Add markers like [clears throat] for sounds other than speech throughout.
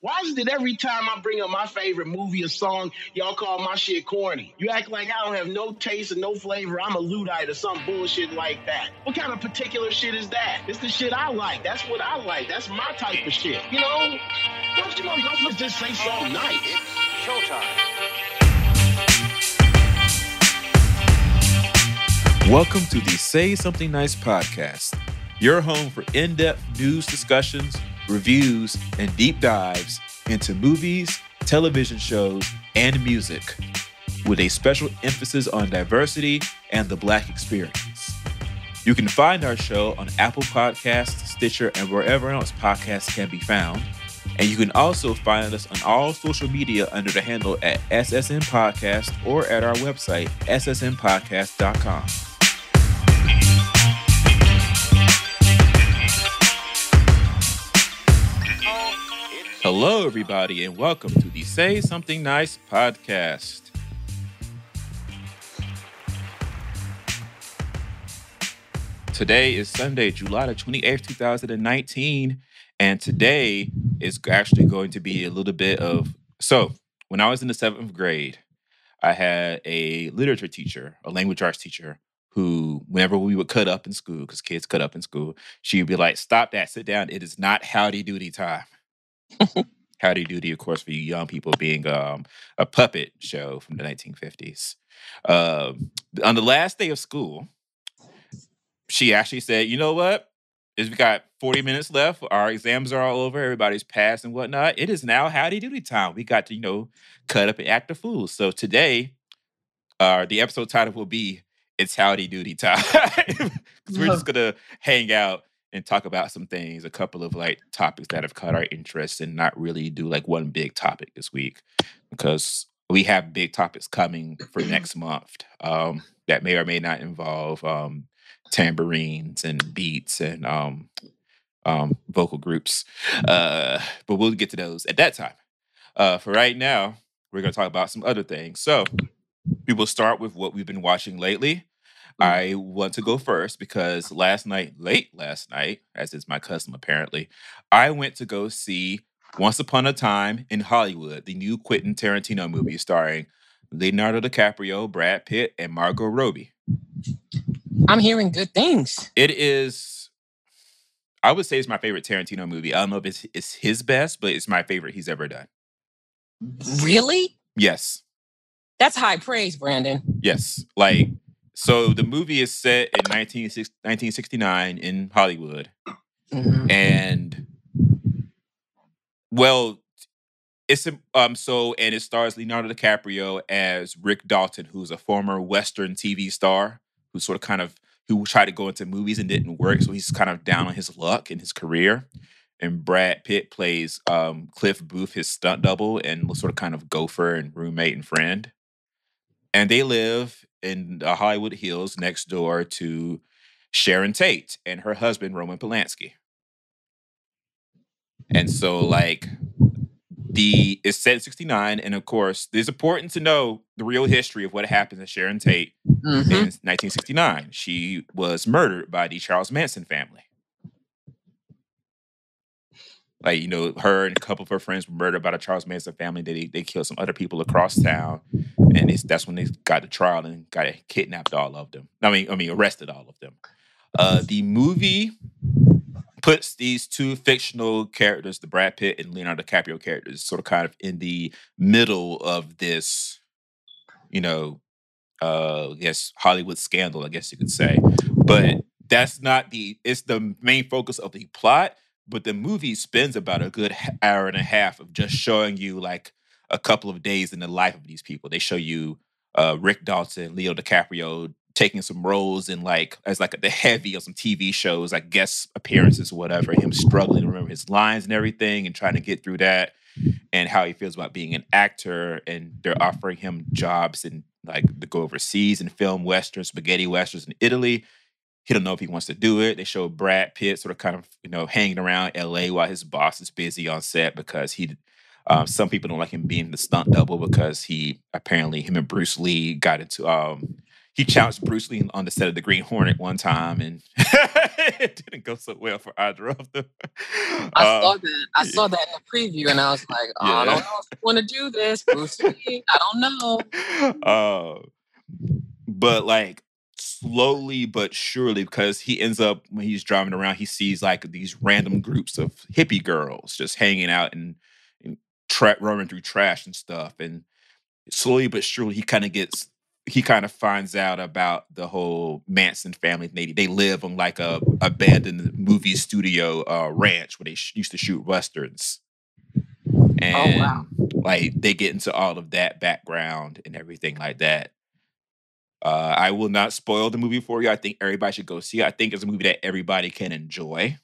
Why is it every time I bring up my favorite movie or song, y'all call my shit corny? You act like I don't have no taste and no flavor. I'm a Luddite or some bullshit like that. What kind of particular shit is that? It's the shit I like. That's what I like. That's my type of shit. You know? Don't you know y'all just say something nice? Showtime. Welcome to the Say Something Nice podcast, your home for in depth news discussions, reviews, and deep dives into movies, television shows, and music, with a special emphasis on diversity and the Black experience. You can find our show on Apple Podcasts, Stitcher, and wherever else podcasts can be found. And you can also find us on all social media under the handle at SSN Podcast or at our website, ssnpodcast.com. Hello, everybody, and welcome to the Say Something Nice podcast. Today is Sunday, July the 28th, 2019, and today is actually going to be a little bit of. So, when I was in the seventh grade, I had a literature teacher, a language arts teacher, who, whenever we would cut up in school, because kids cut up in school, she would be like, Stop that, sit down. It is not howdy doody time. Howdy doody, of course, for you young people, being um, a puppet show from the 1950s. Um, on the last day of school, she actually said, You know what? Is we got 40 minutes left. Our exams are all over. Everybody's passed and whatnot. It is now howdy doody time. We got to, you know, cut up and act a fool. So today, uh, the episode title will be It's Howdy Doody Time. [laughs] Because we're just gonna hang out and talk about some things, a couple of like topics that have caught our interest and not really do like one big topic this week. Because we have big topics coming for [clears throat] next month um, that may or may not involve um, tambourines and beats and um, um, vocal groups. Uh, but we'll get to those at that time. Uh, for right now, we're going to talk about some other things. So we will start with what we've been watching lately. Mm. I want to go first because last night, late last night, as is my custom apparently, I went to go see Once Upon a Time in Hollywood, the new Quentin Tarantino movie starring Leonardo DiCaprio, Brad Pitt, and Margot Robbie. I'm hearing good things. It is, I would say, it's my favorite Tarantino movie. I don't know if it's, it's his best, but it's my favorite he's ever done. Really? Yes, That's high praise, Brandon. yes. Like, so the movie is set in 19, 1969 in Hollywood. Mhm. and well it's um so and it stars Leonardo DiCaprio as Rick Dalton who's a former western TV star who sort of kind of who tried to go into movies and didn't work so he's kind of down on his luck in his career and Brad Pitt plays um Cliff Booth his stunt double and sort of kind of gopher and roommate and friend and they live in the Hollywood Hills next door to Sharon Tate and her husband Roman Polanski and so like the it's set in 69, and of course, it's important to know the real history of what happened to Sharon Tate Mhm. in 1969. She was murdered by the Charles Manson family. Like, you know, her and a couple of her friends were murdered by the Charles Manson family. They they killed some other people across town. And it's, that's when they got the trial and got kidnapped all of them. I mean, I mean, arrested all of them. Uh, the movie puts these two fictional characters, the Brad Pitt and Leonardo DiCaprio characters, sort of kind of in the middle of this, you know, uh, I guess Hollywood scandal, I guess you could say. But that's not the. It's the main focus of the plot. But the movie spends about a good hour and a half of just showing you like a couple of days in the life of these people. They show you uh, Rick Dalton, Leo DiCaprio taking some roles in like as like the heavy of some TV shows, like guest appearances, whatever. Him struggling to remember his lines and everything, and trying to get through that, and how he feels about being an actor. And they're offering him jobs and like to go overseas and film westerns, spaghetti westerns in Italy. He don't know if he wants to do it. They show Brad Pitt sort of kind of you know hanging around L.A. while his boss is busy on set because he. Um, some people don't like him being the stunt double because he apparently him and Bruce Lee got into um, he challenged Bruce Lee on the set of the Green Hornet one time, and [laughs] it didn't go so well for either of them. I Uh, saw that. I saw that in the preview, and I was like, oh, I don't know if you want to do this, Bruce Lee. I don't know. uh, [laughs] but like slowly but surely, because he ends up when he's driving around, he sees like these random groups of hippie girls just hanging out and, and tra- roaming through trash and stuff. And slowly but surely, he kind of gets. He kind of finds out about the whole Manson family. They they live on like a abandoned movie studio uh, ranch where they sh- used to shoot westerns. And wow. like they get into all of that background and everything like that. Uh, I will not spoil the movie for you. I think everybody should go see it. I think it's a movie that everybody can enjoy.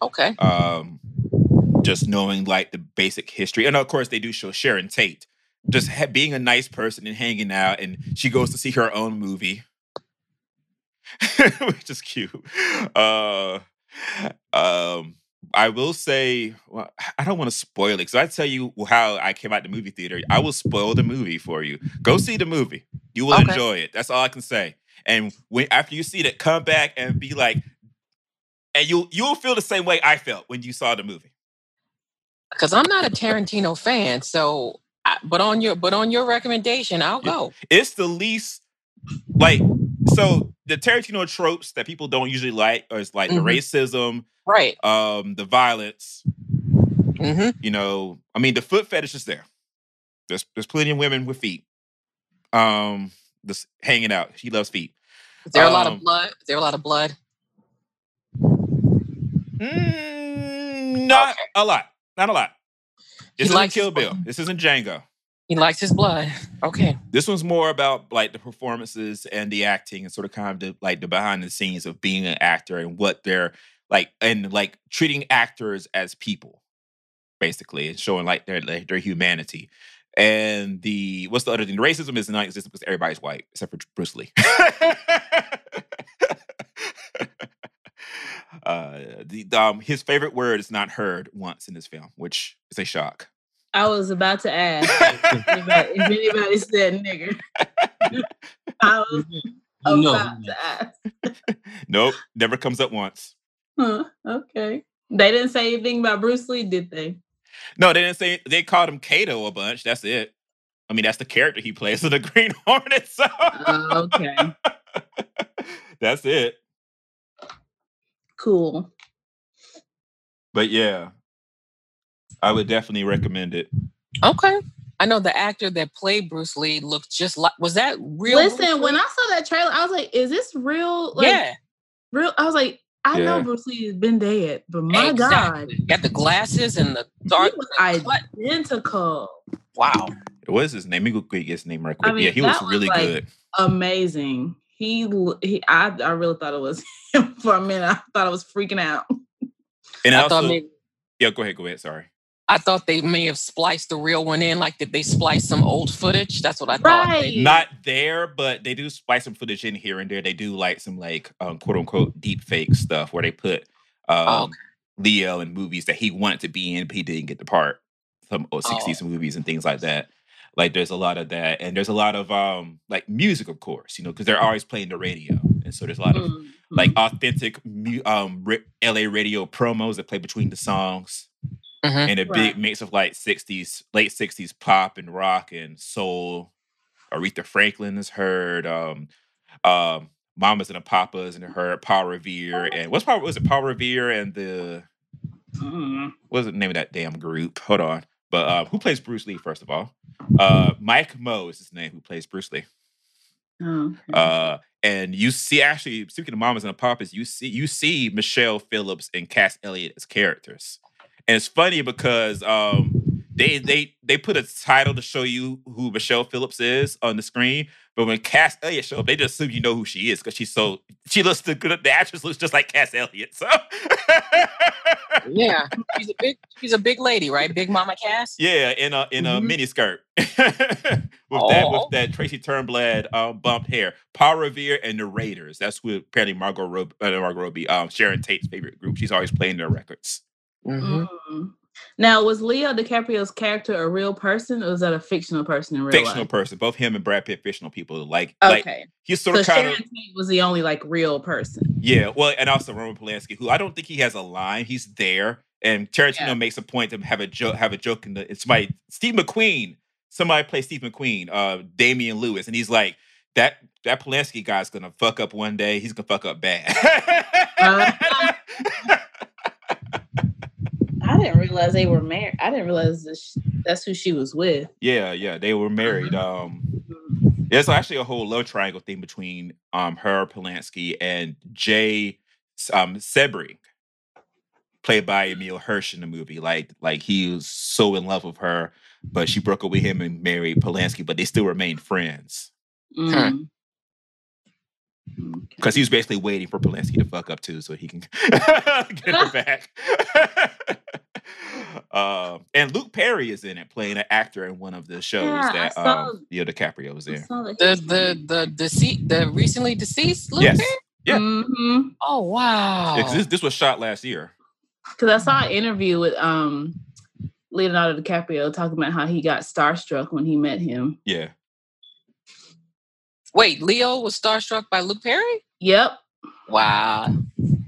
Okay. Um, just knowing like the basic history, and of course they do show Sharon Tate just ha- being a nice person and hanging out, and she goes to see her own movie, [laughs] which is cute. Uh, um, I will say, well, [sighs] I don't want to spoil it because I tell you how I came out the movie theater. I will spoil the movie for you. Go see the movie. You will Okay. enjoy it. That's all I can say. And when after you see it, come back and be like, and you you'll feel the same way I felt when you saw the movie. Because I'm not a Tarantino fan, so I, but on your but on your recommendation, I'll go. It's the least like so the Tarantino tropes that people don't usually like is like Mhm. the racism, Right. um, the violence. hmm You know, I mean, the foot fetish is there. There's there's plenty of women with feet, um, just hanging out. She loves feet. Is there a lot Um, of blood? Is there a lot of blood? Mm, not Okay. a lot. Not a lot. He This isn't Kill Bill. This isn't Django. He likes his blood. Okay. This one's more about like the performances and the acting and sort of kind of the, like the behind the scenes of being an actor and what they're like and like treating actors as people, basically, and showing like their their humanity. And the what's the other thing? The racism is not existent because everybody's white except for Bruce Lee. [laughs] uh, the um, his favorite word is not heard once in this film, which is a shock. I was about to ask [laughs] if anybody, if anybody said nigger. [laughs] I was mm-hmm. No, about to ask. [laughs] nope, never comes up once. Huh, okay. They didn't say anything about Bruce Lee, did they? No, they didn't say they called him Kato a bunch. That's it. I mean, that's the character he plays in the Green Hornet. So Oh, okay. that's it. Cool. But yeah, I would definitely recommend it. Okay. I know the actor that played Bruce Lee looked just like. Was that real? Listen, when I saw that trailer, I was like, is this real? Like, yeah, Real I was like, I know Bruce Lee has been dead, but my exactly. God. Got the glasses and the He dark. was [laughs] What? identical. Wow. What is his name? Let me go quick get his name right I mean, yeah, he was that was really like- good. Amazing. He, he I, I really thought it was [laughs] him for a minute. I thought I was freaking out. And I also, thought maybe. yeah, go ahead, go ahead. Sorry. I thought they may have spliced the real one in. Like, did they splice some old footage? That's what I thought. Right. Not there, but they do splice some footage in here and there. They do like some like um, quote unquote deep fake stuff where they put um, Oh, okay. Leo in movies that he wanted to be in, but he didn't get the part. Some oh, 60s movies and things like that. Like there's a lot of that, and there's a lot of um like music, of course, you know, because they're always playing the radio, and so there's a lot of Mhm. like authentic mu- um ra- LA radio promos that play between the songs, Mhm. and a big Right. mix of like 60s, late 60s pop and rock and soul. Aretha Franklin is heard. Um, um, Mamas and the Papas and heard Paul Revere and what's Paul was it Paul Revere and the Mhm. what's the name of that damn group? Hold on. But uh, who plays Bruce Lee first of all? Uh, Mike Moh is his name. Who plays Bruce Lee? Oh, okay. Uh, and you see, actually, speaking of mamas and the papas, you see, you see Michelle Phillips and Cass Elliott as characters, and it's funny because um, they they they put a title to show you who Michelle Phillips is on the screen, but when Cass Elliott show up, they just assume you know who she is because she's so she looks the the actress looks just like Cass Elliott. So [laughs] Yeah, she's a big, she's a big lady, right? Big Mama Cass. Yeah, in a in a Mhm. mini skirt [laughs] with that with Oh. that Tracy Turnblad um, bumped hair. Paul Revere and the Raiders. That's who apparently Margot Robbie, uh, Margot Robbie, um, Sharon Tate's favorite group. She's always playing their records. Hmm Mm. Now, was Leo DiCaprio's character a real person, or was that a fictional person in real fictional life? person. Both him and Brad Pitt, fictional people. Like, like Okay, he's sort so of kind Sharon of Tate was the only like real person. yeah. Well, and also Roman Polanski, who I don't think he has a line. He's there, and Tarantino Yeah. makes a point to have a joke, have a joke in the. It's my Steve McQueen. Somebody play Steve McQueen, uh, Damian Lewis, and he's like that. That Polanski guy's gonna fuck up one day. He's gonna fuck up bad. I [laughs] [laughs] didn't realize they were married. I didn't realize that sh- that's who she was with. yeah, yeah, they were married. Um, There's actually a whole love triangle thing between um her Polanski and Jay um Sebring, played by Emile Hirsch in the movie. Like like he was so in love with her, but she broke up with him and married Polanski, but they still remained friends Mm. Okay. because he was basically waiting for Polanski to fuck up too, so he can [laughs] get her [laughs] back. [laughs] um, and Luke Perry is in it, playing an actor in one of the shows Yeah, I that saw- um, Leo DiCaprio was I in. The the the deceased the recently deceased Luke Yes. Perry? Yeah. Mhm. Oh wow. Yeah, 'cause this, this was shot last year. Because I saw an interview with um Leonardo DiCaprio talking about how he got starstruck when he met him. Yeah. Wait, Leo was starstruck by Luke Perry? Yep. Wow.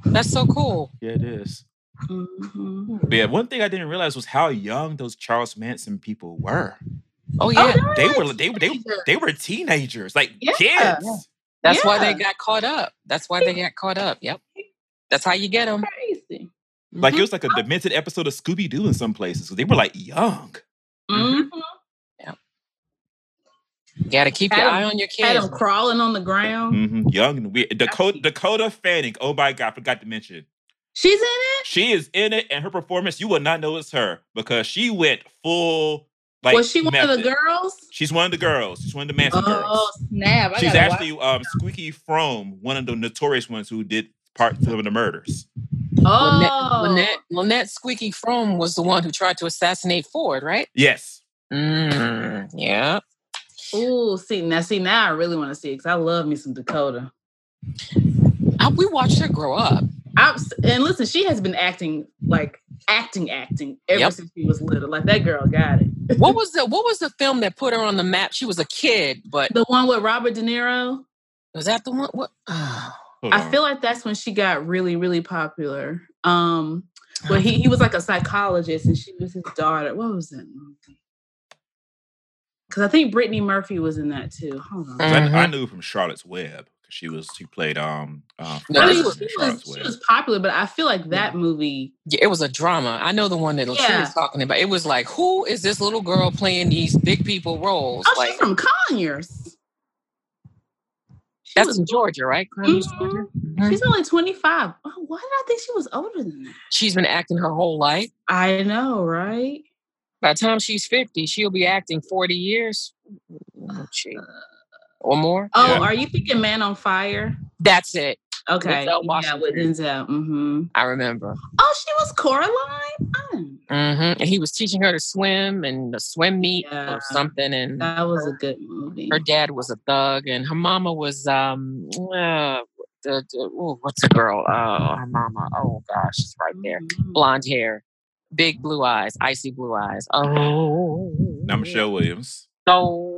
That's so cool. Yeah, it is. Mhm. But yeah, one thing I didn't realize was how young those Charles Manson people were. Oh yeah. Oh, They were they were they, teenagers. they were teenagers, like Yeah. kids. That's why they got caught up. That's why they got caught up. Yep. That's how you get them. Crazy. Like it was like a demented episode of Scooby Doo in some places. They were like young. Mhm. You got to keep your Had 'em- eye on your kids. Had kids. him crawling on the ground. hmm Young and weird. Dakota, Dakota Fanning. Oh my God, I forgot to mention. She's in it. She is in it, and her performance, you will not know it's her because she went full. Like, was she one of the girls? She's one of the girls. She's one of the Manson Oh girls. snap! I She's actually um, Squeaky Fromme, one of the notorious ones who did part of the murders. watch- Lynette, Oh, Lynette, Lynette Squeaky Fromme was the one who tried to assassinate Ford, right? Yes. Mm, yeah. Ooh, see now, see now, I really want to see it because I love me some Dakota. I, we watched her grow up. I'm, and listen, she has been acting like acting, acting ever Yep. since she was little. Like that girl got it. What [laughs] was the What was the film that put her on the map? She was a kid, but The one with Robert De Niro. was that the one? What? Oh, I feel like that's when she got really, really popular. Um, well, he he was like a psychologist, and she was his daughter. What was that movie? Because I think Brittany Murphy was in that too. Hold on. 'Cause I, I Mhm. knew from Charlotte's Web. 'Cause She was she played um uh, No, I mean, she, was, she was popular, but I feel like that movie. Yeah, it was a drama. I know the one that she Yeah. was talking about. It was like, who is this little girl playing these big people roles? Oh, like she's from Conyers. She that's was- in Georgia, right? Conyers, Mhm. Georgia? Mhm. She's only 25. Oh, why did I think she was older than that? She's been acting her whole life. I know, right? By the time she's fifty, she'll be acting forty years. Oh, gee. Or more. Oh, Yeah. are you thinking Man on Fire? That's it. Okay. Denzel Yeah, with Denzel. Mm-hmm. I remember. Oh, she was Coraline? Oh, hmm And he was teaching her to swim and the swim meet Yeah. or something. And that was a good movie. her dad was a thug, and her mama was um uh, the, the ooh, what's the girl? Oh, her mama. Oh gosh, she's right there. Mhm. Blonde hair, big blue eyes, icy blue eyes. Oh, Now Michelle Williams, So Yeah.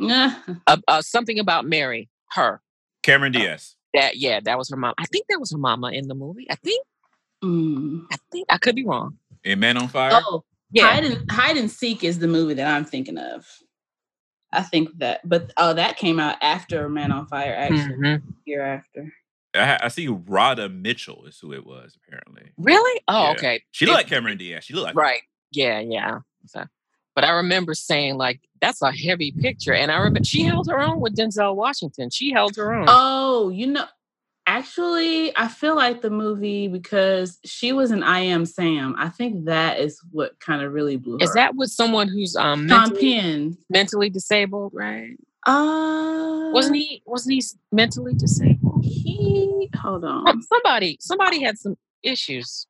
[laughs] uh, uh, something about Mary, her. Cameron Diaz. That yeah, that was her mom. I think that was her mama in the movie. I think. Mm. I think I could be wrong. In Man on Fire. Oh, Yeah. Hide and Hide and Seek is the movie that I'm thinking of. I think that, but oh, that came out after Man on Fire, actually, Mhm. year after. I, I see Radha Mitchell is who it was apparently. Really? Oh, Yeah. okay. She looked It- like Cameron Diaz. She looked like Right. Yeah, yeah. So, but I remember saying like that's a heavy picture, and I remember she held her own with Denzel Washington. She held her own. Oh, you know, actually, I feel like the movie because she was in I Am Sam. I think that is what kind of really blew her. Is that with someone who's um mentally, Penn? mentally disabled? Right? Uh, Wasn't he? Wasn't he mentally disabled? He hold on. Somebody, somebody had some issues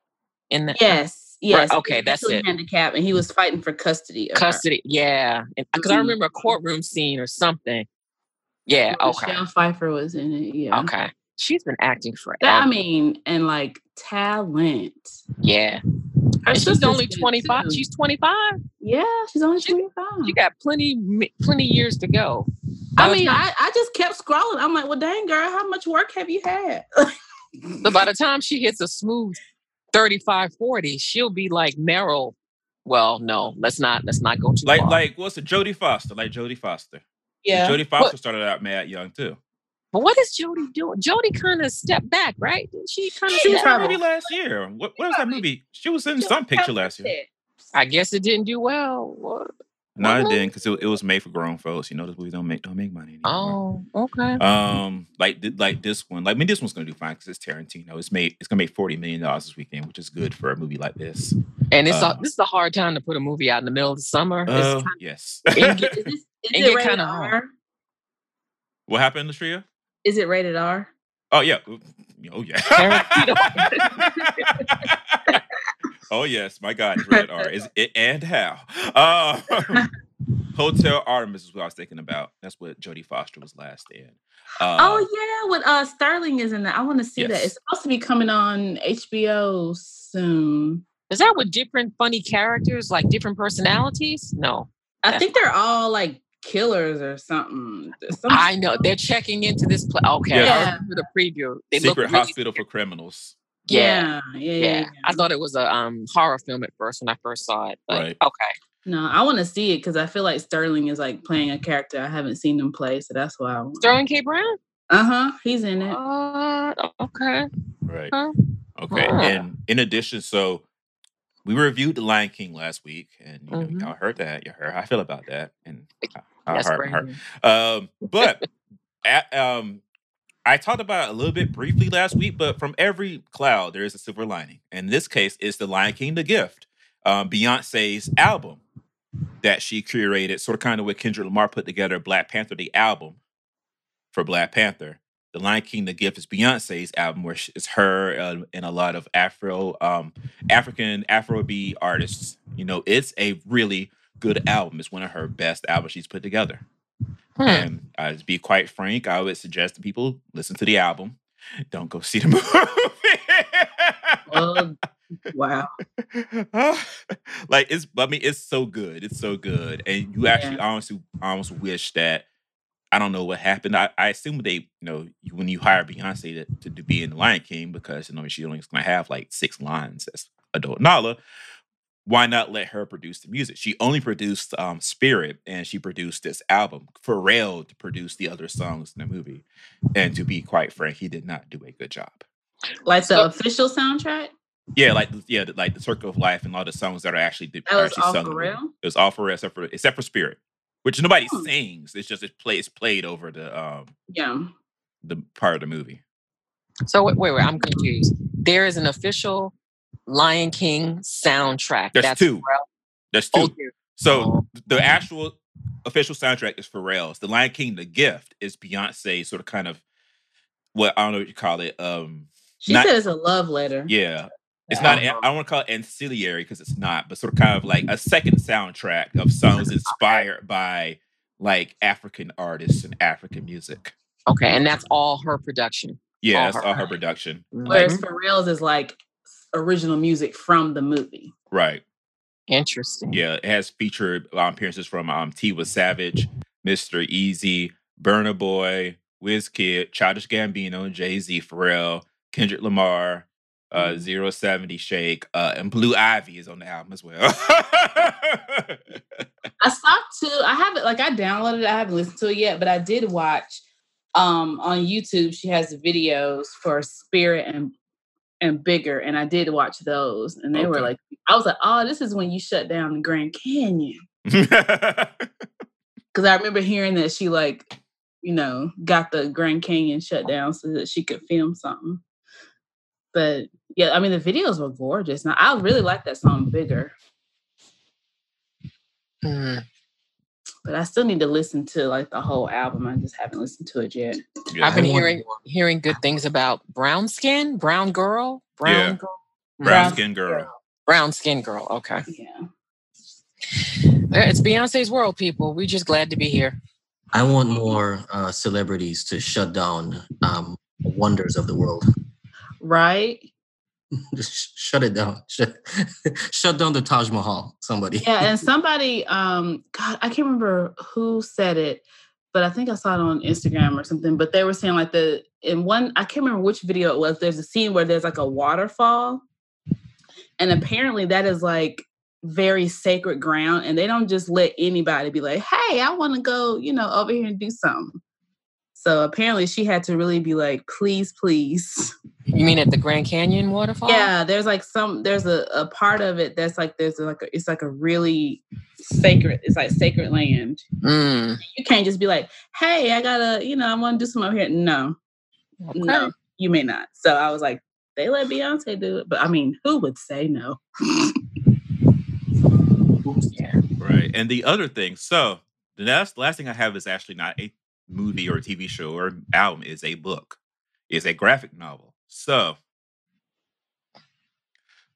in the Yes, yes. he okay, that's it. handicapped, and he was fighting for custody. Of her. custody. Yeah, because I Mhm. remember a courtroom scene or something. Yeah. Okay. Michelle Pfeiffer was in it. Yeah. Okay. She's been acting for. I mean, and like talent. Yeah. Her she's only 25. She's 25. yeah, she's only twenty five. You got plenty, plenty years to go. By I mean, time- I, I just kept scrolling. I'm like, well, dang girl, how much work have you had? So by [laughs] the time she hits a smooth 35, 40, she'll be like Meryl. Well, no, let's not let's not go too Like far. like what's it? Jodie Foster, like Jodie Foster. yeah, Jodie Foster started out mad young too. but what is Jodie doing? Jodie kind of stepped back, right? She kind of She was in a movie last year. What, what was that movie? She was in She some picture last year. I guess it didn't do well. What? No, it Mhm. didn't because it, it was made for grown folks. You know, those movies don't make don't make money anymore. Oh, okay. Um, like th- like this one, like I mean, this one's gonna do fine because it's Tarantino. It's made it's gonna make forty million dollars this weekend, which is good for a movie like this. And it's uh, a, this is a hard time to put a movie out in the middle of the summer. Uh, it's yes. [laughs] it get- [laughs] Is, this, is It it rated kinda R? hard. what happened, Latria? Is it rated R? Oh yeah. Oh yeah. [laughs] oh yes, my God, it's rated R. Is it and how? Uh, [laughs] Hotel Artemis is what I was thinking about. That's what Jodie Foster was last in. Uh, oh yeah, when uh Sterling is in that. I want to see that. It's supposed to be coming on HBO soon. is that with different funny characters, like different personalities? No, I Yeah. think they're all like killers or something. There's some- I know they're checking into this. Pla- okay, Yeah. I the preview. They look Secret really Hospital for Criminals. Yeah, yeah, yeah, yeah. yeah. I thought it was a um horror film at first when I first saw it. But Right. okay. No, I want to see it because I feel like Sterling is like playing a character I haven't seen him play, so that's why. I want. Sterling K. Brown? Uh huh. He's in it. Uh, okay. Right. Huh. Okay. Ah. And in addition, so we reviewed The Lion King last week, and you know, Mhm. y'all heard that. You heard how I feel about that, and how- how Yes, hard my heart. Um, but [laughs] at, um, I talked about it a little bit briefly last week, but from every cloud there is a silver lining. In this case, it's The Lion King: The Gift, um, Beyonce's album that she curated, sort of kind of what Kendrick Lamar put together, Black Panther, the album for Black Panther. The Lion King: The Gift is Beyonce's album, where it's her uh, and a lot of Afro, um, African Afrobeat artists. You know, it's a really good album. It's one of her best albums she's put together. Hmm. And uh, to be quite frank, I would suggest that people listen to the album. Don't go see the [laughs] movie. Oh, wow. [laughs] like it's, I mean, it's so good. It's so good, and you actually honestly almost wish that. I don't know what happened. I, I assume they, you know, you- when you hire Beyonce to, to, be in the Lion King, because you know she only is going to have like six lines as adult Nala. Why not let her produce the music? She only produced um, Spirit, and she produced this album. Pharrell to produce the other songs in the movie, and to be quite frank, he did not do a good job. Like the So- official soundtrack? Yeah, like yeah, like the Circle of Life and all the songs that are actually That was actually all sung for the movie. real? It was all for real, except for except for Spirit, which nobody Hmm. sings. It's just it's play it's played over the um Yeah. the part of the movie. So wait, wait, wait, I'm confused. There is an official Lion King soundtrack. There's That's two. Pharrell- There's two. Oh, So Oh. the actual official soundtrack is Pharrell's. The Lion King, The Gift, is Beyonce sort of kind of what I don't know what you call it. Um, She Not- said it's a love letter. yeah, it's not. Uh-huh. I don't want to call it ancillary because it's not, but sort of kind of like a second soundtrack of songs [laughs] inspired by like African artists and African music. Okay, and that's all her production. Yeah, All that's her. all her production. Whereas Mhm. Pharrell's is like original music from the movie. Right. Interesting. Yeah, it has featured um, appearances from um, Tiwa Savage, Mr. Eazi, Burna Boy, Wizkid, Childish Gambino, Jay Z, Pharrell, Kendrick Lamar, uh, Zero Seventy Shake, uh, and Blue Ivy is on the album as well. [laughs] I saw two. I haven't like I downloaded it. I haven't listened to it yet, but I did watch um on YouTube. She has videos for Spirit and and Bigger, and I did watch those, and they were like, I was like, oh, this is when you shut down the Grand Canyon [laughs] because I remember hearing that she like, you know, got the Grand Canyon shut down so that she could film something. But yeah, I mean the videos were gorgeous. Now I really like that song Bigger. Hmm. But I still need to listen to like the whole album. I just haven't listened to it yet. Yeah. I've been hearing hearing good things about brown skin, brown girl, brown Yeah. girl, Brown Brown skin girl. brown skin girl. Okay, Yeah. It's Beyonce's world, people. We're just glad to be here. I want more uh, celebrities to shut down um, wonders of the world. Right. [laughs] Just shut it down. [laughs] Shut, shut down the Taj Mahal. Somebody. Yeah, and [laughs] somebody, um, God, I can't remember who said it, but I think I saw it on Instagram or something. But they were saying like the in one, I can't remember which video it was. There's a scene where there's like a waterfall, and apparently that is like very sacred ground, and they don't just let anybody be like, "Hey, I want to go," you know, over here and do something. So apparently she had to really be like, please, please. You mean at the Grand Canyon waterfall? Yeah, there's like some there's a, a part of it that's like there's like a, it's like a really sacred it's like sacred land. Mm. You can't just be like, hey, I gotta, you know, I want to do something up here. No. Okay. No, you may not. So I was like, they let Beyonce do it. But I mean, who would say no? [laughs] Yeah. Right. And the other thing, so the last last thing I have is actually not a movie or TV show or album, is a book. Is a graphic novel. So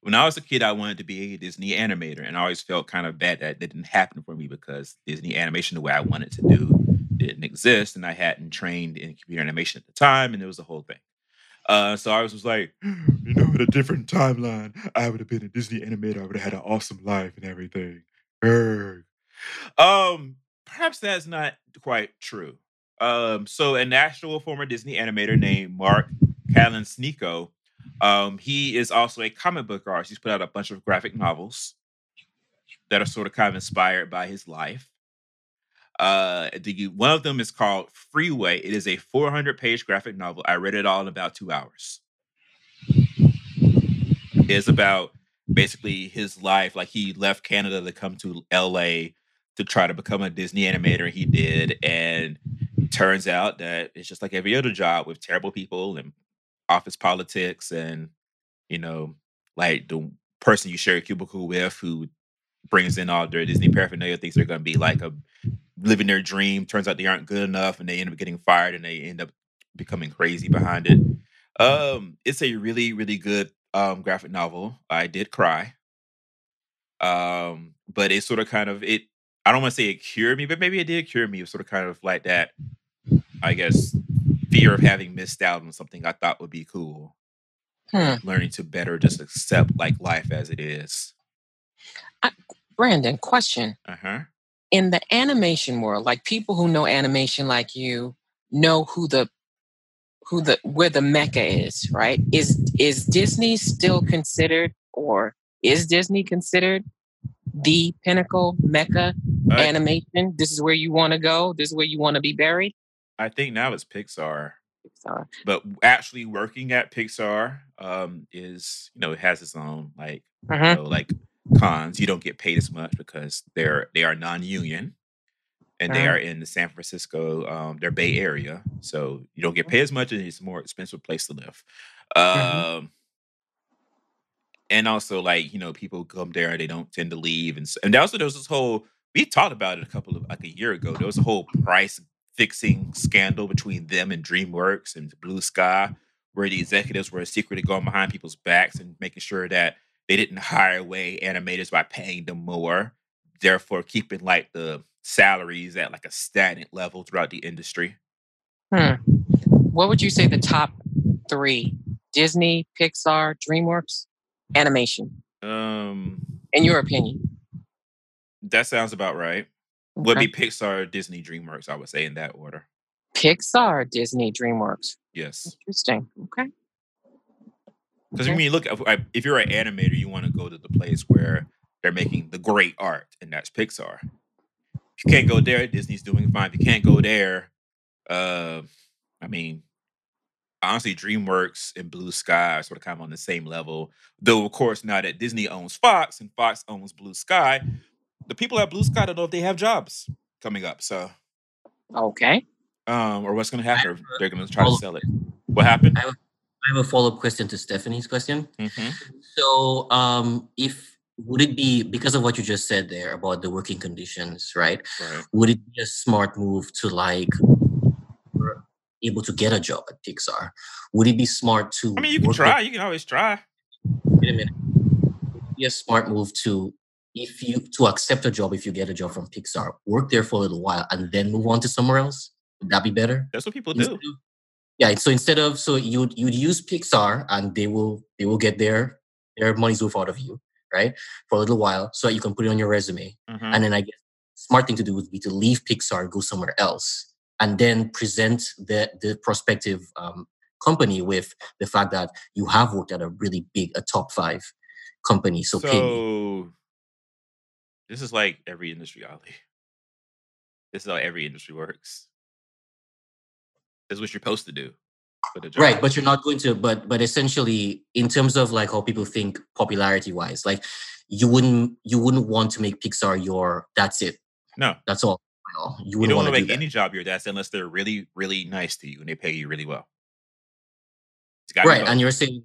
when I was a kid, I wanted to be a Disney animator, and I always felt kind of bad that it didn't happen for me because Disney animation, the way I wanted to do, didn't exist, and I hadn't trained in computer animation at the time, and it was the whole thing. Uh, so I was, was like, [gasps] you know, in a different timeline, I would have been a Disney animator. I would have had an awesome life and everything. Erg. Um, perhaps that's not quite true. Um, so an actual former Disney animator named Mark Kalesniko, um, he is also a comic book artist. He's put out a bunch of graphic novels that are sort of kind of inspired by his life. Uh, the, one of them is called Freeway. It is a 400 page graphic novel. I read it all in about two hours. It's about basically his life. Like he left Canada to come to LA to try to become a Disney animator. He did. And turns out that it's just like every other job with terrible people and office politics and, you know, like the person you share a cubicle with who brings in all their Disney paraphernalia thinks they're going to be like a living their dream. Turns out they aren't good enough, and they end up getting fired, and they end up becoming crazy behind it. Um, it's a really, really good um graphic novel. I did cry. Um, but it sort of kind of it. I don't want to say it cured me, but maybe it did cure me. It was sort of kind of like that. I guess fear of having missed out on something I thought would be cool. Hmm. Learning to better just accept like life as it is. Brandon, question. Uh huh. In the animation world, like people who know animation like you know who the who the where the mecca is, right? Is is Disney still considered or is Disney considered the pinnacle mecca animation? This is where you want to go. This is where you want to be buried. I think now it's Pixar. So, but actually working at Pixar um, is you know it has its own like you mhm. know like cons. You don't get paid as much because they're they are non-union and they Mhm. are in the San Francisco um, their Bay Area, so you don't get paid as much and it's a more expensive place to live. Um, and also like you know people come there they don't tend to leave and s- and also there was this whole we talked about it a couple of like a year ago there was a whole price fixing scandal between them and dreamworks and blue sky where the executives were secretly going behind people's backs and making sure that they didn't hire away animators by paying them more therefore keeping like the salaries at like a stagnant level throughout the industry Hmm. What would you say the top three? Disney, Pixar, DreamWorks, animation, um in your opinion? that sounds about right would be pixar disney dreamworks i would say in that order Pixar, Disney, DreamWorks. yes Interesting. Okay. Because Okay. when you look if you're an animator, you want to go to the place where they're making the great art, and that's Pixar. If you can't go there, Disney's doing fine. If you can't go there, uh, I mean, honestly, DreamWorks and Blue Sky are sort of kind of on the same level. Though, of course, now that Disney owns Fox and Fox owns Blue Sky, the people at Blue Sky don't know if they have jobs coming up. So, Okay. um, or what's going to happen? have Or a they're going to try to sell it. What happened? I have, I have a follow up question to Stephanie's question. hmm So, um, if would it be because of what you just said there about the working conditions, right? Right. Would it be a smart move to like able to get a job at Pixar? Would it be smart to? I mean, you can try. You can always try. With, wait a minute. Would it be a smart move to if you to accept a job if you get a job from Pixar, work there for a little while, and then move on to somewhere else? Would that be better? That's what people Instead do. of- Yeah, so instead of so you you'd use Pixar and they will they will get their their money's worth out of you, right? For a little while, so that you can put it on your resume. Mhm. And then I guess smart thing to do would be to leave Pixar, go somewhere else, and then present the the prospective um, company with the fact that you have worked at a really big, a top five company. So. So this is like every industry, Ali. This is how every industry works. This is what you're supposed to do for the job. Right, but you're not going to. But but essentially, in terms of like how people think popularity wise, like you wouldn't you wouldn't want to make Pixar your that's it, no, that's all. You you don't want to make any job your that's unless they're really, really nice to you and they pay you really well. It's gotta be right, and you're saying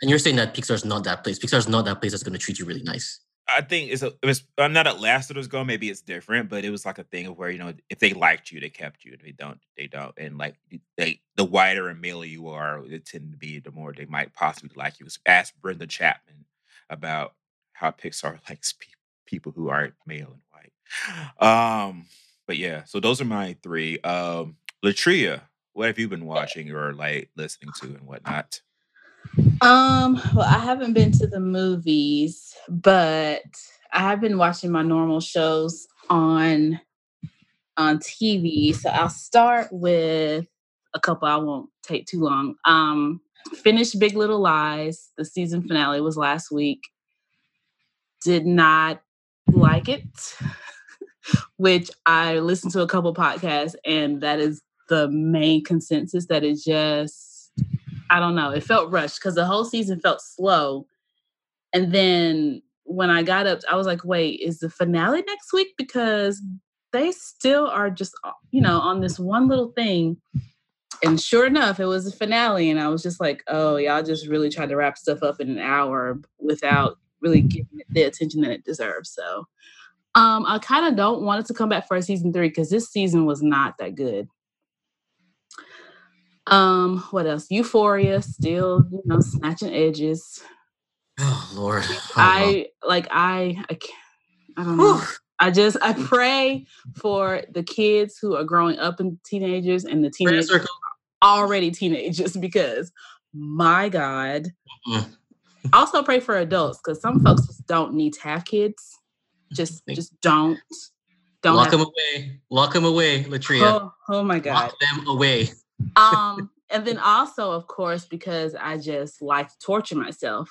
and you're saying that Pixar's not that place. Pixar's not that place that's going to treat you really nice. I think it's a, it was I'm not at last it was going. Maybe it's different, but it was like a thing of where you know if they liked you, they kept you. If they don't, they don't. And like they, the wider and male you are, it tend to be the more they might possibly like you. Ask Brenda Chapman about how Pixar [laughs] likes pe- people who aren't male and white. Um, but yeah, so those are my three. Um, Latria, what have you been watching or like listening to and whatnot? Um, well, I haven't been to the movies, but I have been watching my normal shows on on TV. So I'll start with a couple. I won't take too long. Um, finished Big Little Lies. The season finale was last week. Did not like it, which I listened to a couple podcasts, and that is the main consensus. That is just I don't know. It felt rushed because the whole season felt slow. And then when I got up, I was like, wait, is the finale next week? Because they still are just, uh, you know, on this one little thing. And sure enough, it was the finale. And I was just like, oh, y'all just really tried to wrap stuff up in an hour without really giving it the attention that it deserves. So um, I kind of don't want it to come back for a season three because this season was not that good. Um, what else? Euphoria, still, you know, snatching edges. Oh Lord, oh, I like I I can't I don't know. I just I pray for the kids who are growing up in teenagers and the teenagers circle. already teenagers [laughs] because my God. Mm. Also pray for adults because some folks just don't need to have kids. Just just don't. Don't Lock have, them away. Lock them away, Latria. oh, oh my God. Lock them away. um and then also of course because i just like to torture myself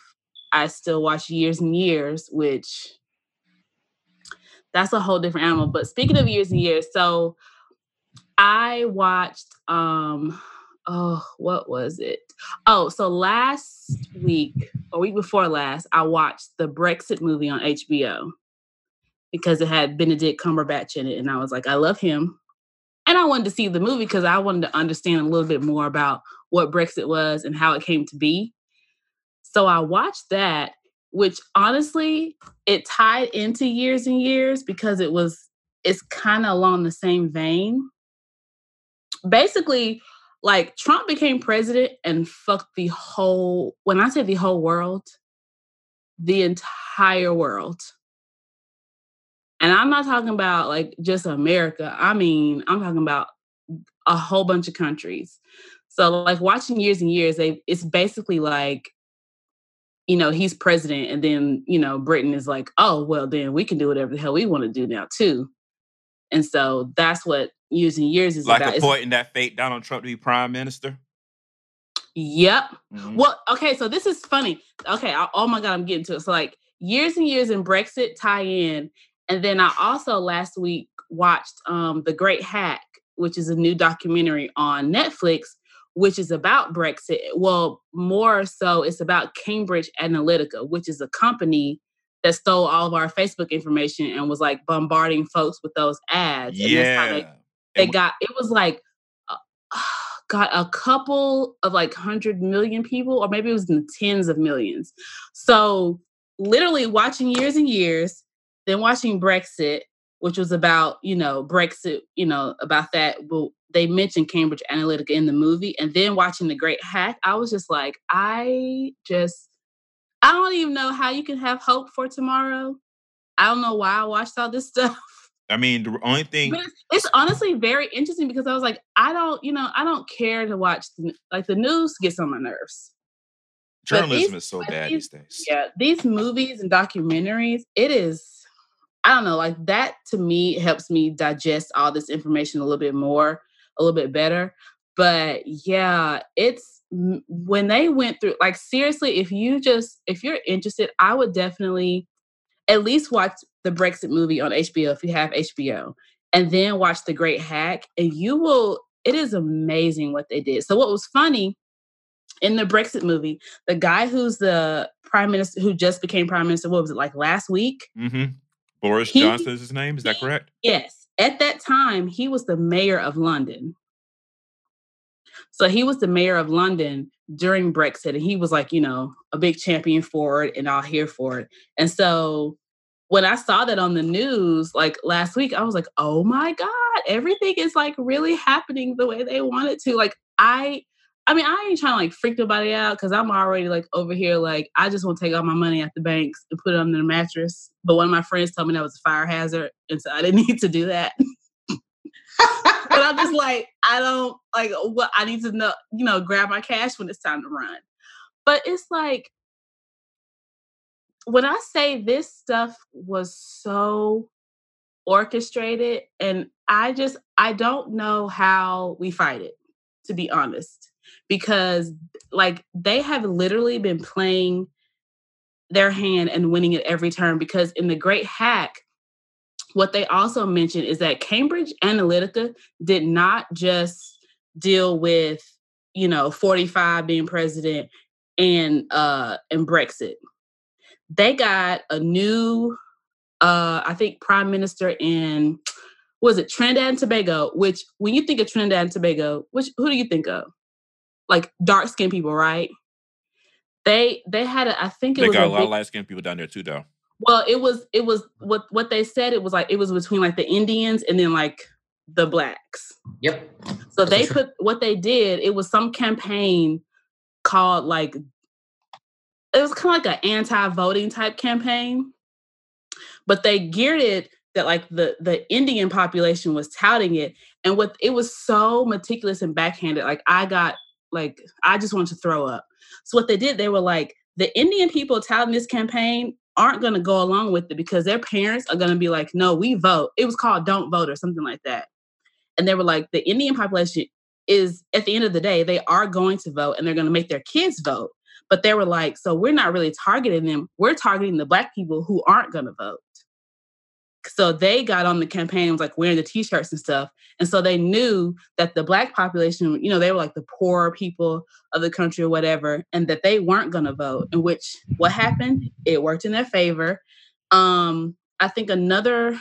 i still watch years and years which that's a whole different animal but speaking of years and years so i watched um oh what was it oh so last week or week before last i watched the brexit movie on hbo because it had benedict cumberbatch in it and i was like i love him and I wanted to see the movie because I wanted to understand a little bit more about what Brexit was and how it came to be. So I watched that, which honestly, it tied into years and years because it was, it's kind of along the same vein. Basically, like Trump became president and fucked the whole, when I say the whole world, the entire world. And I'm not talking about like just America. I mean, I'm talking about a whole bunch of countries. So like watching years and years, they it's basically like, you know, he's president, and then you know, Britain is like, oh well, then we can do whatever the hell we want to do now too. And so that's what years and years is Like about. Appointing that fate Donald Trump to be prime minister. yep. Mhm. Well, okay, so this is funny. Okay, I, oh my god, I'm getting to it. So like years and years in Brexit tie in, and then I also last week watched um The Great Hack, which is a new documentary on Netflix, which is about Brexit. Well, more so, it's about Cambridge Analytica, which is a company that stole all of our Facebook information and was like bombarding folks with those ads. And that's how Yeah. they they got it was like uh, [sighs] got a couple of like hundred million people or maybe it was in the tens of millions so literally watching years and years then watching brexit which was about you know brexit you know about that well they mentioned cambridge analytica in the movie and then watching the great hack i was just like i just i don't even know how you can have hope for tomorrow i don't know why i watched all this [laughs] stuff I mean, the only thing. But it's, it's honestly very interesting because I was like, I don't, you know, I don't care to watch the, like the news gets on my nerves. Journalism these- is so bad these- these days. Yeah, these movies and documentaries, it is. I don't know, like that to me helps me digest all this information a little bit more, a little bit better. But yeah, it's when they went through, like, seriously, if you just, if you're interested, I would definitely at least watch the Brexit movie on HBO if you have HBO, and then watch The Great Hack, and you will, it is amazing what they did. So, what was funny in the Brexit movie, the guy who's the prime minister, who just became prime minister, what was it, like last week? hmm Boris He- Johnson is his name. Is that correct? Yes. At that time, he was the mayor of London. So he was the mayor of London during Brexit, and he was like, you know, a big champion for it and all here for it. And so when I saw that on the news like last week, I was like, oh my God, everything is like really happening the way they want it to. Like, I I mean, I ain't trying to like freak nobody out because I'm already like over here, like, I just want to take all my money at the banks and put it under the mattress. But one of my friends told me that was a fire hazard. And so I didn't [laughs] need to do that. [laughs] but I'm just like, I don't like what I need to know, you know, grab my cash when it's time to run. But it's like, when I say this stuff was so orchestrated, and I just, I don't know how we fight it, to be honest, because like they have literally been playing their hand and winning it every turn. Because in the Great Hack, what they also mentioned is that Cambridge Analytica did not just deal with, you know, 45 being president and uh and Brexit. They got a new uh I think prime minister in was it Trinidad and Tobago, which when you think of Trinidad and Tobago, which who do you think of? Like dark skinned people, right? They they had a I think it They was got a a lot big- of light skinned people down there too, though. well, it was it was what what they said. It was like it was between like the Indians and then like the blacks. Yep. So That's they true. put what they did. It was some campaign called like it was kind of like an anti-voting type campaign, but they geared it that like the the Indian population was touting it, and what it was so meticulous and backhanded. Like I got like I just want to throw up. So what they did, they were like the Indian people touting this campaign aren't going to go along with it because their parents are going to be like, no, we vote. It was called "Don't Vote" or something like that and they were like the indian population is at the end of the day they are going to vote and they're going to make their kids vote but they were like so we're not really targeting them we're targeting the black people who aren't going to vote so they got on the campaign was like wearing the t-shirts and stuff and so they knew that the black population you know they were like the poor people of the country or whatever and that they weren't going to vote in which what happened it worked in their favor um i think another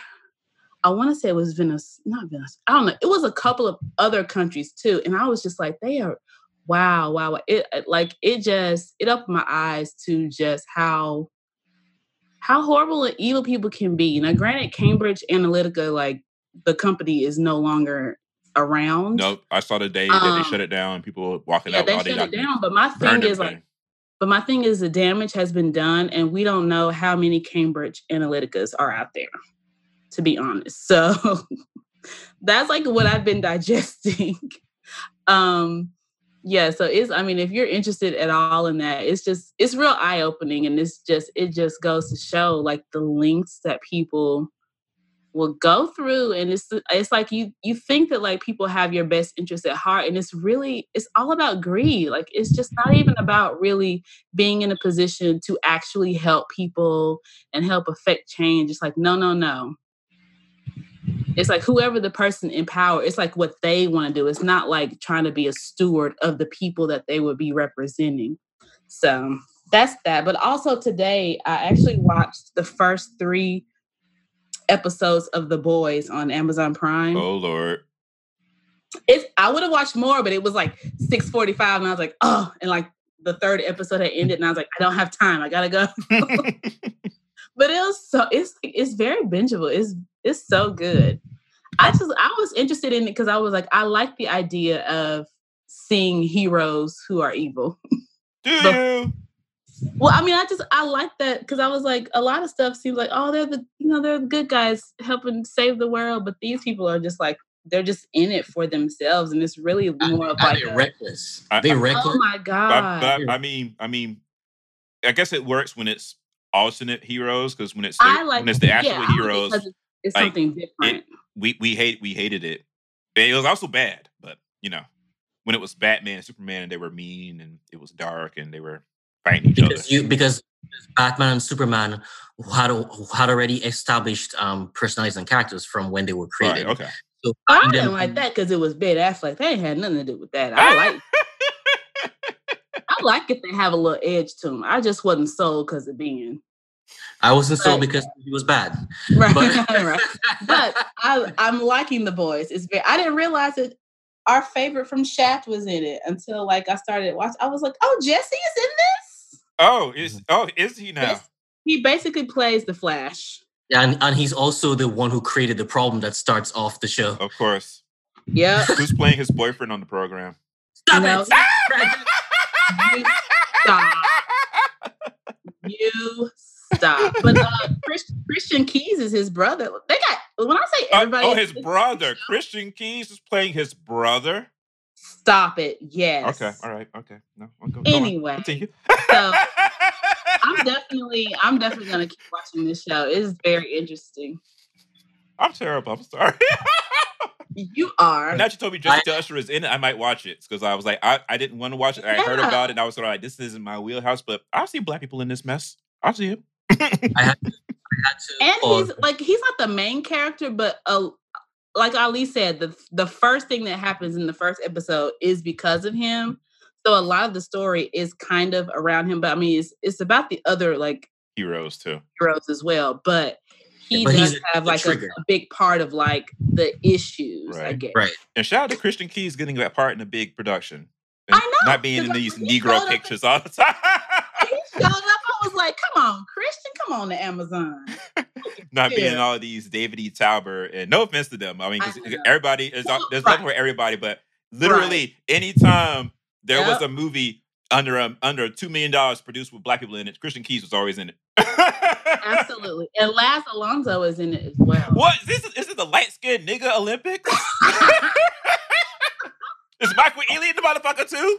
I want to say it was Venice, not Venice. I don't know. It was a couple of other countries too, and I was just like, they are, wow, wow, it- like it just it opened my eyes to just how how horrible and evil people can be. Now, granted, Cambridge Analytica, like the company, is no longer around. No, I saw the day that Um, they shut it down. People walking yeah, out they shut it down. But my thing is like. But my thing is the damage has been done, and we don't know how many Cambridge Analyticas are out there, to be honest. So [laughs] that's like what I've been digesting. [laughs] um, yeah, so it's I mean, if you're interested at all in that, it's just it's real eye-opening and it's just it just goes to show like the links that people will go through and it's it's like you you think that like people have your best interest at heart and it's really it's all about greed like it's just not mm-hmm. even about really being in a position to actually help people and help affect change it's like no no no it's like whoever the person in power it's like what they want to do it's not like trying to be a steward of the people that they would be representing so that's that but also today i actually watched the first three episodes of the boys on amazon prime Oh Lord. it's I would have watched more, but it was like 645 and I was like, oh, and like the third episode had ended and I was like, I don't have time. I gotta go. [laughs] [laughs] but it was so it's it's very bingeable. It's it's so good. I just I was interested in it because I was like, I like the idea of seeing heroes who are evil. Do [laughs] The- you? Well, I mean, I just I like that because I was like, a lot of stuff seems like, oh, they're the you know they're the good guys helping save the world, but these people are just like they're just in it for themselves, and it's really more of And like, they're a- reckless. I- They I- oh reckless. oh my But, god, but I mean, I mean, I guess it works when it's alternate heroes because when it's I the, like when it's the actual I like it heroes, 'cause it's, it's like, something different. we we hate we hated it. It was also bad, but you know, when it was Batman and Superman and they were mean and it was dark and they were fighting each because other. you because Batman and Superman had had already established um, personalities and characters from when they were Right, created. okay. So I didn't like that because it was bad Ben Affleck. They had nothing to do with that. I like [laughs] I like if they have a little edge to them. I just wasn't sold because of being I wasn't so Right. because he was bad. right. But- [laughs] right. But I I'm liking the boys. It's very I didn't realize that our favorite from Shaft was in it until like I started watching. I was like, oh, Jesse is in this. Oh, is mm-hmm. oh is he now? Yes. He basically plays the Flash. And and he's also the one who created the problem that starts off the show. Of course. Yeah. Who's playing his boyfriend on the program? Stop No. it! You stop. You stop. But uh, Chris, Christian Keyes is his brother. They got when I say Oh, everybody. oh, his brother. Christian Keyes is playing his brother. Stop it. Yes. Okay, all right, okay. No, I'll go. go on. Anyway, Continue. so [laughs] I'm definitely, I'm definitely gonna keep watching this show. It's very interesting. I'm terrible. I'm sorry. [laughs] You are. now you told me Jessie T. Usher is in it, I might watch it because I was like, I, I didn't want to watch it. I heard about it. And I was sort of like, this isn't my wheelhouse, but I'll see black people in this mess. I'll see it. [laughs] I had to, I had to and pause. he's like he's not the main character, but uh, like Ali said, the the first thing that happens in the first episode is because of him. So a lot of the story is kind of around him, but I mean, it's it's about the other like Heroes too. heroes as well. But he but does have the like a, a big part of like the issues. I Right. guess. right. And shout out to Christian Keyes getting that part in a big production. And I know, Not being in 'cause these Negro showed up- pictures all the time. He showed up. Like, "Come on, Christian, come on to Amazon." [laughs] not being all these David E. Talbert. And no offense to them. I mean, 'cause I everybody is Well, there's right. nothing for everybody, but literally anytime there was a movie under a, under two million dollars produced with black people in it, Christian Keyes was always in it. Absolutely, and Laz Alonso is in it as well. What? This is, is it the light skinned nigga Olympics? [laughs] [laughs] is Michael Ealy in the motherfucker too?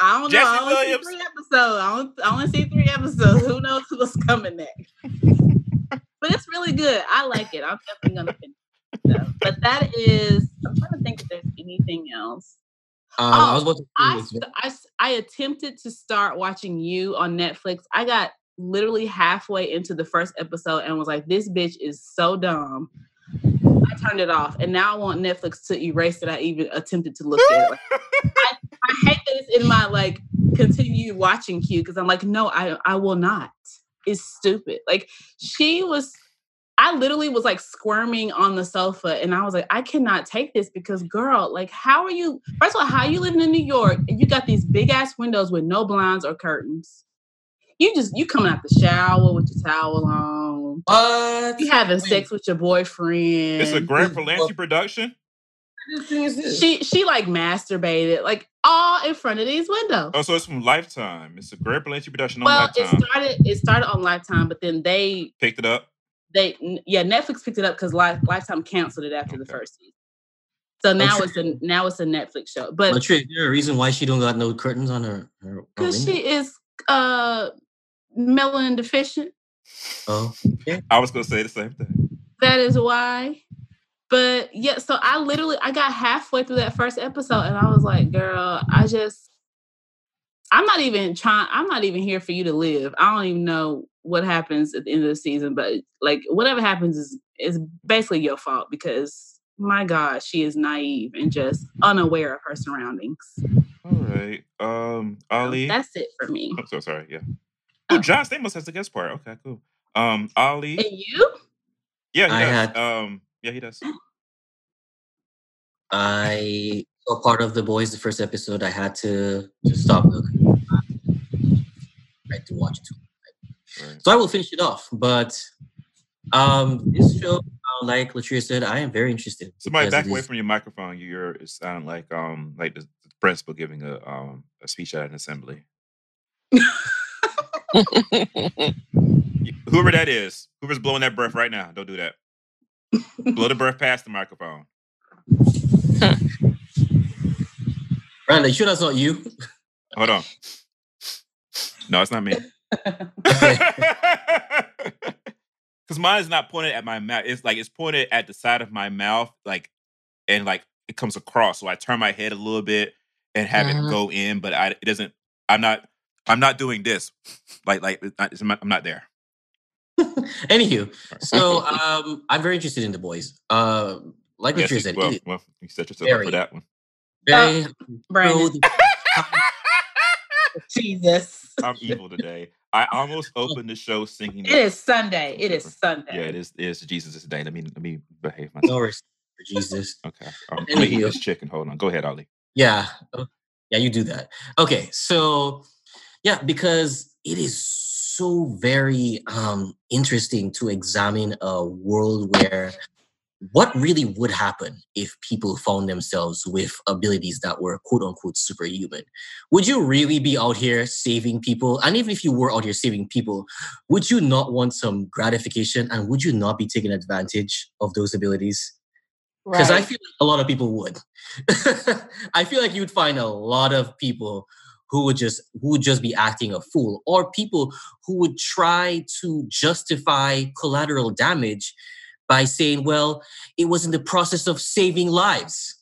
I don't know. I only Williams. see three episodes. I, don't, I only see three episodes. Who knows what's coming next? [laughs] but it's really good. I like it. I'm definitely gonna finish. it. But that is. I'm trying to think if there's anything else. Um, Oh, I was about to say I, it's st- I s- I attempted to start watching you on Netflix. I got literally halfway into the first episode and was like, "This bitch is so dumb." I turned it off, and now I want Netflix to erase that I even attempted to look at it. Like, [laughs] I, I hate that it's in my like continue watching queue because I'm like, no, I I will not. It's stupid. Like she was. I literally was like squirming on the sofa and I was like, I cannot take this because girl, like how are you first of all, how are you living in New York and you got these big ass windows with no blinds or curtains? You just you coming out the shower with your towel on. what? You having sex with your boyfriend. It's a Grant Well- production. What thing is this? she she like masturbated like all in front of these windows. Oh, so it's from Lifetime. It's a Grant Berlanti production on well, it started it started on Lifetime, but then they Picked it up. they yeah Netflix picked it up because Lifetime canceled it after the first season. So now sure. it's a now it's a Netflix show, but But Trey, is there a reason why she don't got no curtains on her? her, her because she is uh melanin deficient, Oh, okay. I was gonna say the same thing. that is why. But yeah, so I literally I got halfway through that first episode and I was like, girl, I just I'm not even trying I'm not even here for you to live. I don't even know what happens at the end of the season, but like whatever happens is is basically your fault because my God, she is naive and just unaware of her surroundings. All right. Um, So Ali. that's it for me. I'm so sorry. Yeah. Oh, [laughs] John Stamos has the guest part. Okay, cool. Um, Ali. And you? Yeah, he I does. had- Um, yeah, he does. I saw part of the boys the first episode. I had to to stop looking. I had to watch it. Right. So I will finish it off. But um, this show, uh, like Latria said, I am very interested. Somebody back away is- from your microphone. You're it sound like um like the, the principal giving a um a speech at an assembly. [laughs] [laughs] Whoever that is, whoever's blowing that breath right now, don't do that. Blow the breath past the microphone. [laughs] Brandon, you sure that's not you? Hold on. No, it's not me. [laughs] Because mine is not pointed at my mouth. It's like it's pointed at the side of my mouth, like, and like it comes across. So I turn my head a little bit and have it mm-hmm. go in, but I it doesn't. I'm not. I'm not doing this. Like like it's not, it's not- I'm not there. [laughs] Anywho, so um, I'm very interested in the boys. Uh, like what Yes, you you- said, well, it is well, you set yourself up for that one. very Brandon, [laughs] Jesus. I'm evil today. I almost opened the show singing. It is Sunday. It is Sunday. Yeah, it is. It is Jesus' day. Let me let me behave no myself. respect for Jesus. Okay, I'm gonna eat Anywho. this chicken. Hold on. Go ahead, Ali. Yeah. uh, Yeah, you do that. Okay. So, yeah, because it is so very um, interesting to examine a world where what really would happen if people found themselves with abilities that were quote unquote superhuman. Would you really be out here saving people? And even if you were out here saving people, would you not want some gratification and would you not be taking advantage of those abilities? because I feel like a lot of people would. [laughs] I feel like you'd find a lot of people who would just who would just be acting a fool, or people who would try to justify collateral damage by saying, "Well, it was in the process of saving lives,"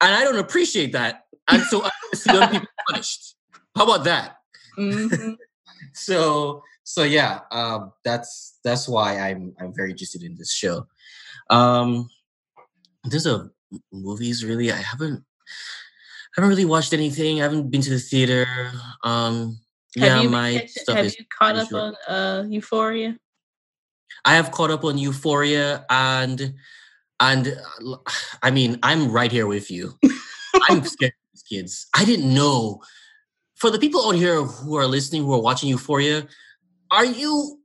and I don't appreciate that, and so I see other people [laughs] punished. How about that? Mhm. [laughs] so so yeah um that's that's why i'm i'm very interested in this show um there's a movies really i haven't haven't really watched anything. I haven't been to the theater. Um yeah you, my catching- stuff have is you caught up short. on uh, Euphoria? i have caught up on euphoria and and I mean i'm right here with you. I'm [laughs] scared of these kids. I didn't know. For the people out here who are listening who are watching euphoria are you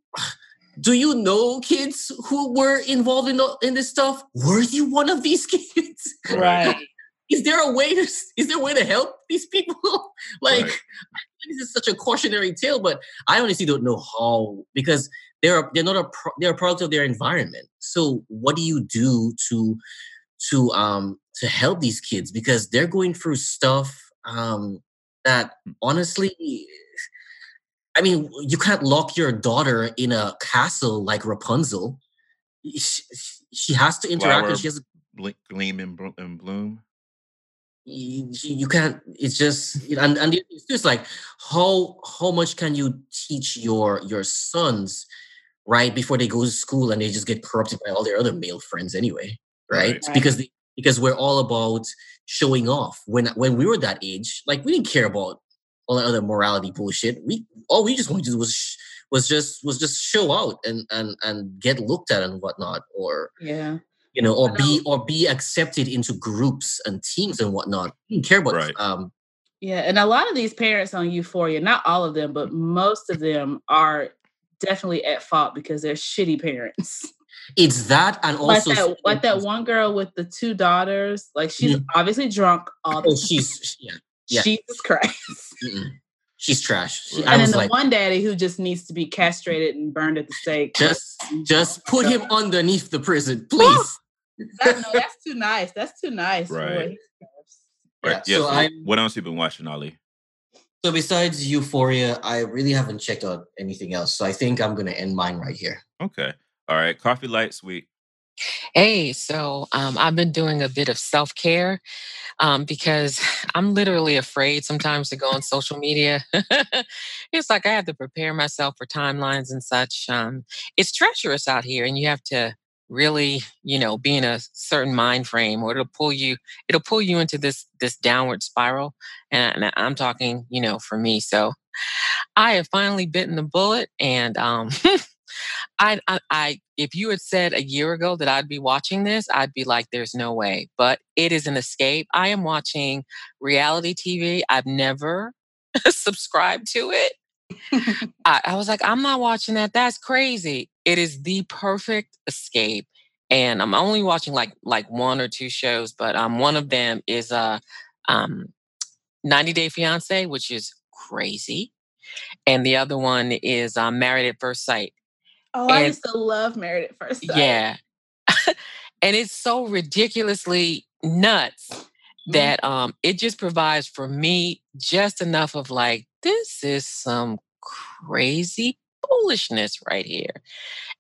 do you know kids who were involved in, the- in this stuff? Were you one of these [laughs] kids? Right. Is there a way to is there a way to help these people [laughs] like Right. I think this is such a cautionary tale but i honestly don't know how because they're they're not a pro- they're a product of their environment so what do you do to to um to help these kids because they're going through stuff um that honestly i mean you can't lock your daughter in a castle like rapunzel she, she has to interact Flower and she has Ble- gleam and bloom. You, you can't it's just and, and it's just like how how much can you teach your your sons right before they go to school and they just get corrupted by all their other male friends anyway right, Right. Right. because they, because we're all about showing off when when we were that age like we didn't care about all that other morality bullshit we all we just wanted to do was sh- was just was just show out and and and get looked at and whatnot or Yeah. You know, or be or be accepted into groups and teams and whatnot. You didn't care about Right. um Yeah. And a lot of these parents on Euphoria, not all of them, but most of them are definitely at fault because they're shitty parents. it's that and like also that, like that one girl with the two daughters. Like she's obviously drunk all the Oh, time. she's yeah, yeah. Jesus Christ. mm-mm. she's trash. She- Right. I and then the like, one daddy who just needs to be castrated and burned at the stake. just just put him underneath the prison, please. That- no, that's too nice. That's too nice. for Right. Yeah, Right. Yeah. so so I'm- what else have you been watching, Ali? So besides Euphoria, I really haven't checked out anything else. So I think I'm gonna end mine right here. Okay. All right. Coffee light sweet. Hey, so um, I've been doing a bit of self care um, because [sighs] I'm literally afraid sometimes to go on social media. [laughs] it's like I have to prepare myself for timelines and such. Um, it's treacherous out here, and you have to really, you know, be in a certain mind frame, or it'll pull you. It'll pull you into this this downward spiral. And, and I'm talking, you know, for me. So I have finally bitten the bullet, and um, [laughs] I, I, I, if you had said a year ago that I'd be watching this, I'd be like, there's no way. But it is an escape. I am watching reality TV. I've never [laughs] subscribed to it. I, I was like, I'm not watching that. That's crazy. It is the perfect escape. And I'm only watching like like one or two shows, but um one of them is uh um 90 Day Fiance, which is crazy. and the other one is um, Married at First Sight. Oh, I And- used to love Married at First Sight. Yeah. [laughs] and it's so ridiculously nuts Mm-hmm. that um it just provides for me just enough of like this is some crazy foolishness right here.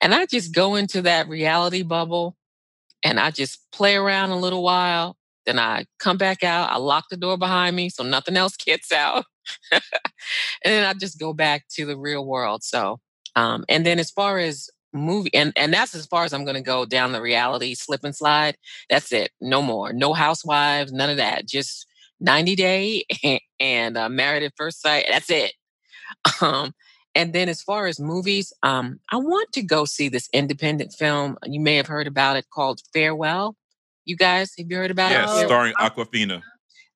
And I just go into that reality bubble and I just play around a little while. Then I come back out. I lock the door behind me so nothing else gets out. [laughs] and then I just go back to the real world. So, um, and then as far as movie, and, and that's as far as I'm going to go down the reality slip and slide. That's it. No more. No housewives, none of that. Just 90 Day and uh, Married at First Sight. That's it. [laughs] Um, and then as far as movies, um, I want to go see this independent film. You may have heard about it called Farewell. You guys, have you heard about Yeah, it? Oh, starring Awkwafina.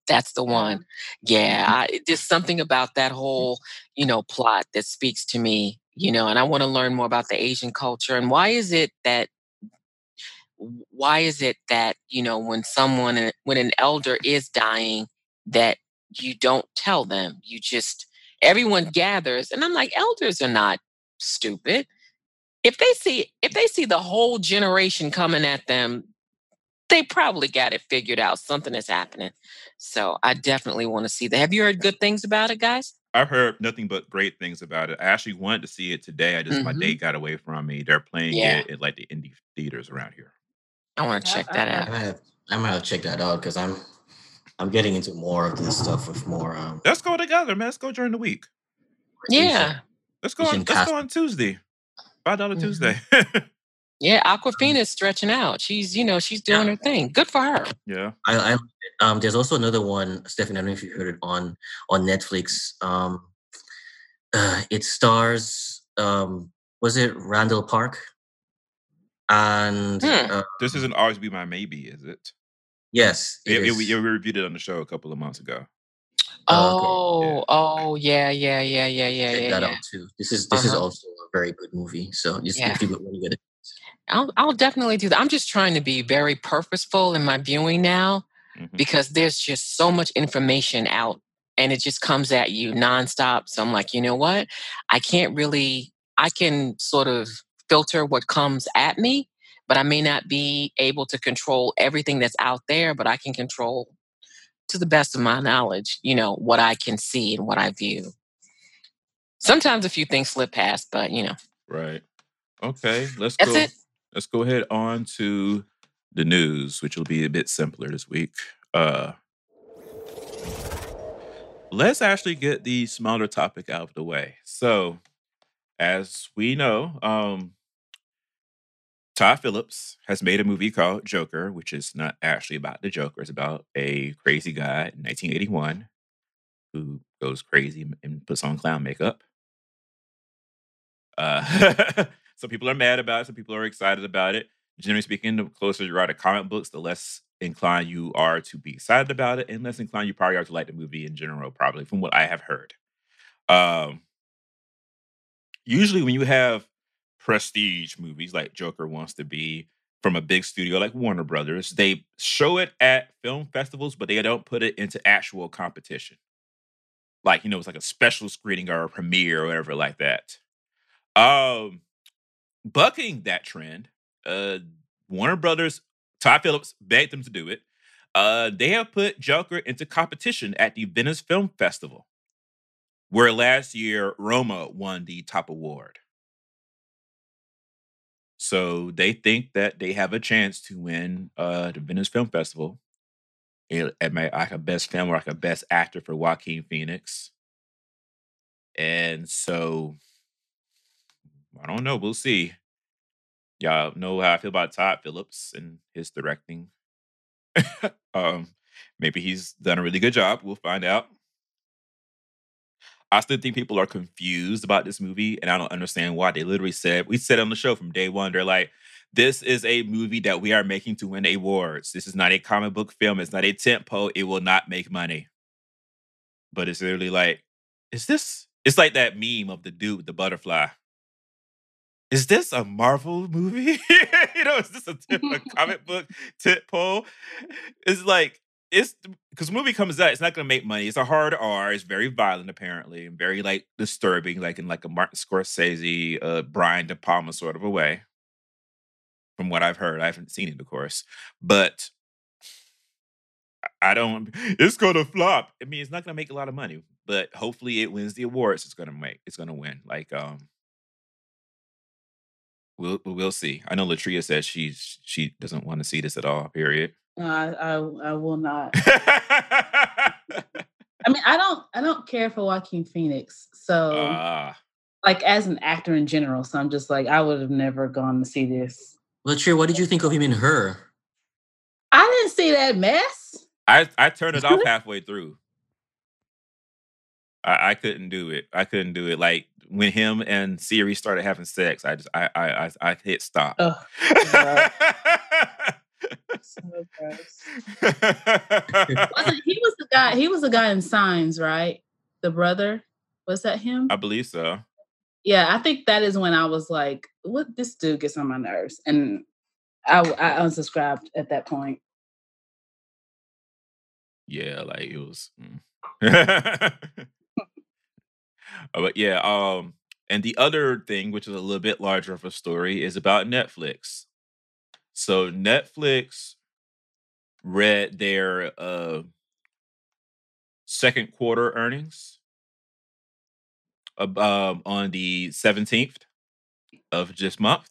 That's the one. Yeah, I, just something about that whole, you know, plot that speaks to me, you know, and I want to learn more about the Asian culture and why is it that why is it that, you know, when someone when an elder is dying that you don't tell them. You just everyone gathers and I'm like elders are not stupid. If they see if they see the whole generation coming at them, they probably got it figured out. Something is happening. So I definitely want to see that. Have you heard good things about it, guys? I've heard nothing but great things about it. I actually wanted to see it today. I just my Mhm. date got away from me. They're playing Yeah. it at like the indie theaters around here. I want to check that heard I out. might have, I might have to check that out because I'm I'm getting into more of this stuff with more um Let's go together, man. Let's go during the week. Yeah. Let's go. On, let's go on Tuesday. Five dollar Mhm. Tuesday. [laughs] Yeah, Awkwafina is stretching out. She's, you know, she's doing her thing. Good for her. yeah. I, I um there's also another one, Stephanie. I don't know if you heard it on on Netflix. Um uh it stars um was it Randall Park? And Hmm. uh, This isn't always be my maybe, is it? yes, it It, it, is. we, we reviewed it on the show a couple of months ago. Oh, Oh, oh, yeah, yeah, yeah, yeah, yeah, check yeah, that yeah. out too. This is this is Uh-huh. also a very good movie. So just Yeah. if you when you get it. I'll, I'll definitely do that. I'm just trying to be very purposeful in my viewing now Mhm. because there's just so much information out and it just comes at you nonstop. So I'm like, you know what? I can't really, I can sort of filter what comes at me, but I may not be able to control everything that's out there, but I can control to the best of my knowledge, you know, what I can see and what I view. Sometimes a few things slip past, but you know, Right. Okay. Let's that's go. it. Let's go ahead on to the news, which will be a bit simpler this week. Uh let's actually get the smaller topic out of the way. So, as we know, um Todd Phillips has made a movie called Joker, which is not actually about the Joker. It's about a crazy guy in 1981 who goes crazy and puts on clown makeup. Uh, [laughs] some people are mad about it. Some people are excited about it. Generally speaking, the closer you are to comic books, the less inclined you are to be excited about it, and less inclined you probably are to like the movie in general. Probably, from what I have heard. Um, usually, when you have prestige movies like Joker wants to be from a big studio like Warner Brothers, they show it at film festivals, but they don't put it into actual competition. Like, you know, it's like a special screening or a premiere or whatever like that. Um, bucking that trend, uh, Warner Brothers, Todd Phillips begged them to do it. Uh, they have put Joker into competition at the Venice Film Festival, where last year Roma won the top award. So they think that they have a chance to win uh, the Venice Film Festival. It, it may like a best film or like a best actor for Joaquin Phoenix. And so I don't know. We'll see. Y'all know how I feel about Todd Phillips and his directing. [laughs] um, maybe he's done a really good job. We'll find out. I still think people are confused about this movie, and I don't understand why. They literally said, we said on the show from day one, they're like, this is a movie that we are making to win awards. This is not a comic book film. It's not a tentpole. It will not make money. But it's literally like, is this? It's like that meme of the dude with the butterfly. Is this a Marvel movie? [laughs] you know, is this a, a [laughs] comic book tentpole? It's like it's because movie comes out, it's not gonna make money. It's a hard R. It's very violent, apparently, and very like disturbing, like in like a Martin Scorsese, uh, Brian De Palma sort of a way. From what I've heard, I haven't seen it, of course, but I don't. It's gonna flop. I mean, it's not gonna make a lot of money, but hopefully, it wins the awards. It's gonna make. It's gonna win. Like, um, we'll we'll see. I know Latria says she's she doesn't want to see this at all. Period. No, I, I I will not. [laughs] I mean, I don't I don't care for Joaquin Phoenix. So Ah, like as an actor in general. So I'm just like I would have never gone to see this. Latria, what did you think of him in her? I didn't see that mess. I I turned it off [laughs] halfway through. I, I couldn't do it. I couldn't do it. Like when him and Siri started having sex, I just I I I, I hit stop. Oh, [laughs] so he was the guy? He was the guy in Signs, right? The brother. Was that him? I believe so. Yeah, I think that is when I was like, "What? This dude gets on my nerves," and I, I unsubscribed at that point. Yeah, like it was. mm. [laughs] Uh, but yeah, um, and the other thing, which is a little bit larger of a story, is about Netflix. So Netflix read their uh second quarter earnings um, on the 17th of this month.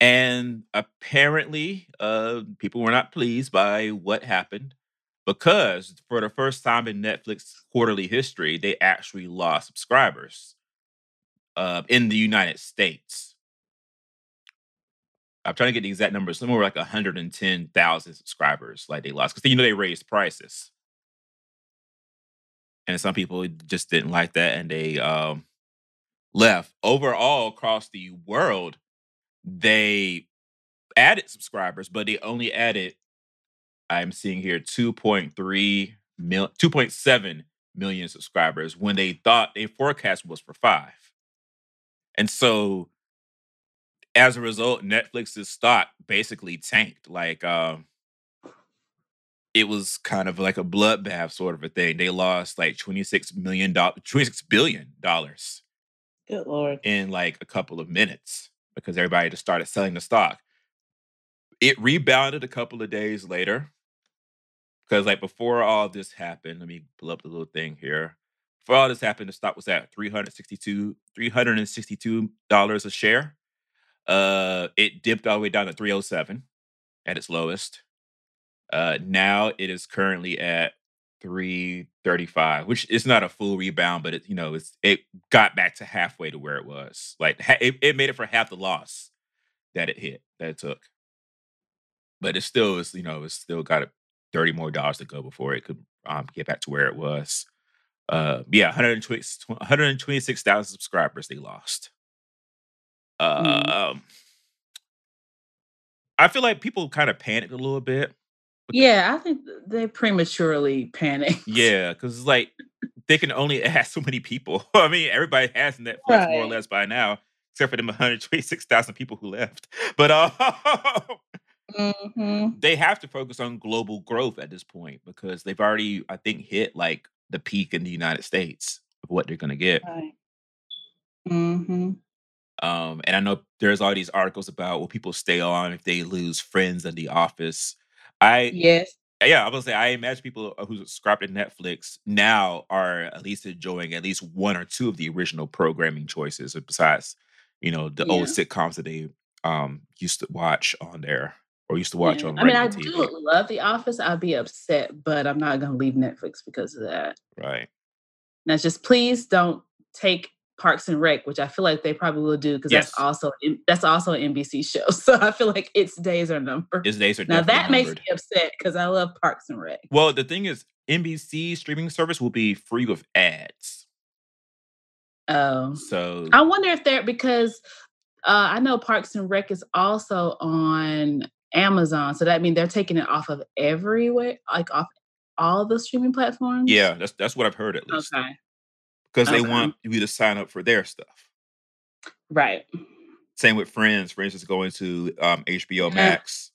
And apparently, uh, people were not pleased by what happened because for the first time in Netflix quarterly history, they actually lost subscribers uh, in the United States. I'm trying to get the exact numbers. Somewhere like 110,000 subscribers, like they lost because you know they raised prices, and some people just didn't like that and they um, left. Overall, across the world, they added subscribers, but they only added. I'm seeing here 2.3 mil, 2.7 million subscribers when they thought their forecast was for five. And so as a result, Netflix's stock basically tanked. Like um it was kind of like a bloodbath sort of a thing. They lost like 26 million dollars 26 billion dollars Good lord. in like a couple of minutes because everybody just started selling the stock. It rebounded a couple of days later. Because like before all this happened, let me pull up the little thing here. Before all this happened, the stock was at 362 $362 a share. Uh it dipped all the way down to 307 at its lowest. Uh now it is currently at 335, which is not a full rebound, but it you know it's it got back to halfway to where it was. Like it, it made it for half the loss that it hit that it took. But it still is, you know, it's still got a 30 more dollars to go before it could um, get back to where it was. Uh yeah, 120 126,000 subscribers they lost. Mm. Um I feel like people kind of panicked a little bit. Yeah, I think they prematurely panicked. [laughs] Yeah, because it's like they can only [laughs] add so many people. [laughs] I mean, everybody has Netflix more or less by now, except for them 126,000 people who left. But uh, hmm they have to focus on global growth at this point because they've already, I think, hit like the peak in the United States of what they're going to get. Right. hmm Um, and I know there's all these articles about will people stay on if they lose friends in the office. I Yes. yeah, I was gonna say I imagine people uh, who subscribe to Netflix now are at least enjoying at least one or two of the original programming choices, besides you know the old sitcoms that they um used to watch on there or used to watch Yeah. on I mean, I TV. do love The Office. I'd be upset, but I'm not going to leave Netflix because of that. Right. Now, just please don't take Parks and Rec, which I feel like they probably will do because Yes. that's also that's also an NBC show. [laughs] So I feel like its days are numbered. Its days are now that makes me upset because I love Parks and Rec. Well, the thing is, NBC streaming service will be free with ads. Um, So I wonder if they're because uh, I know Parks and Rec is also on Amazon, so that means they're taking it off of everywhere, like off all the streaming platforms. yeah, that's that's what I've heard at least. Okay. Because they want you to sign up for their stuff. Right. Same with Friends. Friends is going to um, HBO Max.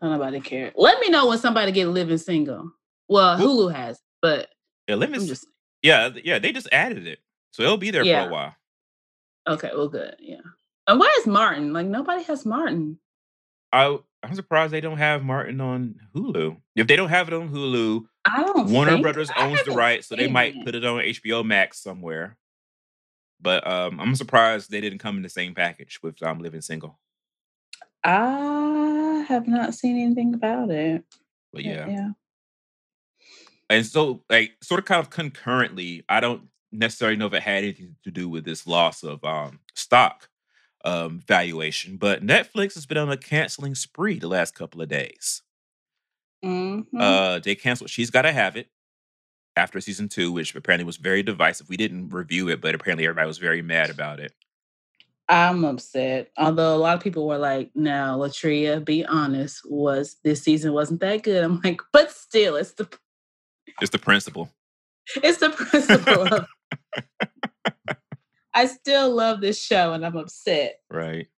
Don't nobody care. Let me know when somebody get living single. Well, Who- Hulu has, but Yeah, let me. Just Yeah, yeah, they just added it, so it'll be there for a while. okay. Well, good. Yeah. And why is Martin? Like nobody has Martin. I I'm surprised they don't have Martin on Hulu. If they don't have it on Hulu, Warner Brothers I owns the rights, so they might it. put it on HBO Max somewhere. But um, I'm surprised they didn't come in the same package with um, Living Single. I have not seen anything about it. But but yeah. yeah. and so like sort of kind of concurrently, I don't necessarily know if it had anything to do with this loss of um stock um valuation, but Netflix has been on a canceling spree the last couple of days. Mhm. Uh they canceled She's Gotta Have It after season two, which apparently was very divisive. We didn't review it, but apparently everybody was very mad about it. I'm upset. Although a lot of people were like, "No, Latria, be honest, was this season wasn't that good." I'm like, but still, it's the It's the principle. [laughs] it's the principle of. [laughs] I still love this show, and I'm upset. Right.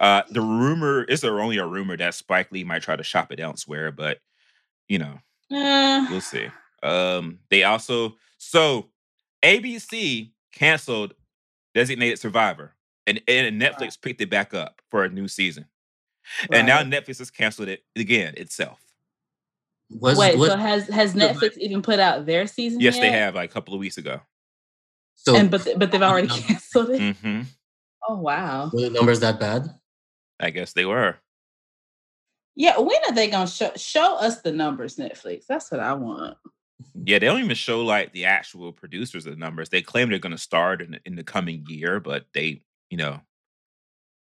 Uh the rumor is there only a rumor that Spike Lee might try to shop it elsewhere, but you know, Eh, we'll see. Um, they also so ABC canceled Designated Survivor, and and Netflix picked it back up for a new season, and now. Netflix has canceled it again itself. Was Wait, what? so has has Netflix even put out their season? Yes, they have like a couple of weeks ago. So And but th- but they've [laughs] already canceled it. hmm Oh wow. were the numbers that bad? I guess they were. Yeah, when are they gonna show show us the numbers, Netflix? That's what I want. Yeah, they don't even show like the actual producers of the numbers. They claim they're going to start in, in the coming year, but they, you know,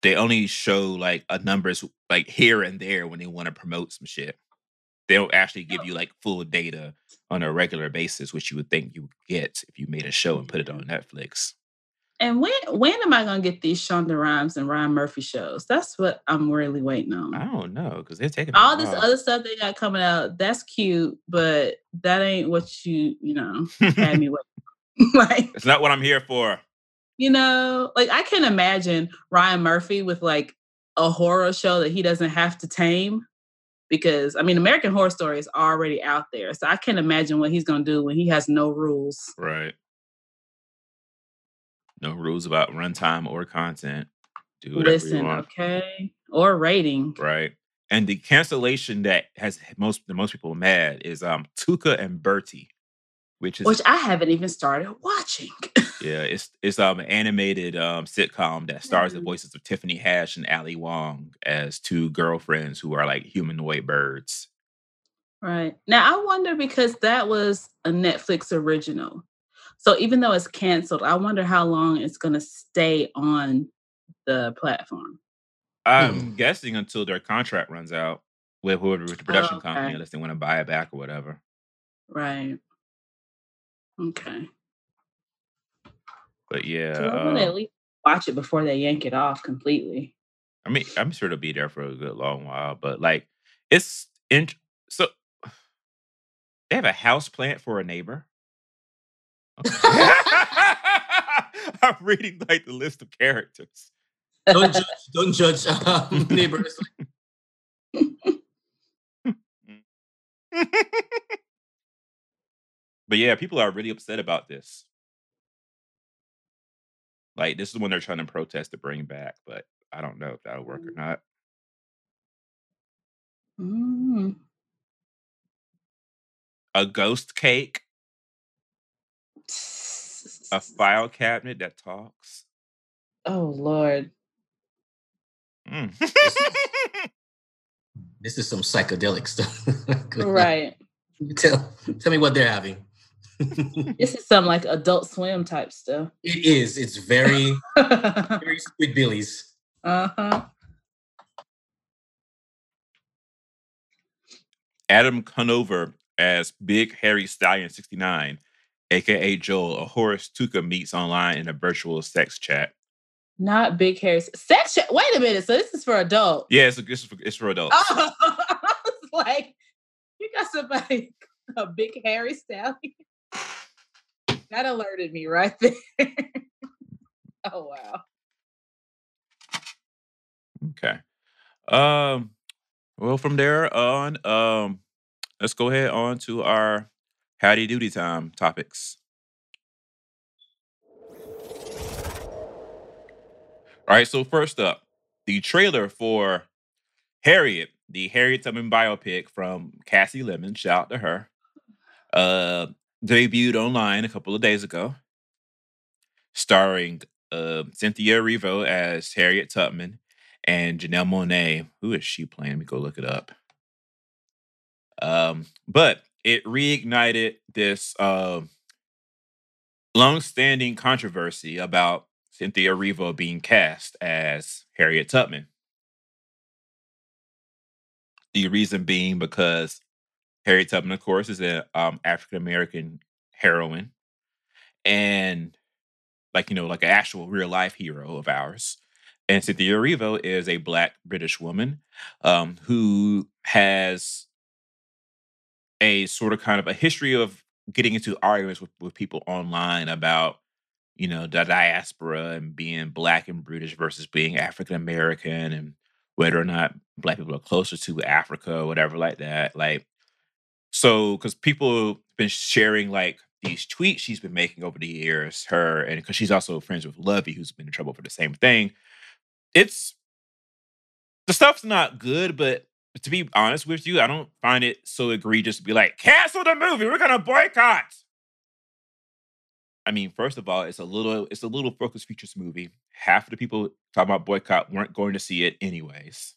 they only show like a numbers like here and there when they want to promote some shit. They don't actually give oh. you like full data on a regular basis, which you would think you would get if you made a show and put it on mm-hmm. Netflix. And when when am I gonna get these Shonda Rhimes and Ryan Murphy shows? That's what I'm really waiting on. I don't know because they're taking All this other stuff they got coming out, that's cute, but that ain't what you, you know, had me [laughs] waiting. [laughs] like, it's not what I'm here for. you know, like I can't imagine Ryan Murphy with like a horror show that he doesn't have to tame. Because I mean, American Horror Story is already out there. So I can't imagine what he's gonna do when he has no rules. Right. No rules about runtime or content. Do whatever you Listen, want. okay. Or rating. right? And the cancellation that has most the most people mad is um Tuca and Bertie, which is Which I haven't even started watching. [laughs] yeah, it's it's um an animated um sitcom that stars the Mhm. voices of Tiffany Haddish and Ali Wong as two girlfriends who are like humanoid birds. Right. Now I wonder because that was a Netflix original. So even though it's canceled, I wonder how long it's going to stay on the platform. I'm guessing until their contract runs out with whoever with the production Oh, company, okay. unless they want to buy it back or whatever. Right. Okay. But yeah, So I want to um, at least watch it before they yank it off completely. I mean, I'm sure it'll be there for a good long while, but like it's in so they have a house plant for a neighbor. Okay. [laughs] [laughs] I'm reading like the list of characters. Don't judge. Don't judge [laughs] um, neighbors. but yeah, people are really upset about this. Like this is when they're trying to protest to bring back, but I don't know if that'll work or not. Mm. A ghost cake, a file cabinet that talks. Oh Lord. Mm. This is [laughs] some psychedelic stuff. [laughs] Right. Tell, tell me what they're having. This is some like adult swim type stuff. it is. It's very, [laughs] very sweet Uh huh. Adam Conover as Big Harry Stallion 69, aka Joel, a Horace Tuca meets online in a virtual sex chat. Not big hairs. Sex. Ch- Wait a minute. So this is for adults. Yeah, it's, it's, for, it's for adults. Oh, [laughs] I was like, you got somebody [laughs] a big hairy stallion. That alerted me right [laughs] there. oh wow. Okay. Um. Well, from there on, um, let's go ahead on to our howdy doody time topics. All right, so first up, the trailer for Harriet, the Harriet Tubman biopic from Kasi Lemmons, shout out to her, uh, debuted online a couple of days ago, starring uh, Cynthia Erivo as Harriet Tubman and Janelle Monáe. Who is she playing? Let me go look it up. Um, but it reignited this uh, long-standing controversy about Cynthia Erivo being cast as Harriet Tubman. The reason being because Harriet Tubman, of course, is an um, African American heroine, and like you know, like an actual real life hero of ours. And Cynthia Erivo is a black British woman um, who has a sort of kind of a history of getting into arguments with, with people online about you know the diaspora and being black and british versus being african american and whether or not black people are closer to africa or whatever like that like so because people have been sharing like these tweets she's been making over the years her and because she's also friends with lovey who's been in trouble for the same thing it's the stuff's not good but to be honest with you, I don't find it so egregious to be like, cancel the movie. We're gonna boycott. I mean, first of all, it's a little it's a little focus features movie. Half of the people talking about boycott weren't going to see it anyways.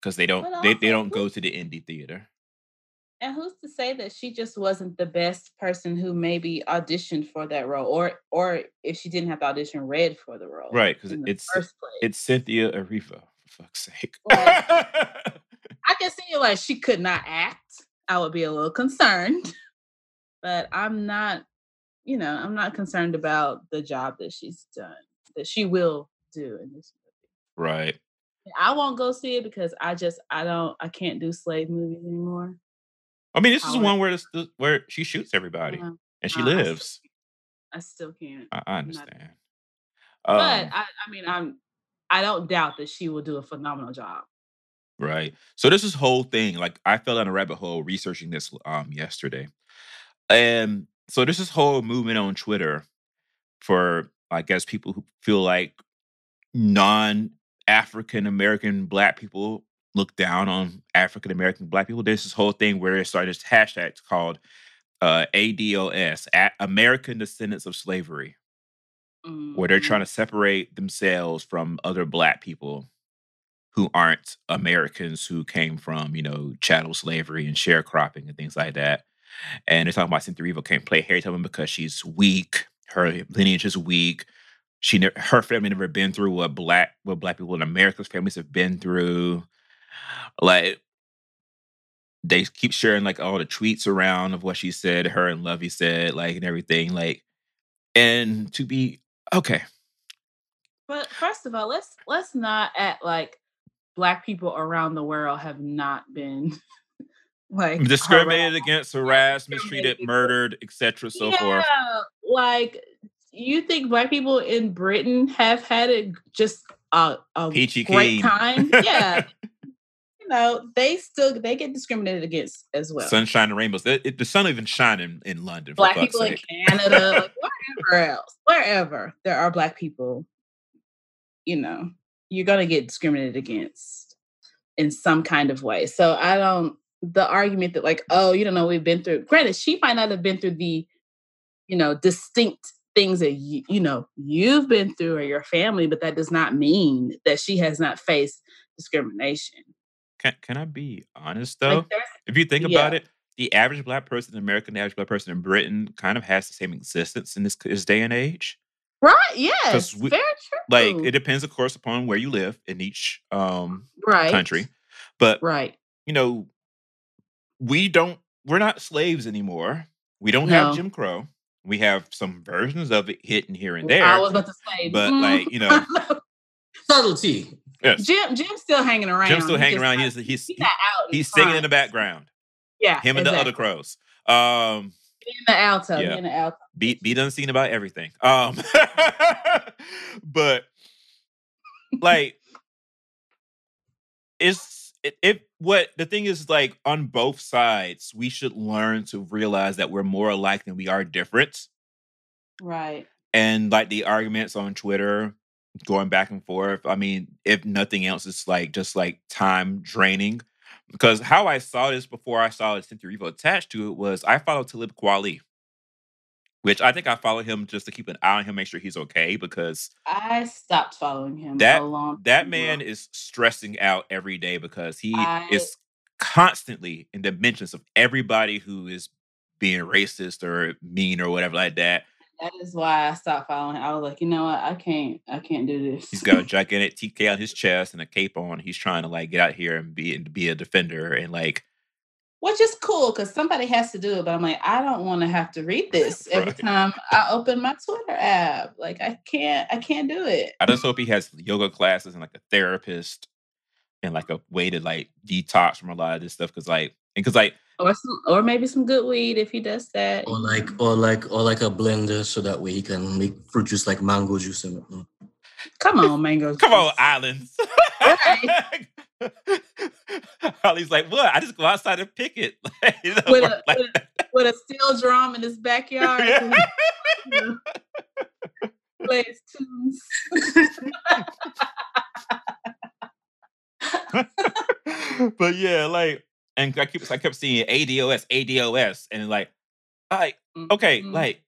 Because they don't But they, they don't go to the indie theater. And who's to say that she just wasn't the best person who maybe auditioned for that role, or or if she didn't have to audition, read for the role Right, because it's first place? it's Cynthia Erivo, for fuck's sake. Like, [laughs] I can see you like she could not act. I would be a little concerned, but I'm not. You know, I'm not concerned about the job that she's done, that she will do in this movie. right. I won't go see it because I just I don't I can't do slave movies anymore. I mean, this is the one where it's the, where she shoots everybody and she uh, I still lives. I still can't. I, I understand. but Um, I, I mean I'm I don't doubt that she will do a phenomenal job. Right. So this is whole thing. Like I fell down a rabbit hole researching this um yesterday. And so this is whole movement on Twitter for I guess people who feel like non-African American black people look down on African American black people. There's this whole thing where it started this hashtag called uh ADOS, American Descendants of Slavery, where they're trying to separate themselves from other black people who aren't Americans who came from, you know, chattel slavery and sharecropping and things like that. And they're talking about Cynthia Erivo can't play Harriet Tubman because she's weak. Her lineage is weak. She ne- her family never been through what black what black people in America's families have been through. Like they keep sharing like all the tweets around of what she said, her and Lovey said, like and everything. Like, and to be okay, But first of all, let's let's not act like black people around the world have not been [laughs] like discriminated harassed. against, harassed, mistreated, murdered, etc. So yeah, forth. like you think black people in Britain have had it just a, a great time? Yeah, [laughs] you know they still they get discriminated against as well. Sunshine and rainbows. It, it- the sun even shining in London. For black people in. Canada, [laughs] like wherever else, wherever there are black people, you know, you're gonna get discriminated against in some kind of way. So I don't the argument that like, oh, you don't know we've been through. Granted, she might not have been through the, you know, distinct things that you, you know you've been through or your family, but that does not mean that she has not faced discrimination. Can, can I be honest though? Like if you think yeah. about it, the average black person in America the average black person in Britain kind of has the same existence in this, this day and age. right, yes, we- very true. Like it depends, of course, upon where you live in each um right, country. But right. you know, we don't we're not slaves anymore. We don't have Jim Crow. We have some versions of it hidden here and there. I there. was about to say, but, mm, like, you [laughs] know, Subtlety. Yes. Jim, Jim's still hanging around. Jim's still hanging around. He's he's he's he's singing in the background. Yeah, Him and the other crows. Um, In the alto. Yeah. In the alto. be be done seen about everything. Um, [laughs] but like, it's it, it what the thing is like on both sides, we should learn to realize that we're more alike than we are different. Right. And like the arguments on Twitter going back and forth, I mean, if nothing else, it's like just like time draining. Because how I saw this before I saw Cynthia Erivo attached to it was I followed Talib Kweli, which I think I followed him just to keep an eye on him, make sure he's okay. Because I stopped following him that that man ago. is stressing out every day because he I is constantly in the mentions of everybody who is being racist or mean or whatever like that. That is why I stopped following him. I was like, you know what? I can't I can't do this. He's got a gigantic TK on his chest and a cape on. He's trying to like get out here and be and be a defender and like Which is cool because somebody has to do it, but I'm like, I don't want to have to read [laughs] this every Right. time I open my Twitter app. Like I can't I can't do it. I just hope he has yoga classes and like a therapist and like a way to like detox from a lot of this stuff because like and because like Or some or maybe some good weed if he does that. Or like, or like, or like a blender, so that way he can make fruit juice like mango juice. And, mm. Come on, mango. come on juice. islands. Right. [laughs] Ollie's like, what? I just go outside and pick it. [laughs] It doesn't With a, like with, a, with a steel drum in his backyard. Yeah. you know, plays tunes. [laughs] but yeah, like, and I keep I kept seeing ADOS, ADOS, and like, like, okay, Mhm. like,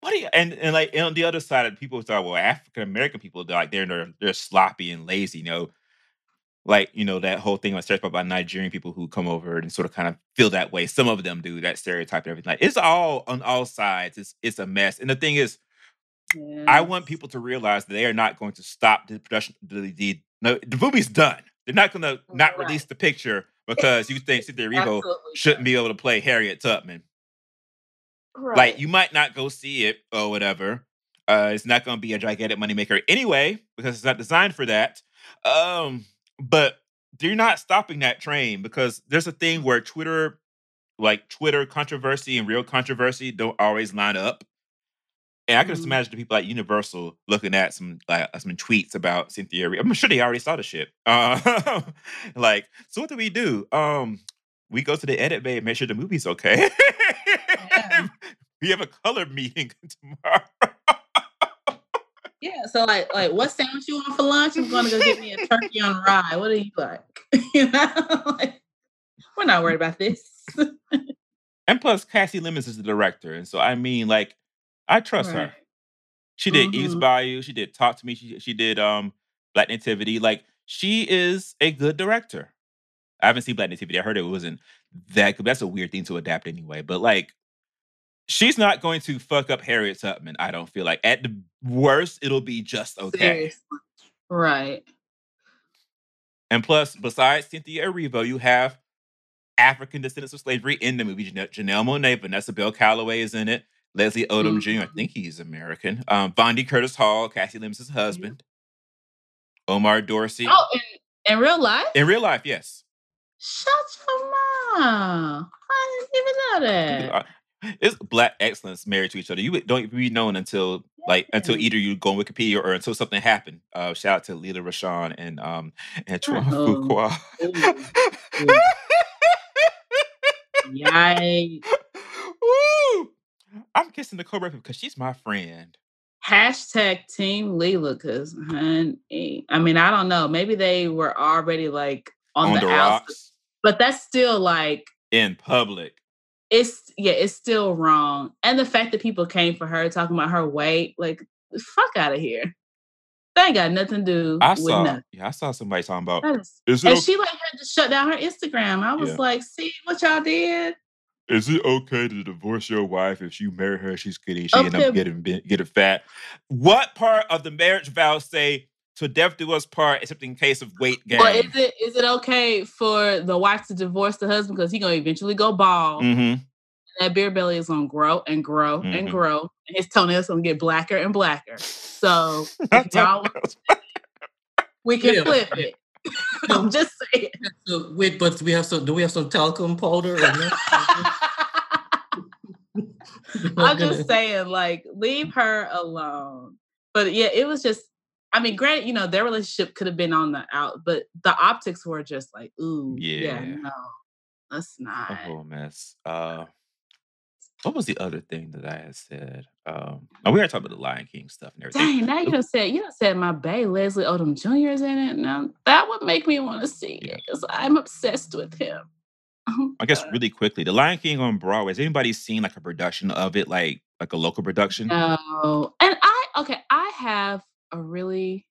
what do you and and like and on the other side of people thought, well, African American people they're like they're they're they're sloppy and lazy, you know. Like, you know, that whole thing was stereotype about Nigerian people who come over and sort of kind of feel that way. Some of them do that stereotype and everything. Like it's all on all sides. It's it's a mess. And the thing is, I want people to realize that they are not going to stop the production. The, the no, the movie's done. They're not going to not Right. release the picture because you think Cynthia Erivo shouldn't be able to play Harriet Tubman. Right. Like you might not go see it or whatever. Uh, it's not going to be a gigantic moneymaker anyway because it's not designed for that. Um, but they're not stopping that train because there's a thing where Twitter, like Twitter controversy and real controversy, don't always line up. And I can just Mhm. imagine the people at Universal looking at some like uh, some tweets about Cynthia. I'm sure they already saw the shit. [laughs] Uh, like, so what do we do? Um, we go to the edit bay and make sure the movie's okay. Yeah. [laughs] we have a color meeting [laughs] tomorrow. Yeah, so like, like what sandwich you want for lunch? I'm going to go get me a turkey on rye. What do you like? you know, like, we're not worried about this. and plus, Kasi Lemmons is the director, and so I mean, like, I trust her. She did Eve's Mhm. Bayou. She did Talk to Me. She she did um Black Nativity. Like, she is a good director. I haven't seen Black Nativity. I heard it wasn't that good. That's a weird thing to adapt anyway. But like, she's not going to fuck up Harriet Tubman. I don't feel like. At the worst, it'll be just okay. Seriously. Right. And plus, besides Cynthia Erivo, you have African descendants of slavery in the movie. Janelle, Janelle Monae, Vanessa Bell Calloway is in it. Leslie Odom Jr. I think he's American. Um, Vondie Curtis Hall, Kasi Lemmons' husband. Omar Dorsey. Oh, in, in real life? In real life, yes. Shut your mouth. I didn't even know that. It's black excellence married to each other. You don't be known until like until either you go on Wikipedia or until something happened. Uh, shout out to Lela Rochon and um Antoine Oh. Fuqua. [laughs] Yikes. I'm kissing the Cobra because she's my friend. Hashtag Team Lela, because honey, I mean, I don't know. Maybe they were already like on, On, the, the outs, but that's still like in public. it's yeah, it's still wrong. And the fact that people came for her talking about her weight, like fuck out of here. That ain't got nothing to do I with saw, nothing. yeah, I saw somebody talking about. Is- Is it and o- she like had to shut down her Instagram. I was Yeah. like, see what y'all did? Is it okay to divorce your wife if you marry her? She's skinny. She end up getting bi- getting fat. What part of the marriage vows say to death do us part, except in case of weight gain? Or is it is it okay for the wife to divorce the husband because he gonna eventually go bald? hmm That beer belly is gonna grow and grow and Mhm. grow, and his toenails gonna get blacker and blacker. So if [laughs] y'all we can flip it. [laughs] I'm just saying. So wait, but we have some. Do we have some talcum powder? Or not? [laughs] I'm just saying, like, leave her alone. But yeah, it was just I mean, granted, you know, their relationship could have been on the out, but the optics were just like, ooh, yeah, Yeah. no, that's not. a whole mess. Uh, what was the other thing that I had said? Um, oh, we already talked about the Lion King stuff and everything. Dang, now you done said you done said my bae Leslie Odom Jr. is in it. Now that would make me want to see Yeah. it because I'm obsessed with him. Oh, I guess God. really quickly, the Lion King on Broadway. Has anybody seen like a production of it, like like a local production? No, and I okay, I have a really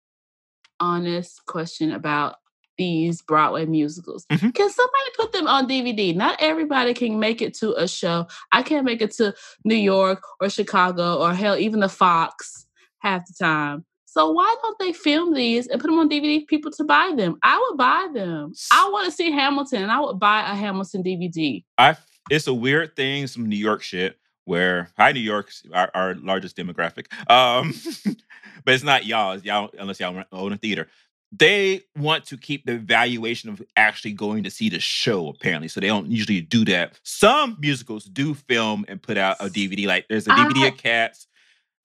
honest question about these Broadway musicals. Mhm. Can somebody put them on DVD? Not everybody can make it to a show. I can't make it to New York or Chicago or hell, even the Fox half the time. So why don't they film these and put them on DVD for people to buy them? I would buy them. I want to see Hamilton, and I would buy a Hamilton DVD. I it's a weird thing, some New York shit where hi New York, our, our largest demographic. Um, [laughs] but it's not y'all, it's y'all unless y'all own a theater. They want to keep the valuation of actually going to see the show, apparently. So they don't usually do that. Some musicals do film and put out a DVD. Like there's a DVD I- of Cats,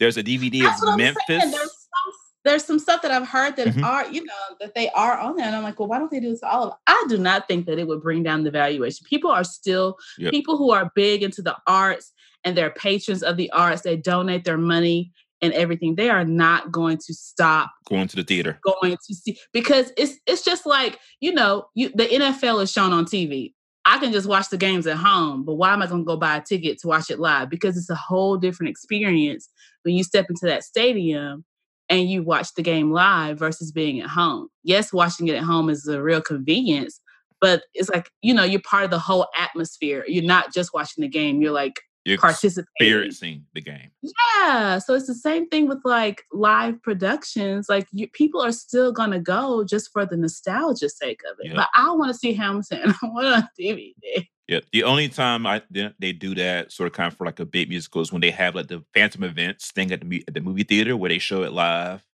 there's a DVD of Memphis. There's some, there's some stuff that I've heard that Mhm. are, you know, that they are on there. And I'm like, well, why don't they do this to all of them? I do not think that it would bring down the valuation. People are still, Yep. people who are big into the arts and they're patrons of the arts, they donate their money and everything. They are not going to stop going to the theater. going to see because it's it's just like you know you the NFL is shown on TV. I can just watch the games at home, but why am I going to go buy a ticket to watch it live? Because it's a whole different experience when you step into that stadium and you watch the game live versus being at home. Yes, watching it at home is a real convenience, but it's like you know you're part of the whole atmosphere. You're not just watching the game; you're like You're participating. experiencing the game. Yeah, so it's the same thing with like live productions. Like you, people are still gonna go just for the nostalgia sake of it. Yep. But I want to see Hamilton. [laughs] I want it on DVD. Yeah, the only time I they, they do that sort of kind of for like a big musical is when they have like the Phantom events thing at the at the movie theater where they show it live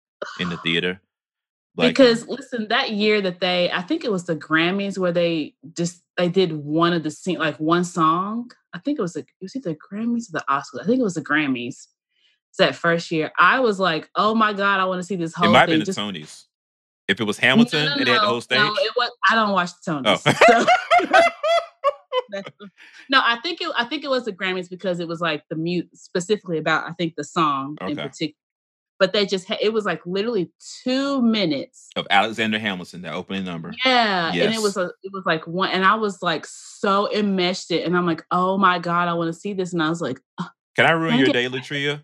in the [sighs] theater. Like, because listen, that year that they, I think it was the Grammys where they just they did one of the scene like one song. I think it was the it was either the Grammys or the Oscars. I think it was the Grammys. It's that first year. I was like, oh my god, I want to see this whole. it might have thing. been the Tonys. If it was Hamilton No, no, and they had the whole stage, No, it was. I don't watch the Oh. Tonys. So. [laughs] no, I think it. I think it was the Grammys because it was like the mute specifically about. I think the song in particular. But they just. Ha- it was like literally two minutes. of Alexander Hamilton, that opening number. Yeah, and it was a. It was like one, and I was like so enmeshed it, and I'm like, oh my god, I want to see this, and I was like, Can I ruin I your day, Latria?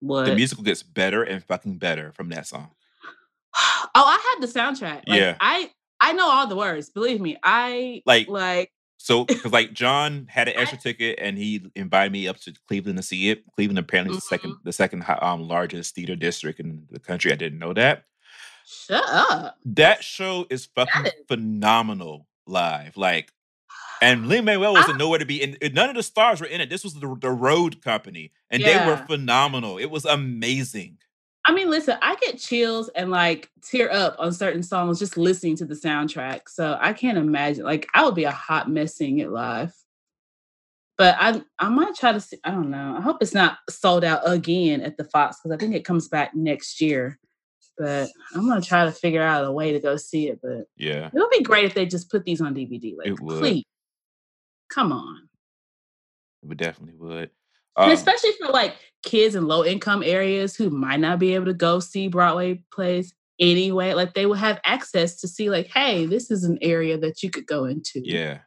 what? The musical gets better and fucking better from that song. [sighs] oh, I had the soundtrack. Like, Yeah. I I know all the words. Believe me, I Like- like. So, because like John had an extra ticket and he invited me up to Cleveland to see it. Cleveland apparently is the second, Mm-hmm. the second um, largest theater district in the country. I didn't know that. Shut up. That show is fucking is- phenomenal live. Like, and [gasps] Lin Manuel wasn't nowhere to be in. None of the stars were in it. This was the, the Road Company, and they were phenomenal. It was amazing. I mean, listen, I get chills and like tear up on certain songs just listening to the soundtrack. So I can't imagine. Like, I would be a hot mess seeing it live. But I I might try to see. I don't know. I hope it's not sold out again at the Fox because I think it comes back next year. But I'm gonna try to figure out a way to go see it. But Yeah, it would be great if they just put these on DVD. Like, It would. please, come on. it definitely would. And Um, especially for like kids in low income areas who might not be able to go see Broadway plays anyway, like they will have access to see, like, hey, this is an area that you could go into. yeah.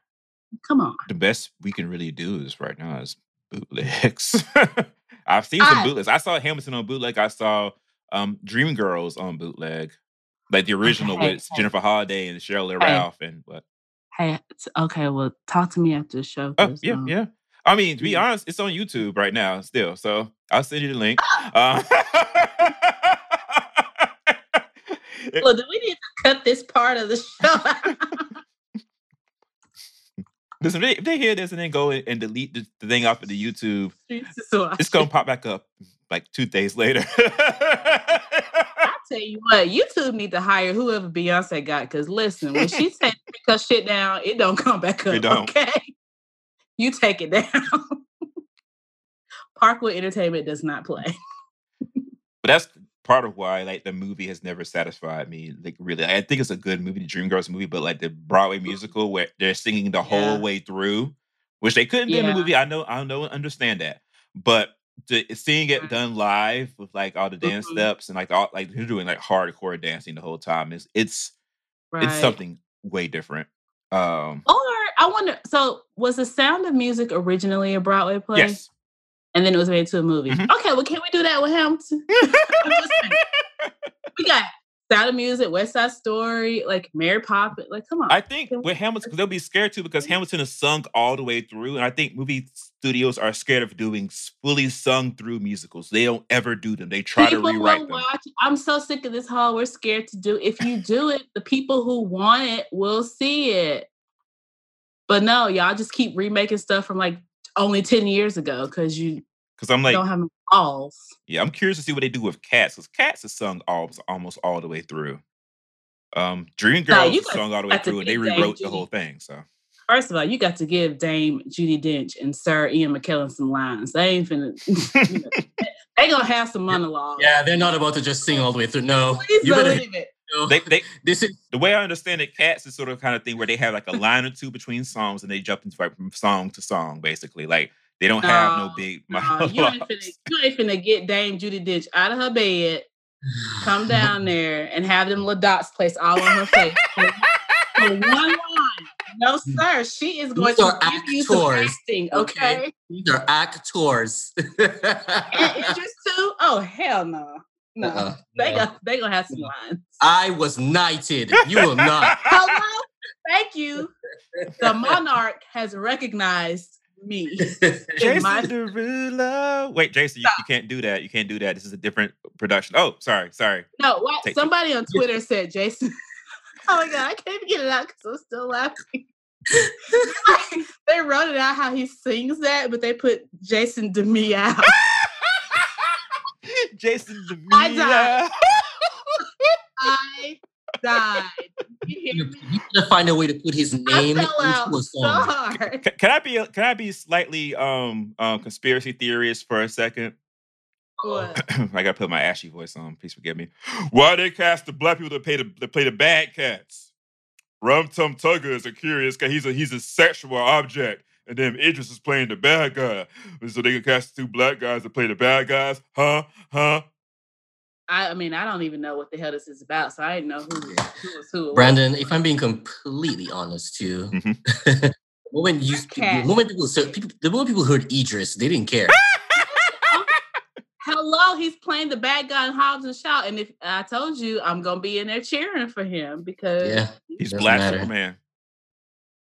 Come on. the best we can really do is right now is bootlegs. [laughs] I've seen some I- bootlegs. I saw Hamilton on bootleg. I saw um Dreamgirls on bootleg, like the original hey, with hey. Jennifer Holliday and Sheryl Lee Hey. Ralph and what? Hey, okay, well, talk to me after the show. Oh yeah, um, yeah. I mean, to be yeah. honest, it's on YouTube right now still. So I'll send you the link. Ah! Uh, [laughs] Well, do we need to cut this part of the show? [laughs] listen, if they, if they hear this and then go and delete the, the thing off of the YouTube, it's gonna pop back up like two days later. [laughs] I tell you what, YouTube need to hire whoever Beyonce got. Because listen, when she takes her shit down, it don't come back up. It don't. Okay, you take it [laughs] down. Parkwood Entertainment does not play. [laughs] But that's part of why like the movie has never satisfied me. Like really, I think it's a good movie, the Dreamgirls movie, but like the Broadway musical where they're singing the whole way through, which they couldn't do in the movie. I know, I know, and understand that, but to, seeing it done live with like all the dance Mhm. steps and like all like they're doing like hardcore dancing the whole time is it's Right. it's something way different. Um, Or I wonder. So was the Sound of Music originally a Broadway play? yes. And then it was made into a movie. Mhm. Okay, well, can we do that with Hamilton? I'm just [laughs] saying. we got Sound of Music, West Side Story, like Mary Poppins. Like, come on. I think Can we- with Hamilton, they'll be scared too because Hamilton is sung all the way through, and I think movie studios are scared of doing fully sung through musicals. They don't ever do them. They try to people rewrite them. watch. I'm so sick of this whole we're scared to do. If you do it, the people who want it will see it. But no, y'all just keep remaking stuff from like only 10 years ago because you Because I'm like, don't have balls. yeah, I'm curious to see what they do with Cats. Because Cats is sung almost almost all the way through. Um, Dreamgirls you is got- sung all the way through, and they be Dame rewrote the whole thing. So First of all, you got to give Dame Judi Dench and Sir Ian McKellen some lines. They ain't finna. [laughs] you know, [laughs] they gonna have some monologue. Yeah, they're not about to just sing all the way through. No, Please you better. believe it. No. they they [laughs] this is the way I understand it, Cats is sort of kind of thing where they have like a line or two between songs, and they jump into like from song to song, basically. Like they don't have no No, big No, monologues. [laughs] you ain't finna. You ain't finna get Dame Judi Dench out of her bed, come down [laughs] there, and have them little dots placed all on her face. For for one line. No, sir. She is going These to are give you some actors, acting. okay? Okay. These are actors. And Idris too. Oh hell no. No. Uh-uh, They no. got they gonna have some lines. I was knighted. You will not. [laughs] Hello. Thank you. The monarch has recognized me. [laughs] Jason my- Derulo. Wait, Jason, you, you can't do that. You can't do that. This is a different production. Oh, sorry, sorry. No, what? Take it. Somebody on Twitter said Jason. [laughs] oh my god, I can't even get it out because I'm still laughing. they wrote it out how he sings that, but they put Jason Demi out. Jason I died. [laughs] I died. You hear you gotta find a way to put his I name fell out into a so song. hard. Ca- Can I be can I be slightly um um conspiracy theorist for a second? What? [clears throat] I gotta put my ashy voice on. Please forgive me. Why they cast the black people to play the to play the bad cats? Rum Tum Tugger is a curious guy. He's a he's a sexual object. And then Idris is playing the bad guy. So they can cast two black guys to play the bad guys. Huh? Huh? I, I mean, I don't even know what the hell this is about, so I didn't know who, who was who. Brandon, if I'm being completely honest too, Mhm. [laughs] the moment you Okay. the moment people, so people the moment people heard Idris, they didn't care. [laughs] Hello, he's playing the bad guy in Hobbs and Shaw, and if I told you, I'm gonna be in there cheering for him because yeah. He's Black matter. Superman.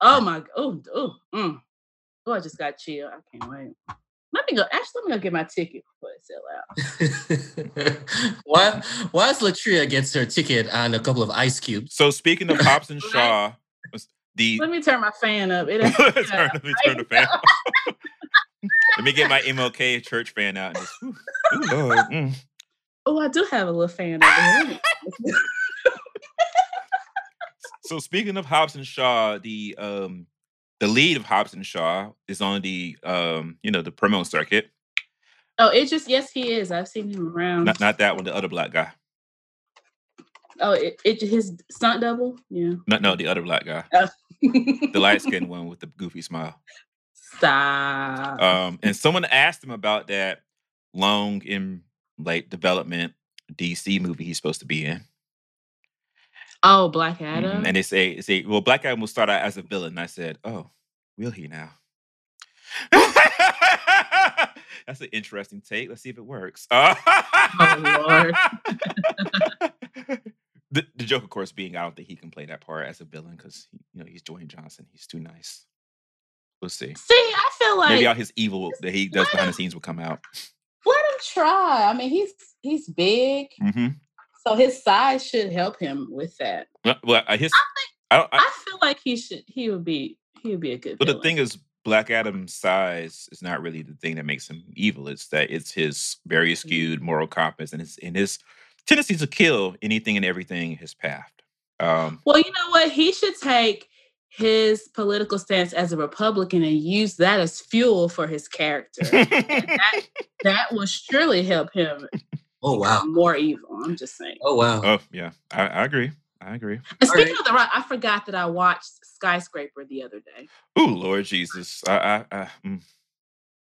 oh my, oh, oh, mm. Oh, I just got chill. I can't wait. Let me go. Actually, let me go get my ticket before it sell out. [laughs] why why is Latria gets her ticket and a couple of ice cubes? So speaking of Hobbs and [laughs] Shaw, the Let me turn my fan up. It [laughs] turn, let me turn the fan. on. let me get my MLK church fan out. And just, ooh, ooh, Lord, mm. oh, I do have a little fan over here. So speaking of Hobbs and Shaw, the um the lead of Hobbs and Shaw is on the um you know the promo circuit. oh, it just yes, he is. I've seen him around. Not not that one, the other black guy. Oh, it, it his stunt double. Yeah. No, no, the other black guy, Oh. the light skinned [laughs] one with the goofy smile. Stop. Um, and someone asked him about that long in late development DC movie he's supposed to be in. Oh, Black Mhm, Adam. And they say, they say, well, Black Adam will start out as a villain. And I said, oh, will he now? [laughs] That's an interesting take. Let's see if it works. Oh, Lord. [laughs] the, the joke, of course, being I don't think he can play that part as a villain because you know he's Dwayne Johnson. He's too nice. We'll see. See, I feel like Maybe all his evil that he does behind the scenes will come out. let him try. I mean, he's he's big, hmm so his size should help him with that. Well, uh, his I don't. I, I feel like he should. He would be. He would be a good. But the thing is, Black Adam's size is not really the thing that makes him evil. It's that it's his very Mm-hmm. skewed moral compass and his and his tendency to kill anything and everything in his path. Um, Well, you know what? He should take his political stance as a Republican and use that as fuel for his character. that, that will surely help him Oh wow. more evil. I'm just saying. Oh wow. Oh yeah, I, I agree. I agree. And speaking right. of the rock, I forgot that I watched Skyscraper the other day. Ooh, Lord Jesus. I, I, I mm.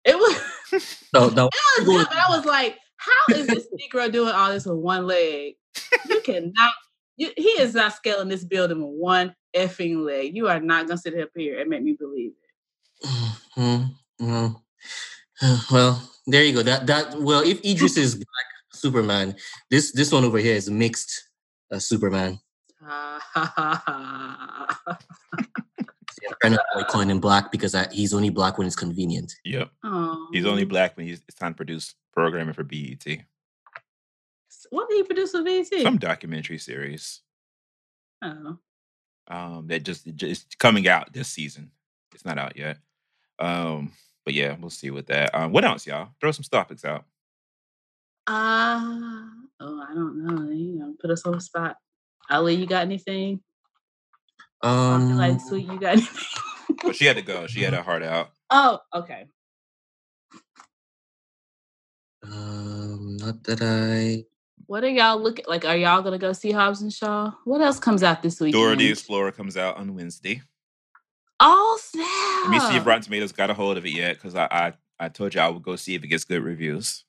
It was [laughs] No, no. it was good, but I was like, how is this Negro doing all this with one leg? You cannot. You, he is not scaling this building with one effing leg. You are not gonna sit up here and make me believe it. Mhm, mhm. [sighs] Well, there you go. That that well, if Idris is black Superman, this this one over here is mixed uh, Superman. [laughs] I'm trying to avoid calling him black because I, he's only black when it's convenient. Yep. Oh. He's only black when he's, it's time to produce programming for BET. What did he produce for BET? Some documentary series oh. um, that just just coming out this season. It's not out yet. Um, but yeah, we'll see with that. Um, what else, y'all? Throw some topics out. Uh, oh, I don't know. You know, put us on the spot. Ali, you got anything? I Um, feel like sweet, you got [laughs] anything? But she had to go. She had her heart out. oh, okay. um, not that I. What are y'all looking like? Are y'all gonna go see Hobbs and Shaw? What else comes out this week? Dora the Explorer comes out on Wednesday. Oh snap! Let me see if Rotten Tomatoes got a hold of it yet, because I, I I told you I would go see if it gets good reviews.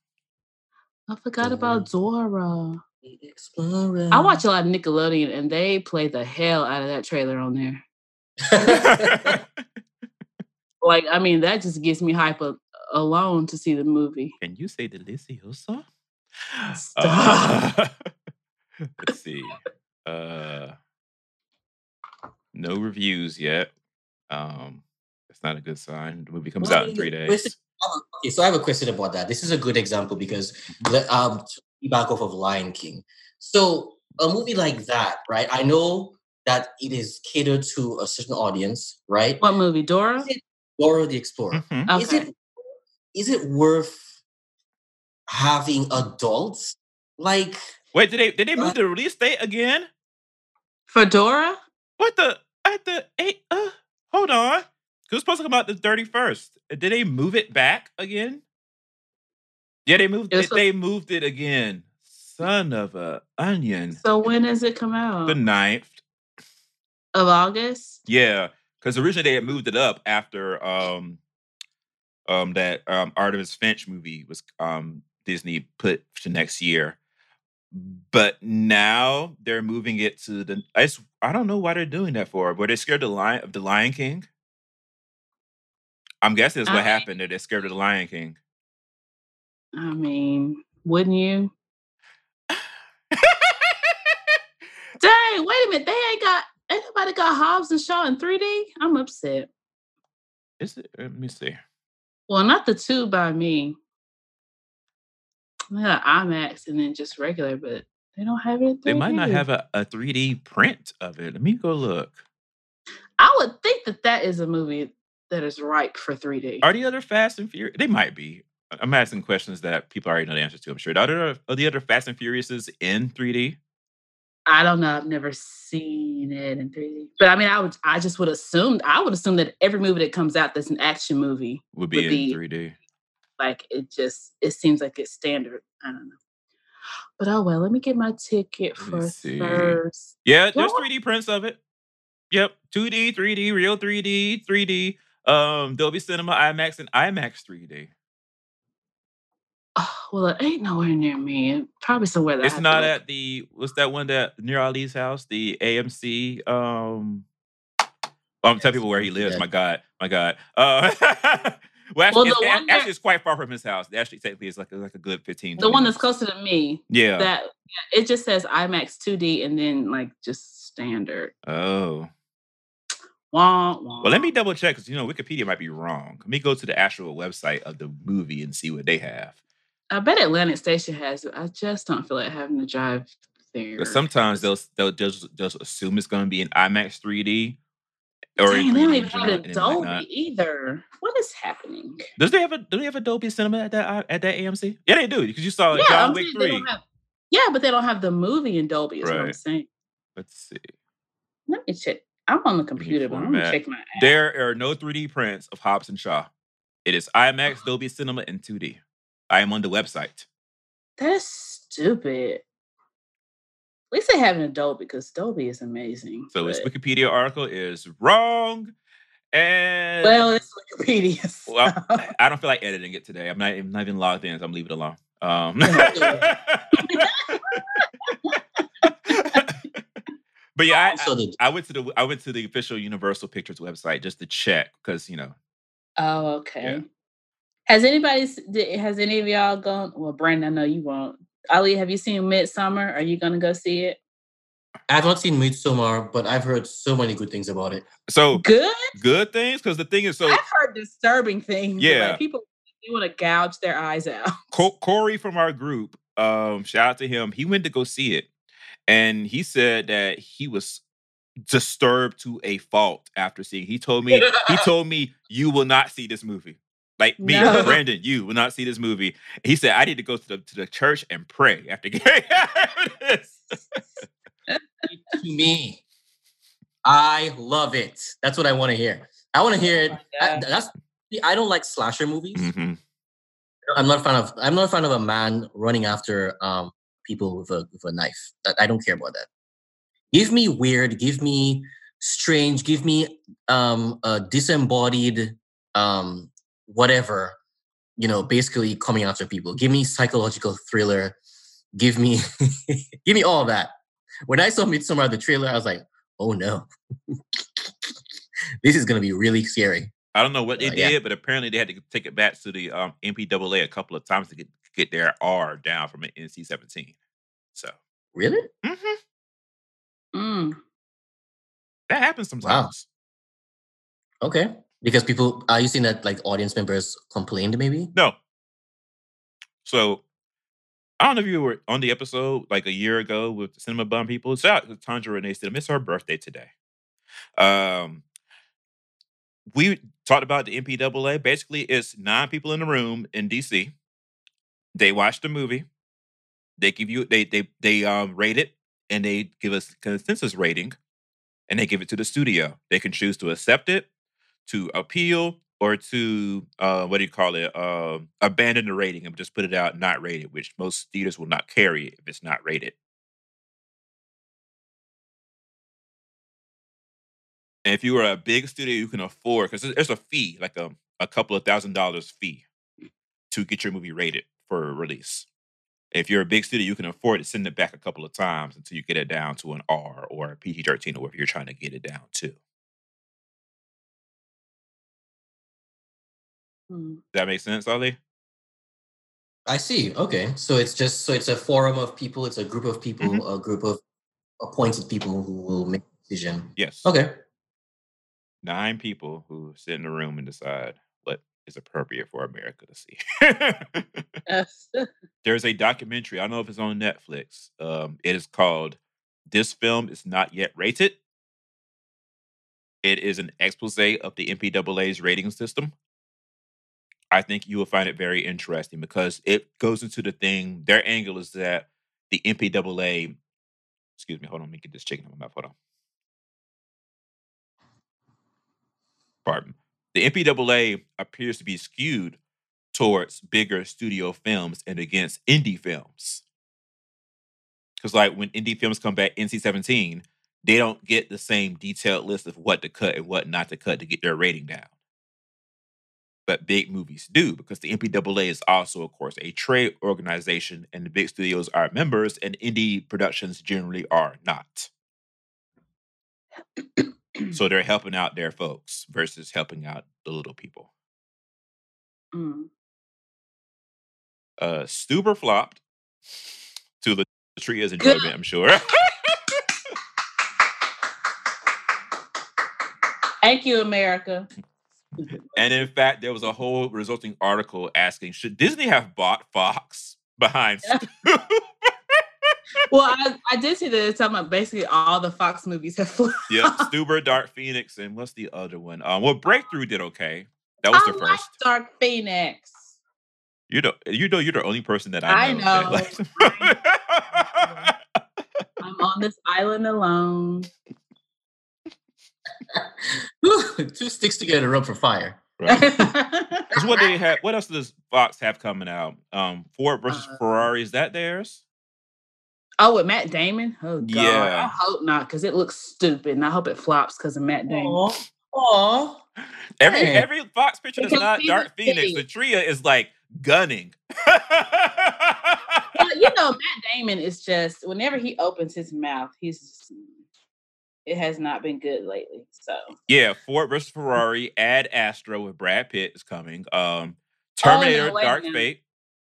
I forgot about Dora. Explorer. I watch a lot of Nickelodeon, and they play the hell out of that trailer on there. [laughs] Like, I mean, that just gets me hype a- alone to see the movie. Can you say delicioso? Stop. Uh, [laughs] let's see. Uh, no reviews yet. Um, that's not a good sign. The movie comes Well, out in three days. Okay, so I have a question about that. This is a good example because let- um back off of Lion King. So a movie like that, right? I know that it is catered to a certain audience, right? What movie? Dora? Dora the Explorer. Mhm. Is it is it worth having adults like Wait, did they did they Uh, move the release date again? For Dora? What the at the eight? Uh, hold on. It was supposed to come out the thirty first. Did they move it back again? Yeah, they moved. It It, they moved it again. Son of a onion. So when does it come out? The 9th. of August? Yeah, because originally they had moved it up after um um that um Artemis Finch movie was um Disney put to next year. But now they're moving it to the it's, I don't know why they're doing that for. Were they scared of the lion of the Lion King? I'm guessing that's what I- happened. That they're scared of the Lion King. I mean, wouldn't you? [laughs] Dang, wait a minute. They ain't got anybody got Hobbs and Shaw in 3D? I'm upset. Is it? Let me see. Well, not the two by me. They got IMAX and then just regular, but they don't have it. In 3D. They might not have a, a 3D print of it. Let me go look. I would think that that is a movie that is ripe for 3D. Are the other Fast and Furious? They might be. I'm asking questions that people already know the answers to. I'm sure. Are, there, are the other Fast and Furiouses in 3D? I don't know. I've never seen it in 3D. But I mean, I would I just would assume I would assume that every movie that comes out that's an action movie, Would be Would in be- 3D. like it just it seems like it's standard. I don't know. But oh well, let me get my ticket for. Thursday. Yeah, there's 3D prints of it. Yep, 2D, 3D, real 3D, 3D, um, Dolby Cinema, IMAX, and IMAX 3D. Oh, well, it ain't nowhere near me. Probably somewhere that It's to not at the what's that one that near Ali's house, the AMC. Um, well, I'm telling people where he lives. Yeah. My God, my God. Uh, [laughs] well, actually, Well, it's, actually, it's quite far from his house. Actually, technically, it's like a, like a good 15. The one that's closer to me. Yeah. That yeah, it just says IMAX 2D and then like just standard. oh. Wah, wah. Well, let me double check because you know Wikipedia might be wrong. Let me go to the actual website of the movie and see what they have. I bet Atlantic Station has it. I just don't feel like having to drive there. 'Cause sometimes they'll they'll just just assume it's going to be in IMAX 3D or Dang, they don't even have general, it and in it might Dolby either. What is happening? Does they have a do they have a Dolby Cinema at that uh, at that AMC? Yeah, they do because you saw yeah, John I'm Wick three. have. Yeah, but they don't have the movie in Dolby. Is what I'm saying. Let's see. Let me check. I'm on the computer, but I'm gonna check my app. There are no 3D prints of Hobbs and Shaw. It is IMAX, Dolby Cinema, and 2D. I am on the website. That is stupid. At least they have an Adobe because Dolby is amazing. So this Wikipedia article is wrong. And well, it's Wikipedia. [laughs] so- Well, I don't feel like editing it today. I'm not, I'm not even logged in, so I'm leaving it alone. Um, [laughs] [laughs] but yeah, I, Also, the I, I went to the I went to the official Universal Pictures website just to check because you know oh, okay. Has anybody? Has any of y'all gone? Well, Brandon, I know you won't. Ali, have you seen Midsommar? Are you gonna go see it? I have not seen Midsommar, but I've heard so many good things about it. so Good. good things because the thing is so I've heard disturbing things. Yeah. like people they want to gouge their eyes out. Co- Corey from our group, um, shout out to him. He went to go see it, and he said that he was disturbed to a fault after seeing. He told me he [laughs] told me you will not see this movie. Like me, No. [laughs] Brandon, you will not see this movie. He said I need to go to the to the church and pray after getting [laughs] this. to me, I love it. That's what I want to hear. I want to hear it. I, that's I don't like slasher movies. Mhm. I'm not a fan of. I'm not a fan of a man running after um people with a with a knife. I, I don't care about that. Give me weird. Give me strange. Give me um a disembodied um whatever. You know, basically coming after people. Give me psychological thriller. Give me [laughs] give me all that. When I saw Midsommar the trailer, I was like, oh no, [laughs] this is gonna be really scary. I don't know what they Uh, yeah. did, but apparently they had to take it back to the um, MPAA a couple of times to get get their R down from an NC-17. So Really? mhm, Mm. that happens sometimes. Okay. Because people are you seeing that like audience members complained maybe? No. So I don't know if you were on the episode like a year ago with the Cinema Bum people. Shout out to Tandra Renee said, It's her birthday today. Um we talked about the MPAA. Basically, it's nine people in the room in DC. They watch the movie. They give you they they they um rate it and they give us consensus rating and they give it to the studio. They can choose to accept it, to appeal, or to uh what do you call it? Uh, abandon the rating and just put it out not rated, which most theaters will not carry if it's not rated. And if you are a big studio, you can afford because there's a fee, like a, a couple of thousand dollars fee to get your movie rated for a release. If you're a big studio, you can afford to send it back a couple of times until you get it down to an R or a PG 13 or whatever you're trying to get it down to. Does Mm. that make sense, Ali? I see. Okay. So it's just so it's a forum of people, it's a group of people, Mhm. a group of appointed people who will make a decision. Yes. Okay. Nine people who sit in the room and decide is appropriate for America to see. Uh, [laughs] [laughs] There's a documentary. I don't know if it's on Netflix. Um, it is called "This Film Is Not Yet Rated." It is an expose of the MPAA's rating system. I think you will find it very interesting because it goes into the thing. Their angle is that the MPAA. Excuse me. Hold on. Let me get this chicken in my mouth. Hold on. Pardon. The MPAA appears to be skewed towards bigger studio films and against indie films. Because, like, when indie films come back NC 17, they don't get the same detailed list of what to cut and what not to cut to get their rating down. But big movies do, because the MPAA is also, of course, a trade organization, and the big studios are members, and indie productions generally are not. So they're helping out their folks versus helping out the little people. mm. uh Stuber flopped to the Tria's Good. enjoyment, I'm sure. [laughs] Thank you, America. and in fact, there was a whole resulting article asking, should Disney have bought Fox behind [laughs] Stuber? [laughs] Well, I, I did see that it's talking about basically all the Fox movies have flopped. [laughs] yep, Stuber, Dark Phoenix, and what's the other one? Um, well, Breakthrough did okay. That was I the like first. Dark Phoenix. You know, you know, you're the only person that I I know. that like- [laughs] I'm on this island alone. [laughs] Two sticks together rub for fire. Right. Because what they have, what else does Fox have coming out? Um, Ford versus Uh, Ferrari. Is that theirs? Oh, with Matt Damon? Oh god. Yeah. I hope not, because it looks stupid. And I hope it flops because of Matt Damon. Aw. Aw. Every Hey. every Fox picture that's Because not he's Dark Phoenix, pig. the trio is like gunning. Well, you know, [laughs] Matt Damon is just whenever he opens his mouth, he's just, it has not been good lately. So yeah, Ford versus Ferrari. Ad Astra with Brad Pitt is coming. Um, Oh, no, Terminator, Dark. Fate.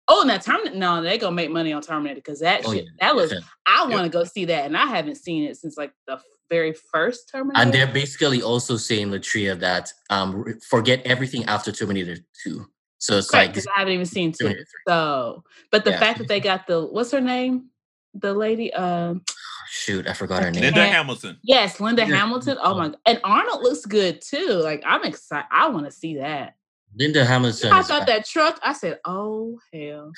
Oh, now Terminator. No, they're gonna make money on Terminator because that Oh, shit. yeah, that was. I want to go see that, and I haven't seen it since like the very first Terminator. And they're basically also saying Latria that um forget everything after Terminator 2. So it's right like because I haven't even seen two. So, but the Yeah. fact that they got the what's her name, the lady. Um, Shoot, I forgot her name. Linda Yeah. Hamilton. yes, Linda Yeah. Hamilton. Oh my! And Arnold looks good too. Like I'm excited. I want to see that. Linda Hamilton. I is thought that truck. I said, "Oh hell!"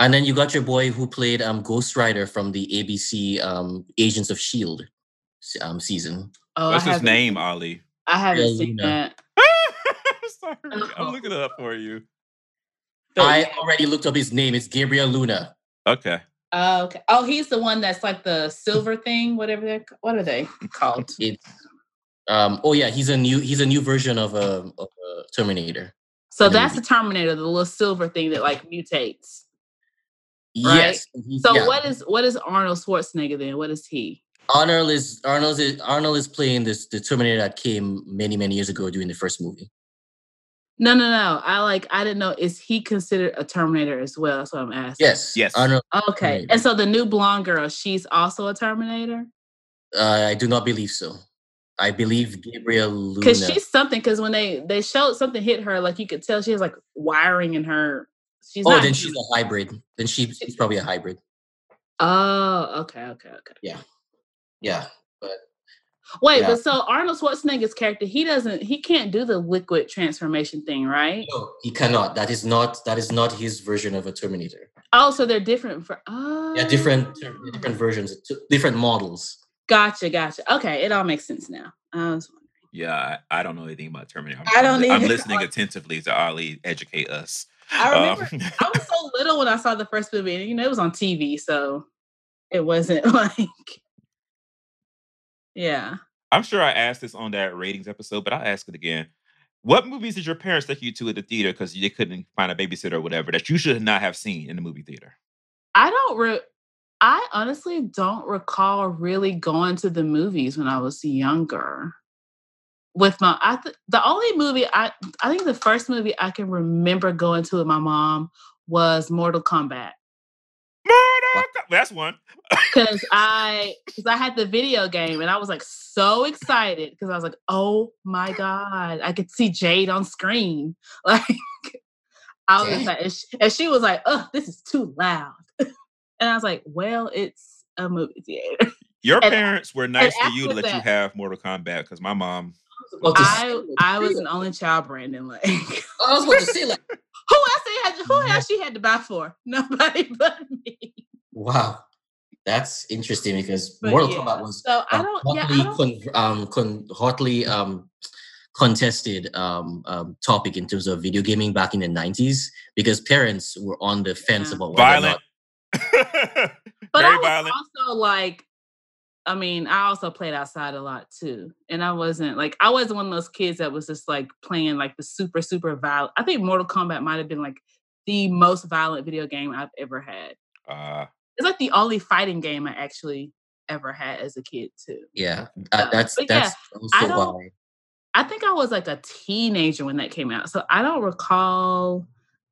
And then you got your boy who played um Ghost Rider from the ABC um Agents of Shield um season. Oh, What's I his name, Ollie? I haven't Yeah, seen Luna. that. [laughs] Sorry, Oh. I'm looking it up for you. But I already looked up his name. It's Gabriel Luna. Okay. Oh, okay. Oh, he's the one that's like the silver thing, whatever they're what are they called? It's um oh yeah, he's a new he's a new version of a, of a Terminator. So in that's the. Terminator, the little silver thing that like mutates. Right. Yes. So yeah. what is what is Arnold Schwarzenegger then? What is he? Arnold is Arnold is Arnold is playing this the Terminator that came many many years ago during the first movie. No, no, no. I like I didn't know. Is he considered a Terminator as well? That's what I'm asking. Yes. Yes. Arnold. Okay. Terminator. And so the new blonde girl, she's also a Terminator? Uh, I do not believe so. I believe Gabriel Luna. Because she's something, because when they they showed something hit her, like you could tell she has like wiring in her. She's oh, then she's a hybrid. Then she, she's probably a hybrid. Oh, okay, okay, okay. Yeah. Yeah, but wait, Yeah. but so Arnold Schwarzenegger's character, he doesn't, he can't do the liquid transformation thing, right? No, he cannot. That is not. That is not his version of a Terminator. Oh, so they're different for. Oh, Yeah, different oh. different versions, different models. Gotcha, gotcha. Okay, it all makes sense now. I was wondering. Yeah, I, I don't know anything about Terminator. I don't I'm, I'm [laughs] listening attentively to Ollie educate us. I remember Um, I was [laughs] so little when I saw the first movie, and you know it was on TV, so it wasn't [laughs] like, yeah. I'm sure I asked this on that ratings episode, but I'll ask it again. What movies did your parents take you to at the theater because they couldn't find a babysitter or whatever that you should not have seen in the movie theater? I don't. Re- I honestly don't recall really going to the movies when I was younger. With my, I th- the only movie I, I think the first movie I can remember going to with my mom was Mortal Kombat. Mortal Kombat- That's one. because I because I had the video game and I was like so excited because I was like, oh my god, I could see Jade on screen. [laughs] Like I was like, and she, and she was like, oh, this is too loud. [laughs] and I was like, well, it's a movie theater. Your And- parents were nice to you to after let you have Mortal Kombat because my mom. I I was an only child, Brandon. Like who [laughs] I was about to say like, [laughs] else had who else she had to buy for? [laughs] Nobody but me. wow, that's interesting because But Mortal yeah, Kombat was So I don't. Yeah, I hotly, don't. con- um, con- hotly um, contested um, um, topic in terms of video gaming back in the nineties because parents were on the fence Yeah. about whether Violent. [laughs] But Very I was violent. also like, I mean, I also played outside a lot too, and I wasn't like I wasn't one of those kids that was just like playing like the super super violent. I think Mortal Kombat might have been like the most violent video game I've ever had. Uh, It's like the only fighting game I actually ever had as a kid too. Yeah, that, that's But yeah, that's I don't- why. I think I was like a teenager when that came out, so I don't recall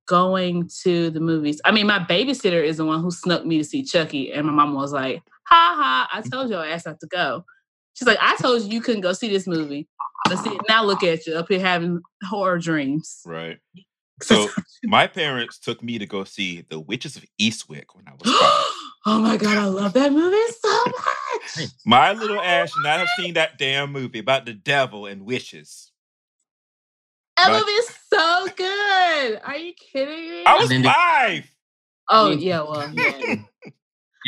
going to the movies. I mean, my babysitter is the one who snuck me to see Chucky, and my mom was like, "Ha ha! I mm-hmm. told your ass not to go." She's like, "I told you you couldn't go see this movie." But see, now look at you up here having horror dreams. right. So [laughs] my parents took me to go see The Witches of Eastwick when I was five. [gasps] oh my god, I love that movie so [laughs] much. My little oh ass should not have seen that damn movie about the devil and witches. That Right. movie is so good. Are you kidding me? I was then five. oh yeah, well, [laughs] yeah.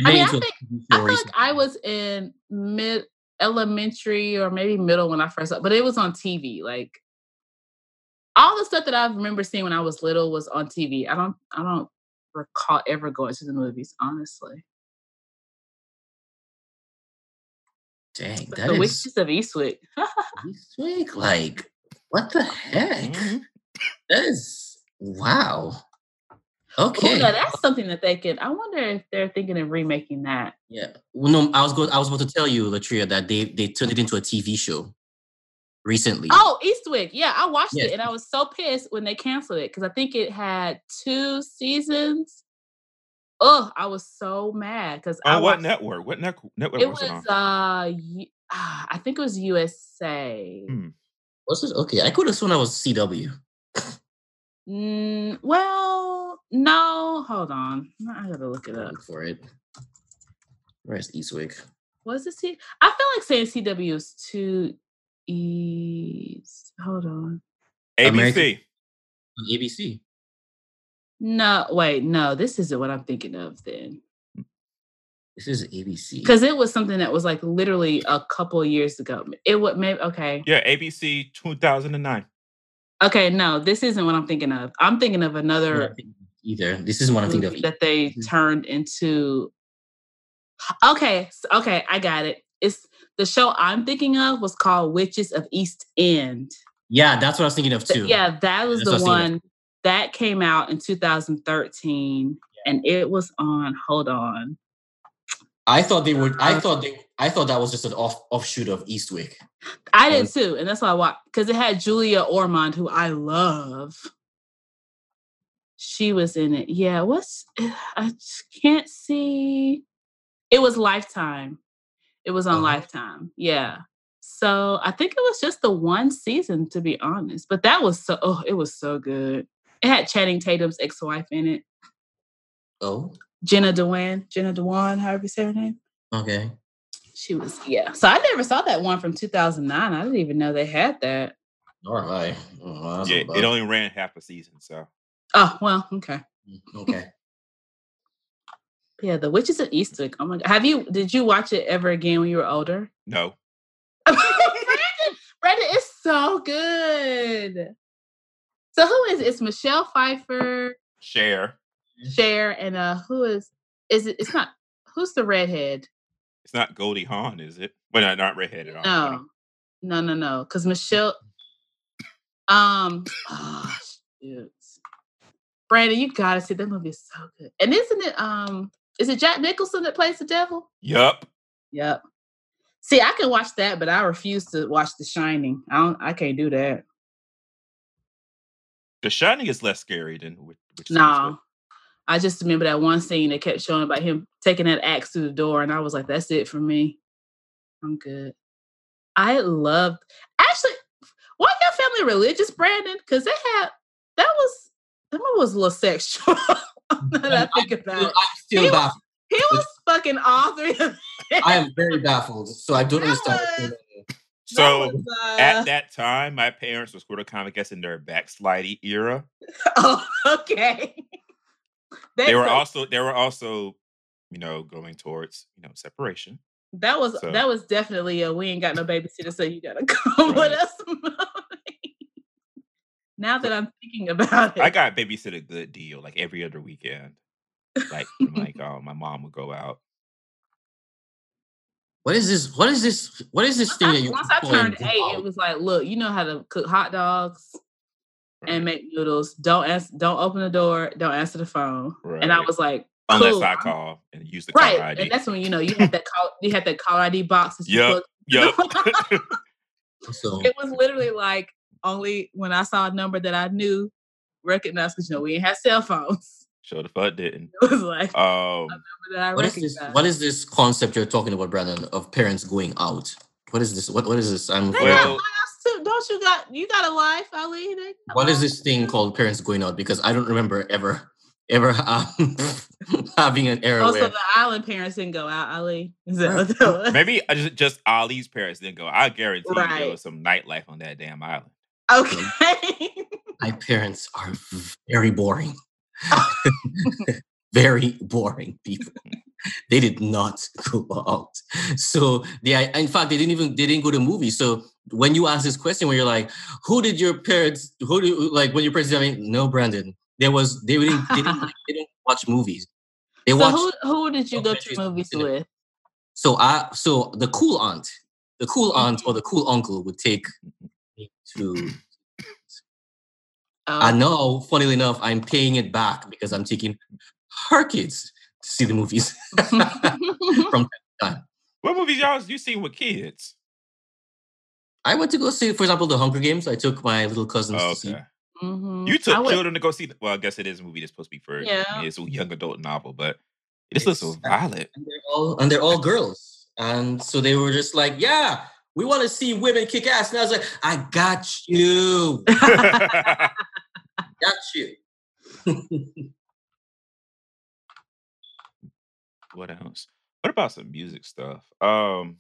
I mean, I think- I feel like. I was in mid elementary or maybe middle when I first saw, but it was on TV. Like all the stuff that I remember seeing when I was little was on TV. I don't I don't recall ever going to the movies, honestly. Dang, But that the is Witches of Eastwick. [laughs] Eastwick. Like, what the heck? Mhm. That is wow. Ooh, Okay. now that's something that they could. I wonder if they're thinking of remaking that. Yeah. Well, no, I was going. I was about to tell you, Latria, that they they turned it into a TV show recently. Oh, Eastwick. Yeah, I watched Yes. it and I was so pissed when they canceled it because I think it had two seasons. Oh, I was so mad because I what network? What net- network it was was it on? uh [sighs] I think it was USA. Hmm. Was it okay? I could have sworn I was CW. Mm, well, no, hold on. I gotta look it up. Look for it. Where's Eastwick? Was it C? I feel like saying CW is too easy. Hold on. ABC. American- ABC. No, wait, no, this isn't what I'm thinking of then. This is ABC. Because it was something that was like literally a couple years ago. It would maybe okay. Yeah, ABC 2009. Okay, no, this isn't what I'm thinking of. I'm thinking of another thinking either. This is one I'm thinking of. movie that they turned into. Okay, okay, I got it. It's the show I'm thinking of was called Witches of East End. Yeah, that's what I was thinking of too. Yeah, that was That's the what I one that came out in 2013, and it was on. Hold on, I thought they were. I thought they. I thought that was just an off offshoot of Eastwick. I did too, and that's why I watched because it had Julia Ormond, who I love. She was in it. Yeah, what's [sighs] I can't see. It was Lifetime. It was on Oh. Lifetime. Yeah. So I think it was just the one season, to be honest. But that was so. Oh, it was so good. It had Channing Tatum's ex-wife in it, Oh, Jenna Dewan. Jenna Dewan, however you say her name. okay. She was yeah. So I never saw that one from 2009. I didn't even know they had that. All right. That's Yeah, it only ran half a season, so Oh well, okay. Okay. [laughs] Yeah, The Witches of Eastwick. Oh my god. Have you did you watch it ever again when you were older? no. [laughs] Brandon, Brandon is so good. So who is it? It's Michelle Pfeiffer, Cher. Cher, and uh who is is it it's not who's the redhead? It's not Goldie Hawn, is it? But not, not redheaded. on. No. No, no, no. Because Michelle um oh, shoot. Brandon, you gotta see that movie is so good. And isn't it um is it Jack Nicholson that plays the devil? Yup. Yep. See, I can watch that, but I refuse to watch The Shining. I don't. I can't do that. The Shining is less scary than which. which No. I just remember that one scene that kept showing about him taking that axe through the door, and I was like, "That's it for me. I'm good." I loved. Actually, weren't your family religious, Brandon? Because they had that was that one was a little sexual. [laughs] now that I think about it, I'm still He was- baffled. he was fucking all three of them. I am very baffled. So I don't That understand. was- going on. So was, uh, at that time, my parents were sort of kind of guess in their backsliding era. [laughs] Oh, okay. They were a- also they were also, you know, going towards you know separation. that was so- that was definitely a we ain't got no babysitter, so you gotta [laughs] come Right. with us. now that I'm thinking about it, I got babysit a good deal, like every other weekend. Like like uh, [laughs] my mom would go out. What is this? What is this? What is this once thing I, that you once I turned eight, it was like, look, you know how to cook hot dogs and make noodles. Don't ask, don't open the door, don't answer the phone. And I was like, Unless cool, I I'm- call and use the call right, ID. and that's when you know you had [laughs] that call, you had that call ID box. that you Yup. plug- Yup. [laughs] So it was literally like only when I saw a number that I knew, recognized because you know we didn't have cell phones. Sure the fuck didn't. [laughs] It was like Um, what is this? What is this concept you're talking about, Brandon, of parents going out? What is this? What what is this? I'm Well- got lives too. Don't you got you got a life, Ali? What is this thing called parents going out? Because I don't remember ever ever [laughs] um, having an era Oh, so the island parents didn't go out, Ali. Is that what that was? maybe I just, just Ali's parents didn't go. I guarantee you there was some nightlife on that damn island. Okay. my parents are very boring. [laughs] [laughs] very boring people. [laughs] they did not [laughs] go out. So they, in fact, they didn't even they didn't go to movies. So when you ask this question, when you're like, "Who did your parents? Who do like when your parents?" I mean, no, Brandon. There was they didn't they didn't, [laughs] they didn't watch movies. They So watched. who who did you go to movies with? So I so the cool aunt, the cool aunt or mm-hmm. the cool uncle would take me to. Oh, And now, funnily enough, I'm paying it back because I'm taking her kids see the movies. [laughs] From time. What movies y'all you seen with kids? I went to go see, for example, the Hunger Games. I took my little cousins Oh, to see. okay. Mhm. You took would- children to go see. The, well, I guess it is a movie that's supposed to be for. Yeah. It's a young adult novel, but this looks so violent. and they're all and they're all girls. And so they were just like, "Yeah, we want to see women kick ass." And I was like, "I got you, [laughs] got you." [laughs] what else? What about some music stuff? Um,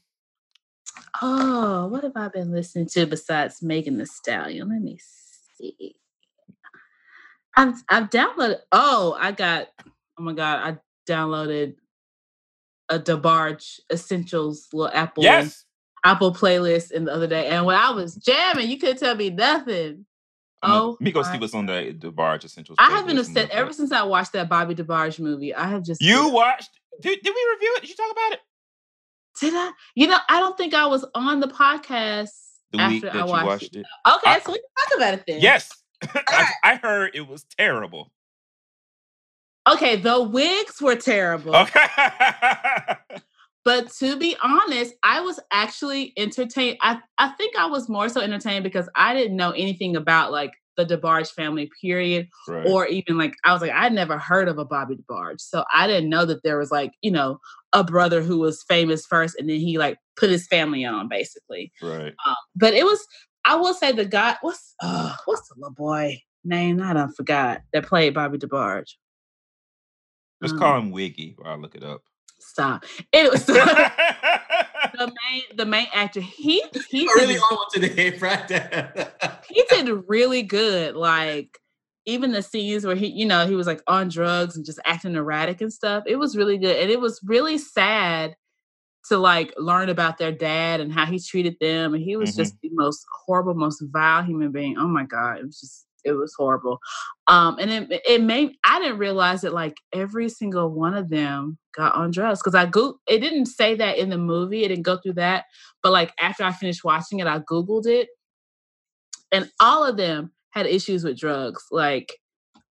Oh, what have I been listening to besides Megan Thee Stallion? Let me see. I've I've downloaded. Oh, I got. Oh my god, I downloaded a DeBarge Essentials little Apple yes. Apple playlist in the other day, and when I was jamming, you couldn't tell me nothing. I'm Oh, Let me go see what's on the DeBarge Essentials. I have been upset ever since I watched that Bobby DeBarge movie. I have just You watched? Did, did we review it? Did you talk about it? did I? You know, I don't think I was on the podcast The after week that I you watched, watched it. it. Okay, I- so we can talk about it then. Yes. [laughs] I, I heard it was terrible. Okay, the wigs were terrible. Okay. [laughs] But to be honest, I was actually entertained. I, I think I was more so entertained because I didn't know anything about like the DeBarge family, period. right. Or even like I was like, I'd never heard of a Bobby DeBarge. So I didn't know that there was like, you know, a brother who was famous first and then he like put his family on basically. right. Um, but it was, I will say the guy, what's uh what's the little boy name? I don't forgot that played Bobby DeBarge. Let's Um, call him Wiggy while I look it up. Stop. It was [laughs] [laughs] the main the main actor. He [laughs] he You're really did, on one today, Brandon. he did [laughs] really good. Like even the scenes where he, you know, he was like on drugs and just acting erratic and stuff. It was really good, and it was really sad to like learn about their dad and how he treated them. And he was just the most horrible, most vile human being. Oh my god, it was just it was horrible. Um, and it it made I didn't realize that like every single one of them got on drugs because I go it didn't say that in the movie. It didn't go through that, but like after I finished watching it, I googled it, and all of them had issues with drugs like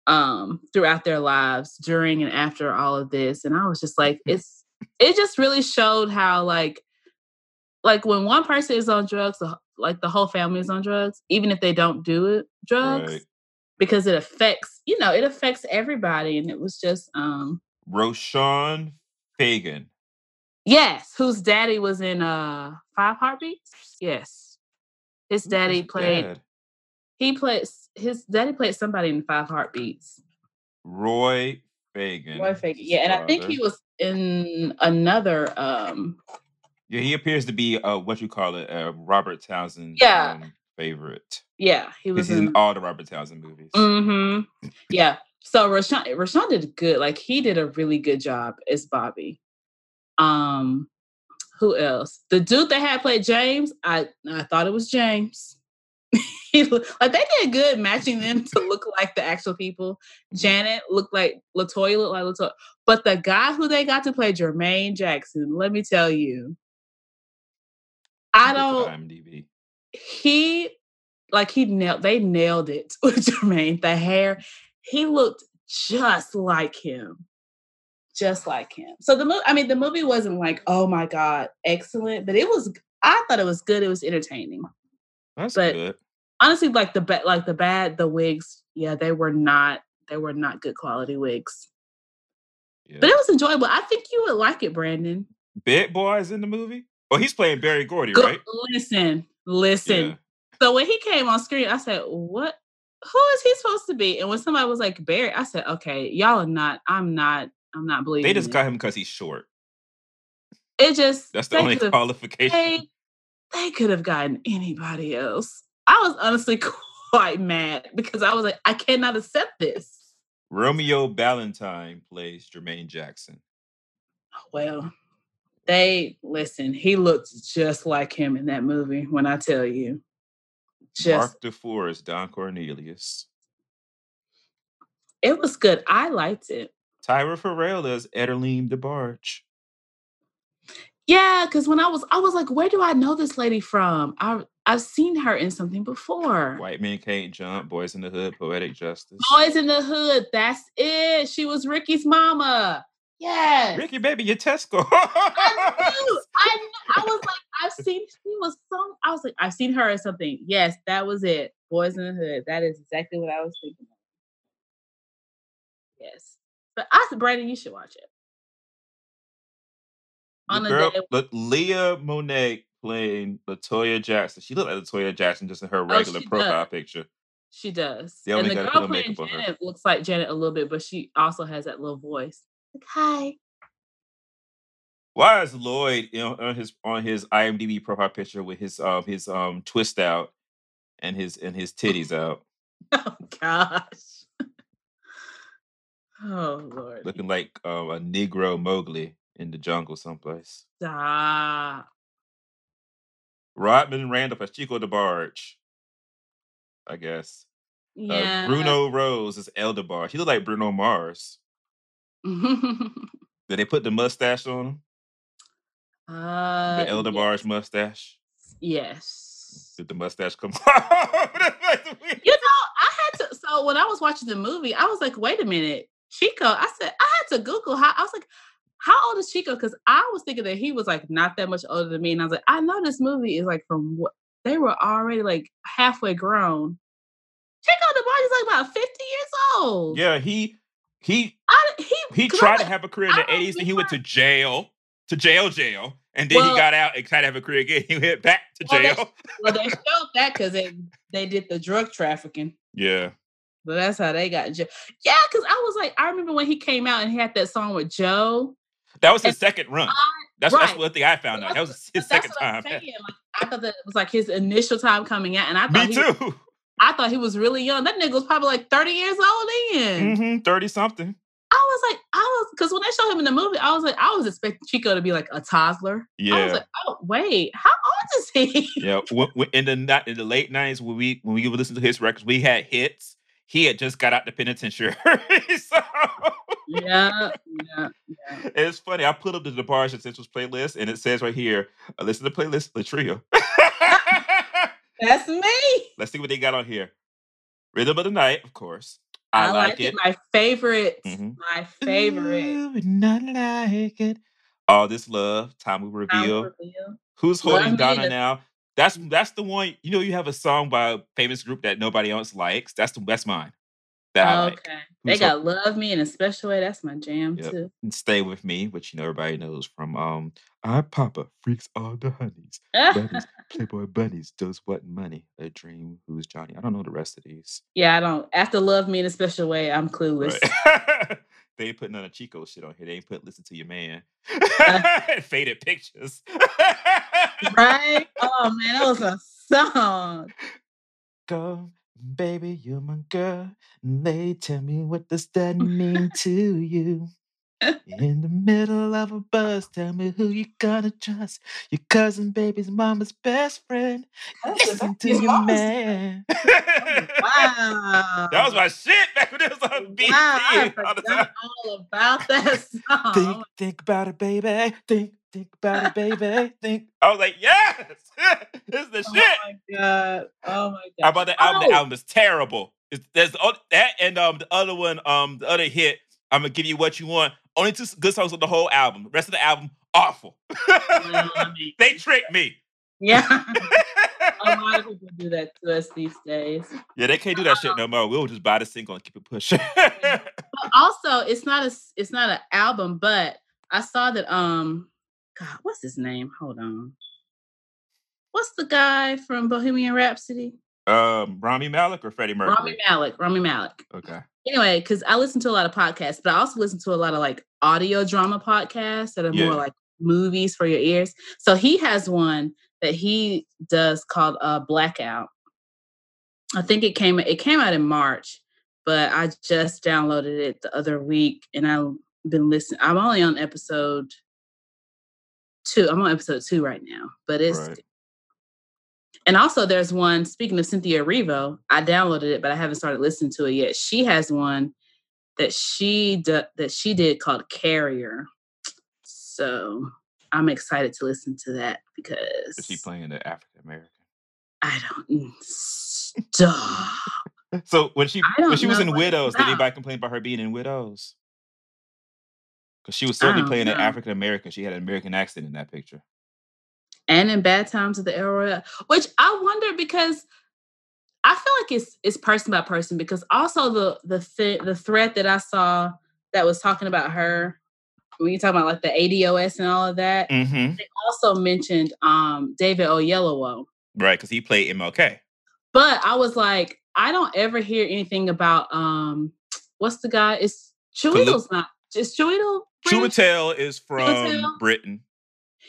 um throughout their lives during and after all of this and i was just like it's it just really showed how like like when one person is on drugs the, like the whole family is on drugs even if they don't do it drugs Right. because it affects you know it affects everybody and it was just um Roshon Fegan. yes whose daddy was in uh five heartbeats yes his daddy played dad? he played his daddy played somebody in five heartbeats Roy Fegan. Roy Fegan. Yeah, and I think he was in another um Yeah, he appears to be uh, what you call it, uh, Robert Townsend. Yeah. um, favorite. yeah, he was in in all the Robert Townsend movies. mm-hmm. Yeah. So Roshon Roshon did good. Like he did a really good job as Bobby. Um who else? The dude that had played James, I I thought it was James. [laughs] he like they did good matching them to look like the actual people. Janet looked like Latoya looked like Latoya. But the guy who they got to play Jermaine Jackson, let me tell you, I don't IMDb. he like he nailed they nailed it [laughs] with Jermaine. The hair, he looked just like him. Just like him. So the movie, I mean, the movie wasn't like, oh my God, excellent, but it was I thought it was good. It was entertaining. That's but- good. Honestly, like the bad like the bad, the wigs, yeah, they were not they were not good quality wigs. Yeah. But it was enjoyable. I think you would like it, Brandon. Big Boy is in the movie. Oh, he's playing Berry Gordy, Go- right? Listen, listen. Yeah. So when he came on screen, I said, "What? Who is he supposed to be?" And when somebody was like Barry, I said, "Okay, y'all are not. I'm not. I'm not believing." They just it." got him because he's short. It just That's the only [laughs] qualification. They, they could have gotten anybody else. I was honestly [laughs] quite mad because I was like, I cannot accept this. Romeo Ballantyne plays Jermaine Jackson. Oh well, they listen. He looked just like him in that movie. When I tell you, just Mark DeFore is Don Cornelius. it was good. I liked it. Tyra Ferrell is Etterlene DeBarge. Yeah, because when I was, I was like, where do I know this lady from? I I've seen her in something before. White Men Can't Jump, Boys in the Hood, Poetic Justice. Boys in the Hood. That's it. She was Ricky's mama. Yes. Ricky, baby, your Tesco. I knew. [laughs] I knew. I was like, I've seen. She was so. I was like, I've seen her or something. Yes, that was it. Boys in the Hood. That is exactly what I was thinking. of. Yes, but I said, Brandon, you should watch it. The On the girl, day, Le- Leah Monet playing Latoya Jackson. She looked like Latoya Jackson just in her oh, regular Oh, profile does. picture. she does. They and the girl playing makeup on her. Janet looks like Janet a little bit, but she also has that little voice. Hi. Why is Lloyd on his on his IMDb profile picture with his um his um twist out and his and his titties out, [laughs] Oh gosh. oh Lord. looking like um, a Negro Mowgli in the jungle someplace? Stop. Rodman Randolph as Chico DeBarge, I guess. Yeah. Uh, Bruno Rose is El DeBarge. He looked like Bruno Mars. [laughs] Did they put the mustache on him? uh, The El ye- DeBarge mustache? Yes. Did the mustache come [laughs] off? You know, I had to. So when I was watching the movie, I was like, "Wait a minute, Chico." I said I had to Google how. I was like, "How old is Chico?" Because I was thinking that he was like not that much older than me, and I was like, "I know this movie is like from what they were already like halfway grown." Chico the boy is like about fifty years old. yeah, he he I, he he tried to have a career in the 80s, and he went to jail, to jail, jail. And then Well- he got out and tried to have a career again. [laughs] He went back to Well, they- jail. Well, they showed that because they they did the drug trafficking. Yeah. But that's how they got in jail. Yeah, because I was like, I remember when he came out and he had that song with Joe. That was his And second run. I- That's that's right. one thing I found out. That was his second that's what I'm time. saying. Like, I thought that it was like his initial time coming out, and I thought Me he, too. I thought he was really young. That nigga was probably like 30 years old then. hmm 30 something. I was like, I was because when they showed him in the movie, I was like, I was expecting Chico to be like a toddler. Yeah. I was like, oh wait, how old is he? Yeah. When, when- in the in the late 90s, when we when we would listen to his records, we had hits. He had just got out the penitentiary. [laughs] so yeah, yeah, yeah. it's funny. I put up the DeBarge Essentials playlist and it says right here, uh, listen to the playlist, the trio. [laughs] That's me. Let's see what they got on here. Rhythm of the Night, of course. I, like, it. My favorite. Mhm. My favorite. Ooh, not like it. All this love, time we Time reveal. reveal. Who's holding Me Donna now? That's that's the one. You know, you have a song by a famous group that nobody else likes. That's the that's mine. That I like. Okay. They got love me in a special way. That's my jam Yep. too. And Stay with me, which you know everybody knows from um Our Papa Freaks All the Honeys. [laughs] Playboy Bunnies, does What Money, A Dream, Who's Johnny. I don't know the rest of these. yeah, I don't. After love me in a special way, I'm clueless. Right. [laughs] they ain't putting none of Chico shit on here. They ain't put listen to your man. [laughs] Faded pictures. right? Oh man, that was a song. Go, baby, you're my girl. And they tell me what does that [laughs] mean to you? In the middle of a bus, tell me who you gonna trust. Your cousin, baby's mama's best friend. Listen to [laughs] your mama's- man. Wow. That was [laughs] my shit back when it was on BT Wow, I all forgot all about that song. Think, think about it, baby. Think, think about it, baby. Think. I was like, yes, [laughs] this is the Oh shit. Oh my god! Oh my god! How about the album? Oh. The album is terrible. It's, there's the that and um the other one, um the other hit. I'm gonna give you what you want. Only two good songs on the whole album. The rest of the album, awful. Mean, [laughs] they tricked me. yeah, [laughs] a lot of people do that to us these days. yeah, they can't do that shit no more. We'll just buy the single and keep it pushing. Also, it's not a it's not an album, but I saw that um, God, what's his name? Hold on. What's the guy from Bohemian Rhapsody? um, Rami Malek or Freddie Mercury? Rami Malek. Rami Malek. Okay. anyway, because I listen to a lot of podcasts, but I also listen to a lot of like audio drama podcasts that are Yeah. more like movies for your ears. So he has one that he does called uh, Blackout. I think it came it came out in March, but I just downloaded it the other week and I've been listening. I'm only on episode two. I'm on episode two right now, but it's Right. and also there's one. Speaking of Cynthia Erivo, I downloaded it, but I haven't started listening to it yet. She has one that she d- that she did called Carrier. So I'm excited to listen to that because Is she playing the African American? I don't mm, stop. [laughs] So when she when she was in Widows, did anybody complain about her being in Widows? Because she was certainly don't playing an. African American. She had an American accent in that picture. and in bad times of the era which i wonder because i feel like it's it's person by person because also the the th- the thread that i saw that was talking about her when you talk about like the ados and all of that Mm-hmm. they also mentioned um david oyelowo Right, because he played MLK. but i was like i don't ever hear anything about um what's the guy it's Chiwetel's not is Chiwetel Chiwetel is from? Britain.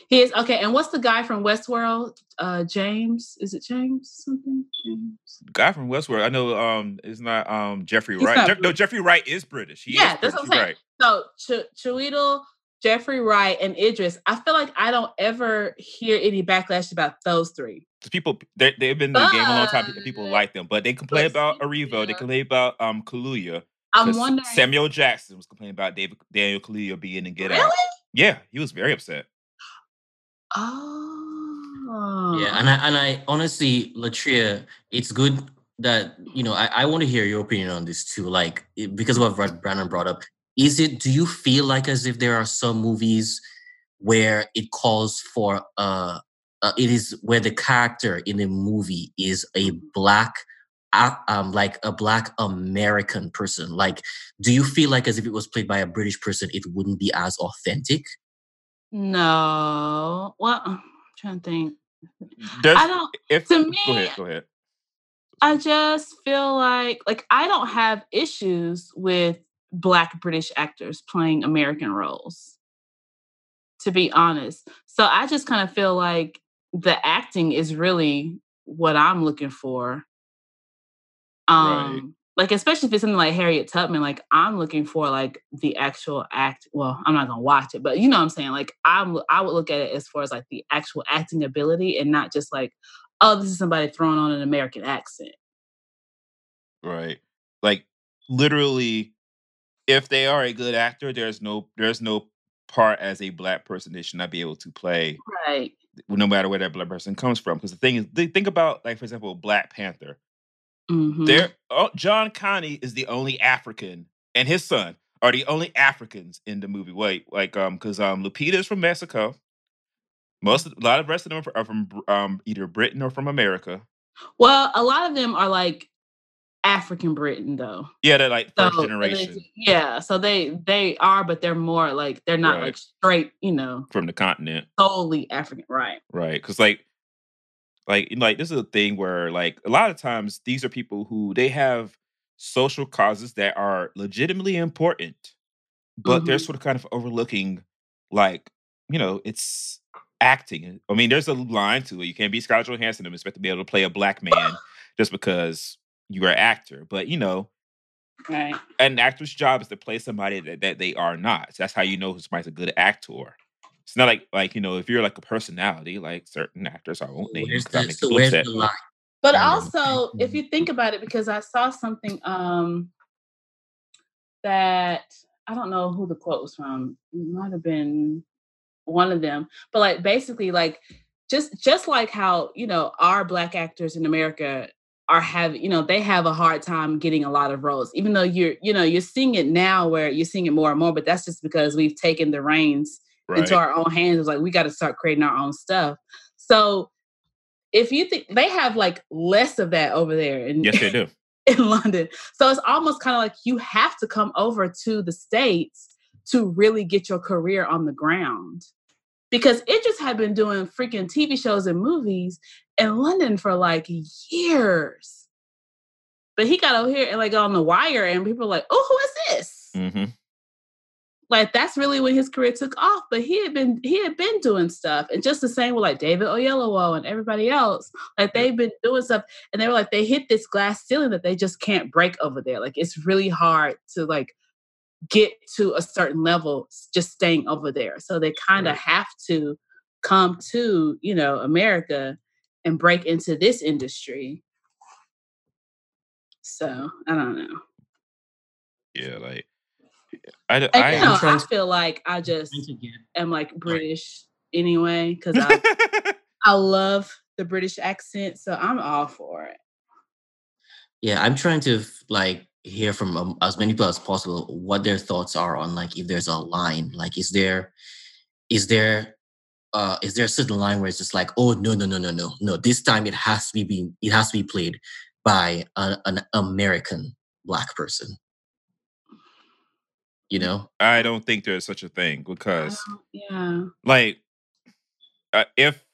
He is okay. And what's the guy from Westworld? Uh, James? Is it James something? James. Guy from Westworld. I know. Um, it's not um Jeffrey He's Wright. Jeff- no, Jeffrey Wright is British. He Yeah, is that's British. what I'm saying. right. So Ch- Chiwetel, Jeffrey Wright, and Idris. I feel like I don't ever hear any backlash about those three. people they they've been in the game a long time. People, like them, but they complain but about Erivo. They Cynthia- complain about um Kaluuya. I'm 'cause wondering. Samuel Jackson was complaining about David Daniel Kaluuya being in Get really? Out. Yeah, he was very upset. Oh. Yeah, and I and I honestly, Latria, it's good that you know. I, I want to hear your opinion on this too. Like it- because of what Brad- Brandon brought up, is it? Do you feel like as if there are some movies where it calls for uh, uh it is where the character in the movie is a black um like a black American person? Like, do you feel like as if it was played by a British person, it wouldn't be as authentic? no. Well, I'm trying to think. There's, I don't. if to go ahead, go ahead. I just feel like like I don't have issues with black British actors playing American roles. To be honest. So I just kind of feel like the acting is really what I'm looking for. Um like especially if it's something like Harriet Tubman, like I'm looking for like the actual act. Well, I'm not gonna watch it, but you know what I'm saying. Like I'm, I would look at it as far as like the actual acting ability, and not just like, oh, this is somebody throwing on an American accent. Right. Like literally, if they are a good actor, there's no there's no part as a black person they should not be able to play, Right. no matter where that black person comes from. Because the thing is, they think about like for example, Black Panther. Hmm There, oh, John Kani is the only African, and his son are the only Africans in the movie. Wait, like um, because um, Lupita is from Mexico. Most a lot of the rest of them are from um either Britain or from America. Well, a lot of them are like African Britain, though. Yeah, they're like first So, and they- generation yeah, so they they are, but they're more like they're not Right. like straight, you know, from the continent. solely African. Right. right because like like like this is a thing where like a lot of times these are people who they have social causes that are legitimately important but they're Mhm. sort of kind of overlooking like you know it's acting i mean there's a line to it you can't be scarlett johansson and expect to be able to play a black man just because you are an actor but you know Right. an actor's job is to play somebody that, that they are not. So that's how you know who somebody's a good actor. It's not like like you know if you're like a personality, like certain actors I won't name Where's 'cause I the, make so where's upset. the line? But Yeah. also, if you think about it, because I saw something um that I don't know who the quote was from. It might have been one of them. But like basically, like just just like how, you know, our black actors in America are have you know, they have a hard time getting a lot of roles, even though you're, you know, you're seeing it now where you're seeing it more and more, but that's just because we've taken the reins Right. into our own hands. It's like we got to start creating our own stuff. So if you think they have like less of that over there in, yes, they do. [laughs] in London. So it's almost kind of like you have to come over to the States to really get your career on the ground. Because it just had been doing freaking TV shows and movies in London for like years. But he got over here and like on the wire, and people were like, oh, who is this? hmm like that's really when his career took off. But he had been he had been doing stuff, and just the same with like David Oyelowo and everybody else. Like they've been doing stuff, and they were like they hit this glass ceiling that they just can't break over there. Like it's really hard to like get to a certain level just staying over there. So they kind of Right. have to come to you know America and break into this industry. So I don't know. Yeah, like I, And, I, know, I'm trying I feel like I just Trying to get- am like British anyway because I [laughs] I love the British accent, so I'm all for it. Yeah, I'm trying to like hear from um, as many people as possible what their thoughts are on like if there's a line. Like, is there, is there, uh, is there a certain line where it's just like, oh no no no no no no, this time it has to be being it has to be played by a, an American black person. You know, I don't think there's such a thing because Oh, yeah. like uh, if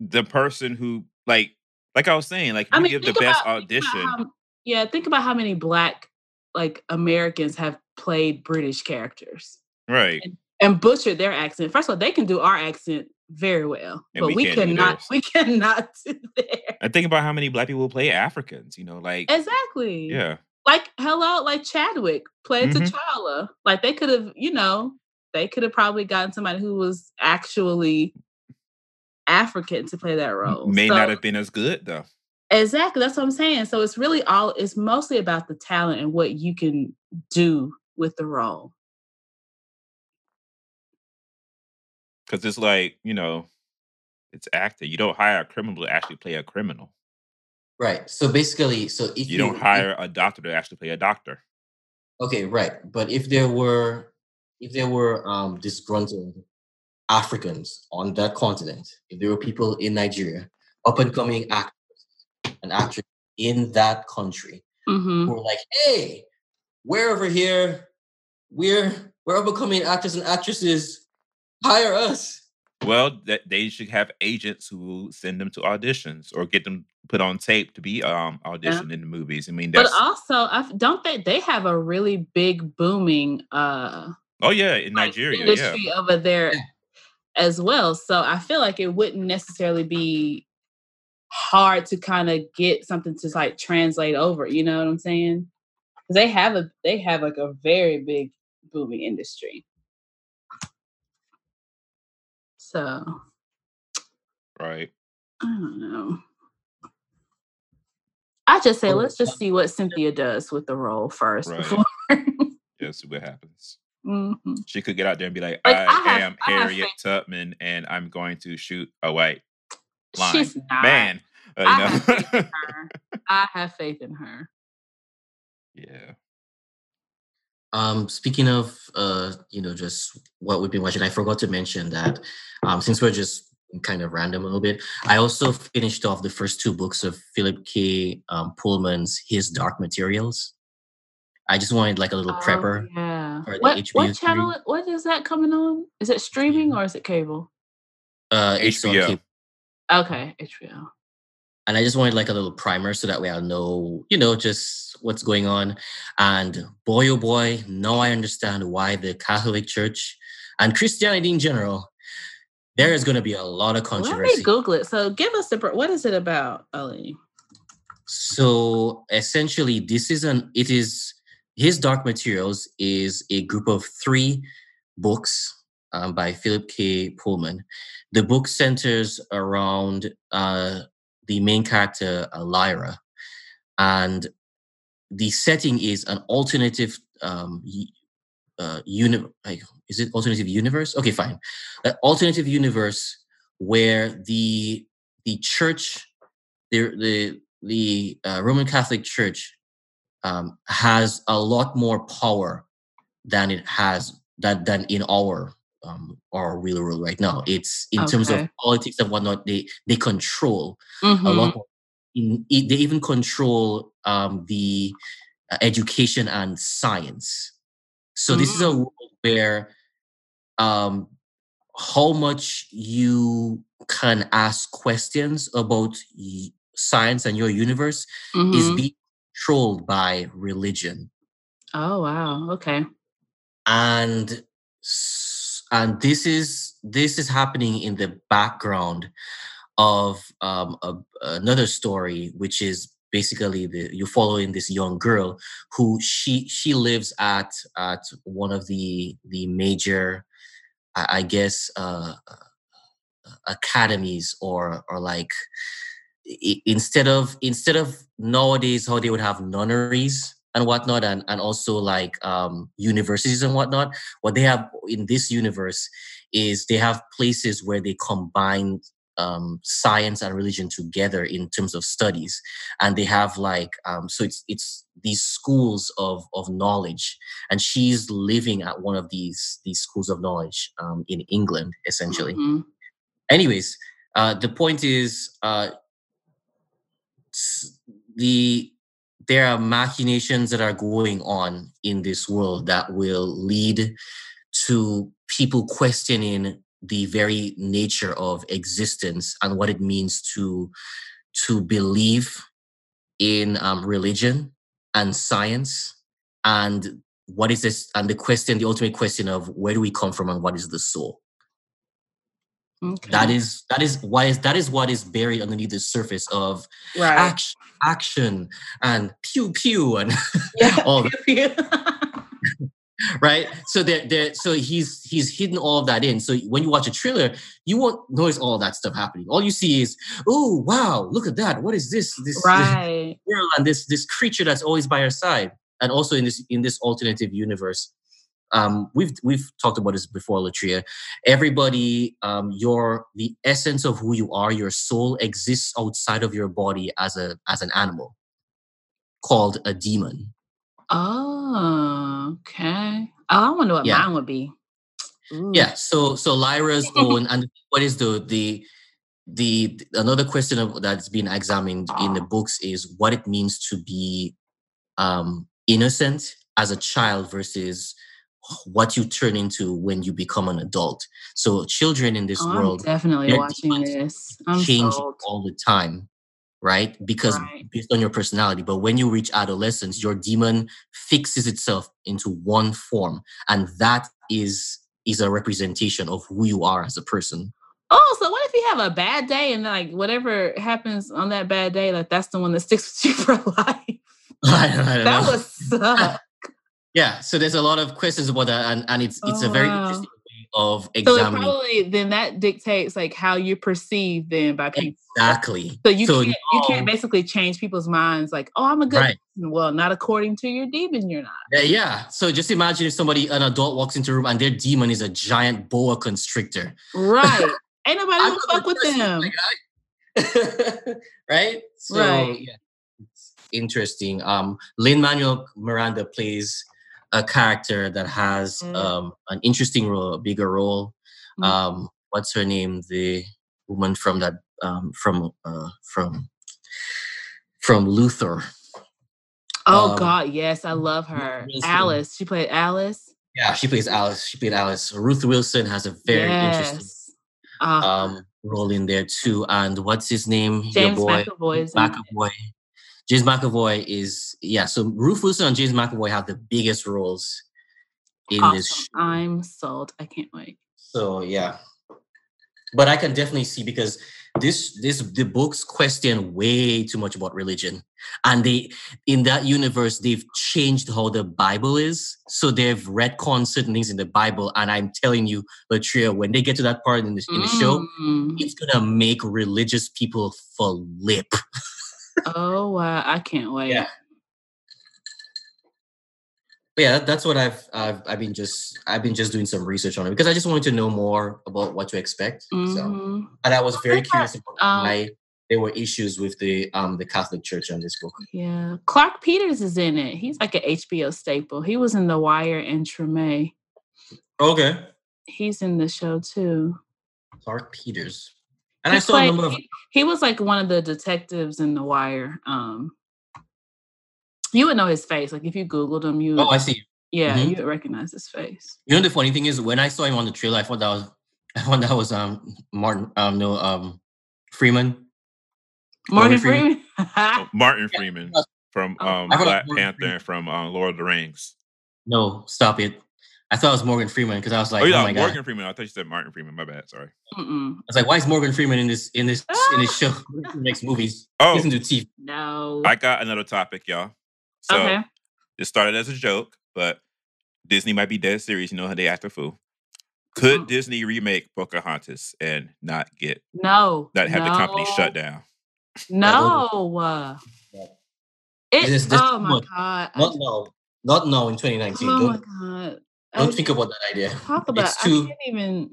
the person who like like I was saying, like I mean, give the best about- think audition, how- yeah, think about how many black like Americans have played British characters right? and butchered their accent. First of all, they can do our accent very well, And but we we, cannot. We [laughs] cannot do theirs. And think about how many black people play Africans. You know, like Exactly. yeah, Like hello, like Chadwick played Mhm. T'Challa. Like they could have, you know, they could have probably gotten somebody who was actually African to play that role. may So- not have been as good though. Exactly. That's what I'm saying. So it's really all it's mostly about the talent and what you can do with the role. Because it's like you know, it's acting. You don't hire a criminal to actually play a criminal. Right? So basically, so if You don't if- hire a doctor to actually play a doctor. Okay, right. But if there were if there were um disgruntled Africans on that continent, if there were people in Nigeria, up and coming actors and actresses in that country hmm who were like, hey, we're over here, we're we're up and coming actors and actresses, hire us. Well, that they should have agents who send them to auditions or get them put on tape to be um auditioned in the movies. I mean, But also, I don't they they have a really big booming uh oh yeah, in like, Nigeria, yeah. industry over there Yeah. as well. So I feel like it wouldn't necessarily be hard to kind of get something to like translate over. You know what I'm saying? Because they have a they have like a very big booming industry. So Right. I don't know. I just say Oh, let's just see what Cynthia does with the role first [laughs] Right. before. Yeah, see what happens. Mhm. She could get out there and be like, Like, I, I have- am I Harriet Tubman and I'm going to shoot a white line. She's not. man. Uh, I you have know? [laughs] I have faith in her. yeah. Um, speaking of uh, you know, just what we've been watching, I forgot to mention that um, since we're just kind of random a little bit, I also finished off the first two books of Philip K. Um, Pullman's His Dark Materials. I just wanted like a little Oh, prepper. yeah. for the What HBO what channel? series. What is that coming on? Is it streaming or is it cable? Uh, it's on HBO. Okay, HBO. And I just wanted like a little primer so that way I'll know, you know, just what's going on. And boy, oh boy, now I understand why the Catholic Church and Christianity in general, there is going to be a lot of Let controversy. me Google it. So give us the what is it about, Ali? So essentially, this is an it is his Dark Materials is a group of three books um, by Philip K. Pullman. The book centers around uh, the main character, uh, Lyra, and the setting is an alternative um, uh, uni- is it alternative universe? Okay, fine. An alternative universe where the the church, the the the uh, Roman Catholic Church um, has a lot more power than it has that than in our um, our real world right now. It's in terms of politics and whatnot. They they control a Mhm. lot. More. In, i- they even control um, the uh, education and science. So this is a world where um, how much you can ask questions about y- science and your universe is Mhm. being controlled by religion Oh wow. Okay. and s- and this is this is happening in the background of um, a, another story which is basically the you're following this young girl who she she lives at at one of the the major i, I guess uh uh, academies or or like instead of instead of nowadays how they would have nunneries and whatnot and, and also like um, universities and whatnot what they have in this universe is they have places where they combine um, science and religion together in terms of studies and they have like um, so it's it's these schools of of knowledge and she's living at one of these these schools of knowledge um, in england essentially Mhm. anyways uh the point is uh the there are machinations that are going on in this world that will lead to people questioning the very nature of existence and what it means to to believe in um, religion and science. And what is this and the question the ultimate question of where do we come from and what is the soul Okay. that is that is why is that is what is buried underneath the surface of right. action action and pew pew and [laughs] Yeah. all that, [laughs] right so there there so he's he's hidden all of that in so when you watch a trailer you won't notice all that stuff happening all you see is oh wow look at that what is this this right. girl and this this creature that's always by her side and also in this in this alternative universe um we've we've talked about this before Latria everybody um your the essence of who you are your soul exists outside of your body as a as an animal called a daemon Oh, okay. Oh, I wonder what Yeah. mine would be. Ooh. yeah so so lyra's [laughs] own and what is the the the another question of, that's been examined in the books is what it means to be um innocent as a child versus what you turn into when you become an adult so children in this Oh, I'm world definitely watching this. I'm change sold. all the time right because Right. based on your personality but when you reach adolescence your daemon fixes itself into one form and that is is a representation of who you are as a person Oh, so what if you have a bad day and like whatever happens on that bad day, like that's the one that sticks with you [laughs] for life? [laughs] I don't, I don't That know. would [laughs] suck. Yeah so there's a lot of questions about that and, and it's it's Oh, a very wow. interesting way of So it probably then that dictates like how you perceive them by people. exactly So you can't you can't basically change people's minds like, oh, I'm a good Right. person. Well, not according to your daemon, you're not. Yeah, yeah. So just imagine if somebody, an adult, walks into a room and their daemon is a giant boa constrictor. Right. Ain't [laughs] nobody gonna fuck with them. [laughs] right? So Right. yeah, it's interesting. Um, Lin Manuel Miranda plays a character that has Mm. um an interesting role, a bigger role. Mm. Um, what's her name? The woman from that um from uh from from Luther. Oh um, God, yes, I love her. Wilson. Alice. She played Alice. Yeah, she plays Alice. She played Alice. Ruth Wilson has a very interesting yes. Ah, um role in there too. And what's his name? James Your boy McAvoy. McAvoy. James McAvoy is yeah. So Ruth Wilson and James McAvoy have the biggest roles in this. Awesome. show. I'm sold. I can't wait. So yeah, but I can definitely see because this this the books question way too much about religion, and they in that universe they've changed how the Bible is. So they've retconned certain things in the Bible, and I'm telling you, Latria, when they get to that part in the in the show, Mm. it's gonna make religious people flip. [laughs] Oh wow, I can't wait. Yeah. But yeah, that- that's what I've, I've I've been just I've been just doing some research on it because I just wanted to know more about what to expect. So Mhm. and I was very curious about Um, why there were issues with the um the Catholic Church on this book. Yeah. Clarke Peters is in it. He's like an HBO staple. He was in The Wire and Treme. Okay. He's in the show too. Clarke Peters. And He I saw a played- number of he, he was like one of the detectives in The Wire. Um you would know his face. Like if you Googled him, you Oh, I see. yeah, Mhm. you would recognize his face. You know the funny thing is when I saw him on the trailer, I thought that was [laughs] I thought that was um Martin um no um Freeman. Morgan Morgan Freeman? Freeman. [laughs] Oh, Martin Freeman from Oh. um, Black Panther Freeman. and from um, Lord of the Rings. No, stop it. I thought it was Morgan Freeman because I was like, oh oh, yeah, my god. Morgan Freeman. I thought you said Martin Freeman. My bad. Sorry. Mm-mm. I was like, why is Morgan Freeman in this in this in this [laughs] show? He makes movies. He Oh, doesn't do TV. No. I got another topic, y'all. So okay. it started as a joke, but Disney might be dead serious. You know how they act a fool. Could Mm. Disney remake Pocahontas and not get No. not have the company shut down? No. [laughs] uh, It, This this oh my much. god. Not just- now. Not now in 2019. oh my don't god. Don't think about that idea. talk about It's I can't even.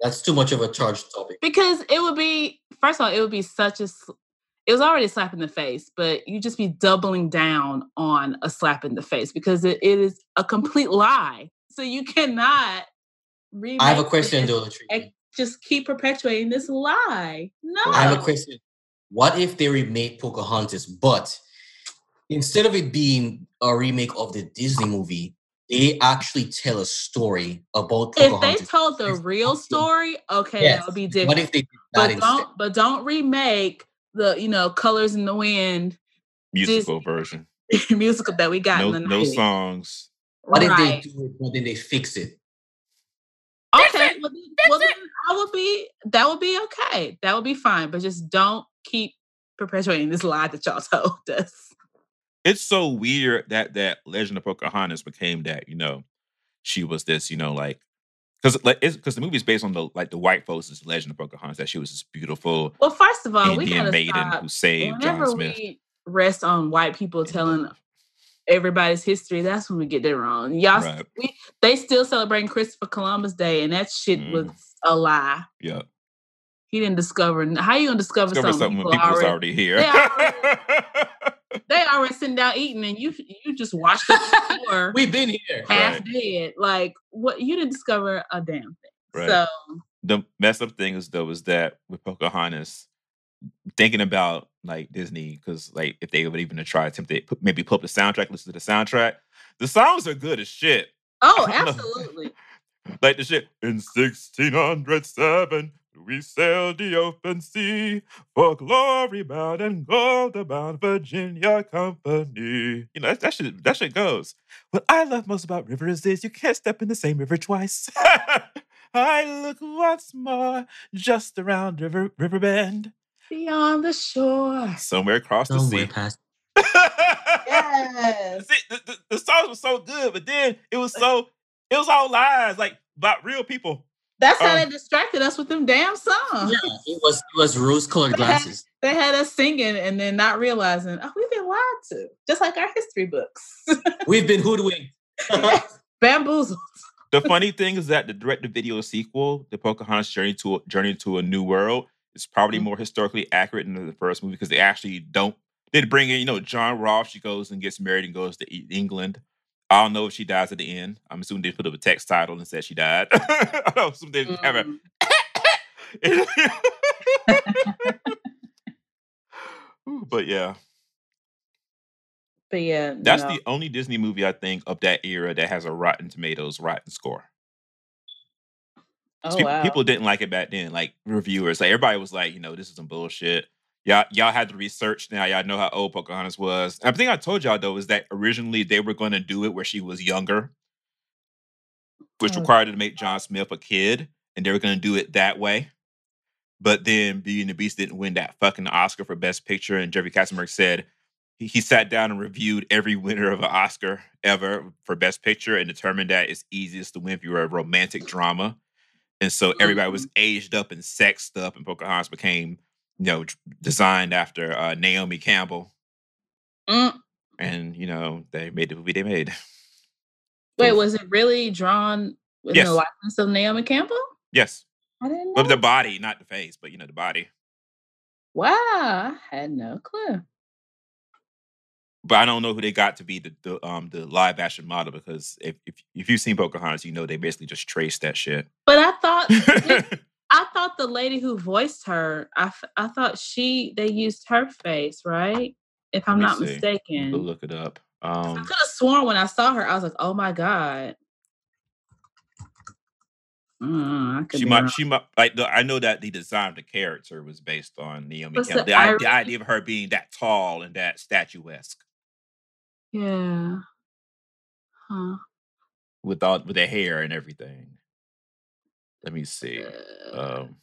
That's too much of a charged topic. because it would be first of all, it would be such a it was already a slap in the face, but you just be doubling down on a slap in the face because it, it is a complete lie. So you cannot I have a question Latrice. just keep perpetuating this lie. No. I have a question. What if they remake Pocahontas, but instead of it being a remake of the Disney movie, they actually tell a story about If they told the real story, okay, Yes. that would be What different. if they did that but instead? don't but don't remake the you know colors in the wind Musical version. [laughs] musical that we got No in the no songs. What if Right. they do it, but then they fix it? Okay, well, then, well then I would be that would be okay. That would be fine. But just don't keep perpetuating this lie that y'all [laughs] told us. It's so weird that that Legend of Pocahontas became that, you know, she was this, you know, like because like it's because the movie's based on the like the white folks' Legend of Pocahontas that she was this beautiful Well, first of all, Indian gotta maiden stop. who saved John Smith. we rest on white people and telling everybody's history, that's when we get it wrong. Y'all, Right. we they still celebrating Christopher Columbus Day, and that shit Mhm. was a lie. Yeah. He didn't discover. How you gonna discover, Discover something, something when people people's already, already here. they already- [laughs] they already sitting down eating, and you you just watched the tour [laughs] We've been here. half Right. dead. Like what? You didn't discover a damn thing. Right. So the messed up thing is though is that with Pocahontas, thinking about like Disney, because like if they would even try attempt to put, maybe pull up the soundtrack, listen to the soundtrack, the songs are good as shit. oh, I don't know. absolutely. Like the shit in 1607, we sailed the open sea for glory bound and gold bound Virginia Company. You know, that, that shit that shit goes. What I love most about rivers is you can't step in the same river twice. [laughs] I look once more just around river river bend, Beyond the shore. somewhere across the sea. past. Yes. [laughs] See, the, the, the songs were so good, but then it was so it was all lies, like about real people. That's how Um, they distracted us with them damn songs. Yeah, it was it was rose-colored They had- glasses. They had us singing and then not realizing, oh, we've been lied to, just like our history books. [laughs] We've been hoodwinked. Bamboozled. The funny thing is that the direct-to-video sequel, the Pocahontas Journey to a, Journey to a New World, is probably Mhm. more historically accurate than the first movie because they actually don't. They bring in, you know, John Rolfe. She goes and gets married and goes to England. I don't know if she dies at the end. I'm assuming they put up a text title and said she died. [laughs] I don't assume they have a. But yeah, But yeah, that's no. the only Disney movie I think of that era that has a Rotten Tomatoes rotten score. oh people, wow. people didn't like it back then. Like reviewers, like everybody was like, you know, this is some bullshit. Y'all, y'all had to research now. Y'all know how old Pocahontas was. And I think I told y'all though is that originally they were going to do it where she was younger, which Oh. required to make John Smith a kid, and they were going to do it that way. But then Beauty and the Beast didn't win that fucking Oscar for Best Picture, and Jeffrey Katzenberg said he, he sat down and reviewed every winner of an Oscar ever for Best Picture and determined that it's easiest to win if you're a romantic drama. And so everybody was mm-hmm. aged up and sexed up, and Pocahontas became, you know, designed after uh, Naomi Campbell. Mm. And, you know, they made the movie they made. Wait, was it really drawn with Yes. the likeness of Naomi Campbell? Yes. I didn't know. But the body, not the face, but, you know, the body. wow, I had no clue. But I don't know who they got to be the, the um the live action model because if, if if you've seen Pocahontas, you know they basically just traced that shit. But I thought [laughs] I thought the lady who voiced her, I, f- I thought she they used her face, right? If I'm not see. mistaken. We'll look it up. I Um, could have sworn when I saw her, I was like, "Oh my god!" Mm, I she might, wrong. she might, like, the, I know that the design of the character was based on Naomi Campbell. the The, i- the idea of her being that tall and that statuesque Yeah. Huh. with all with the hair and everything. Let me see. Uh, Um,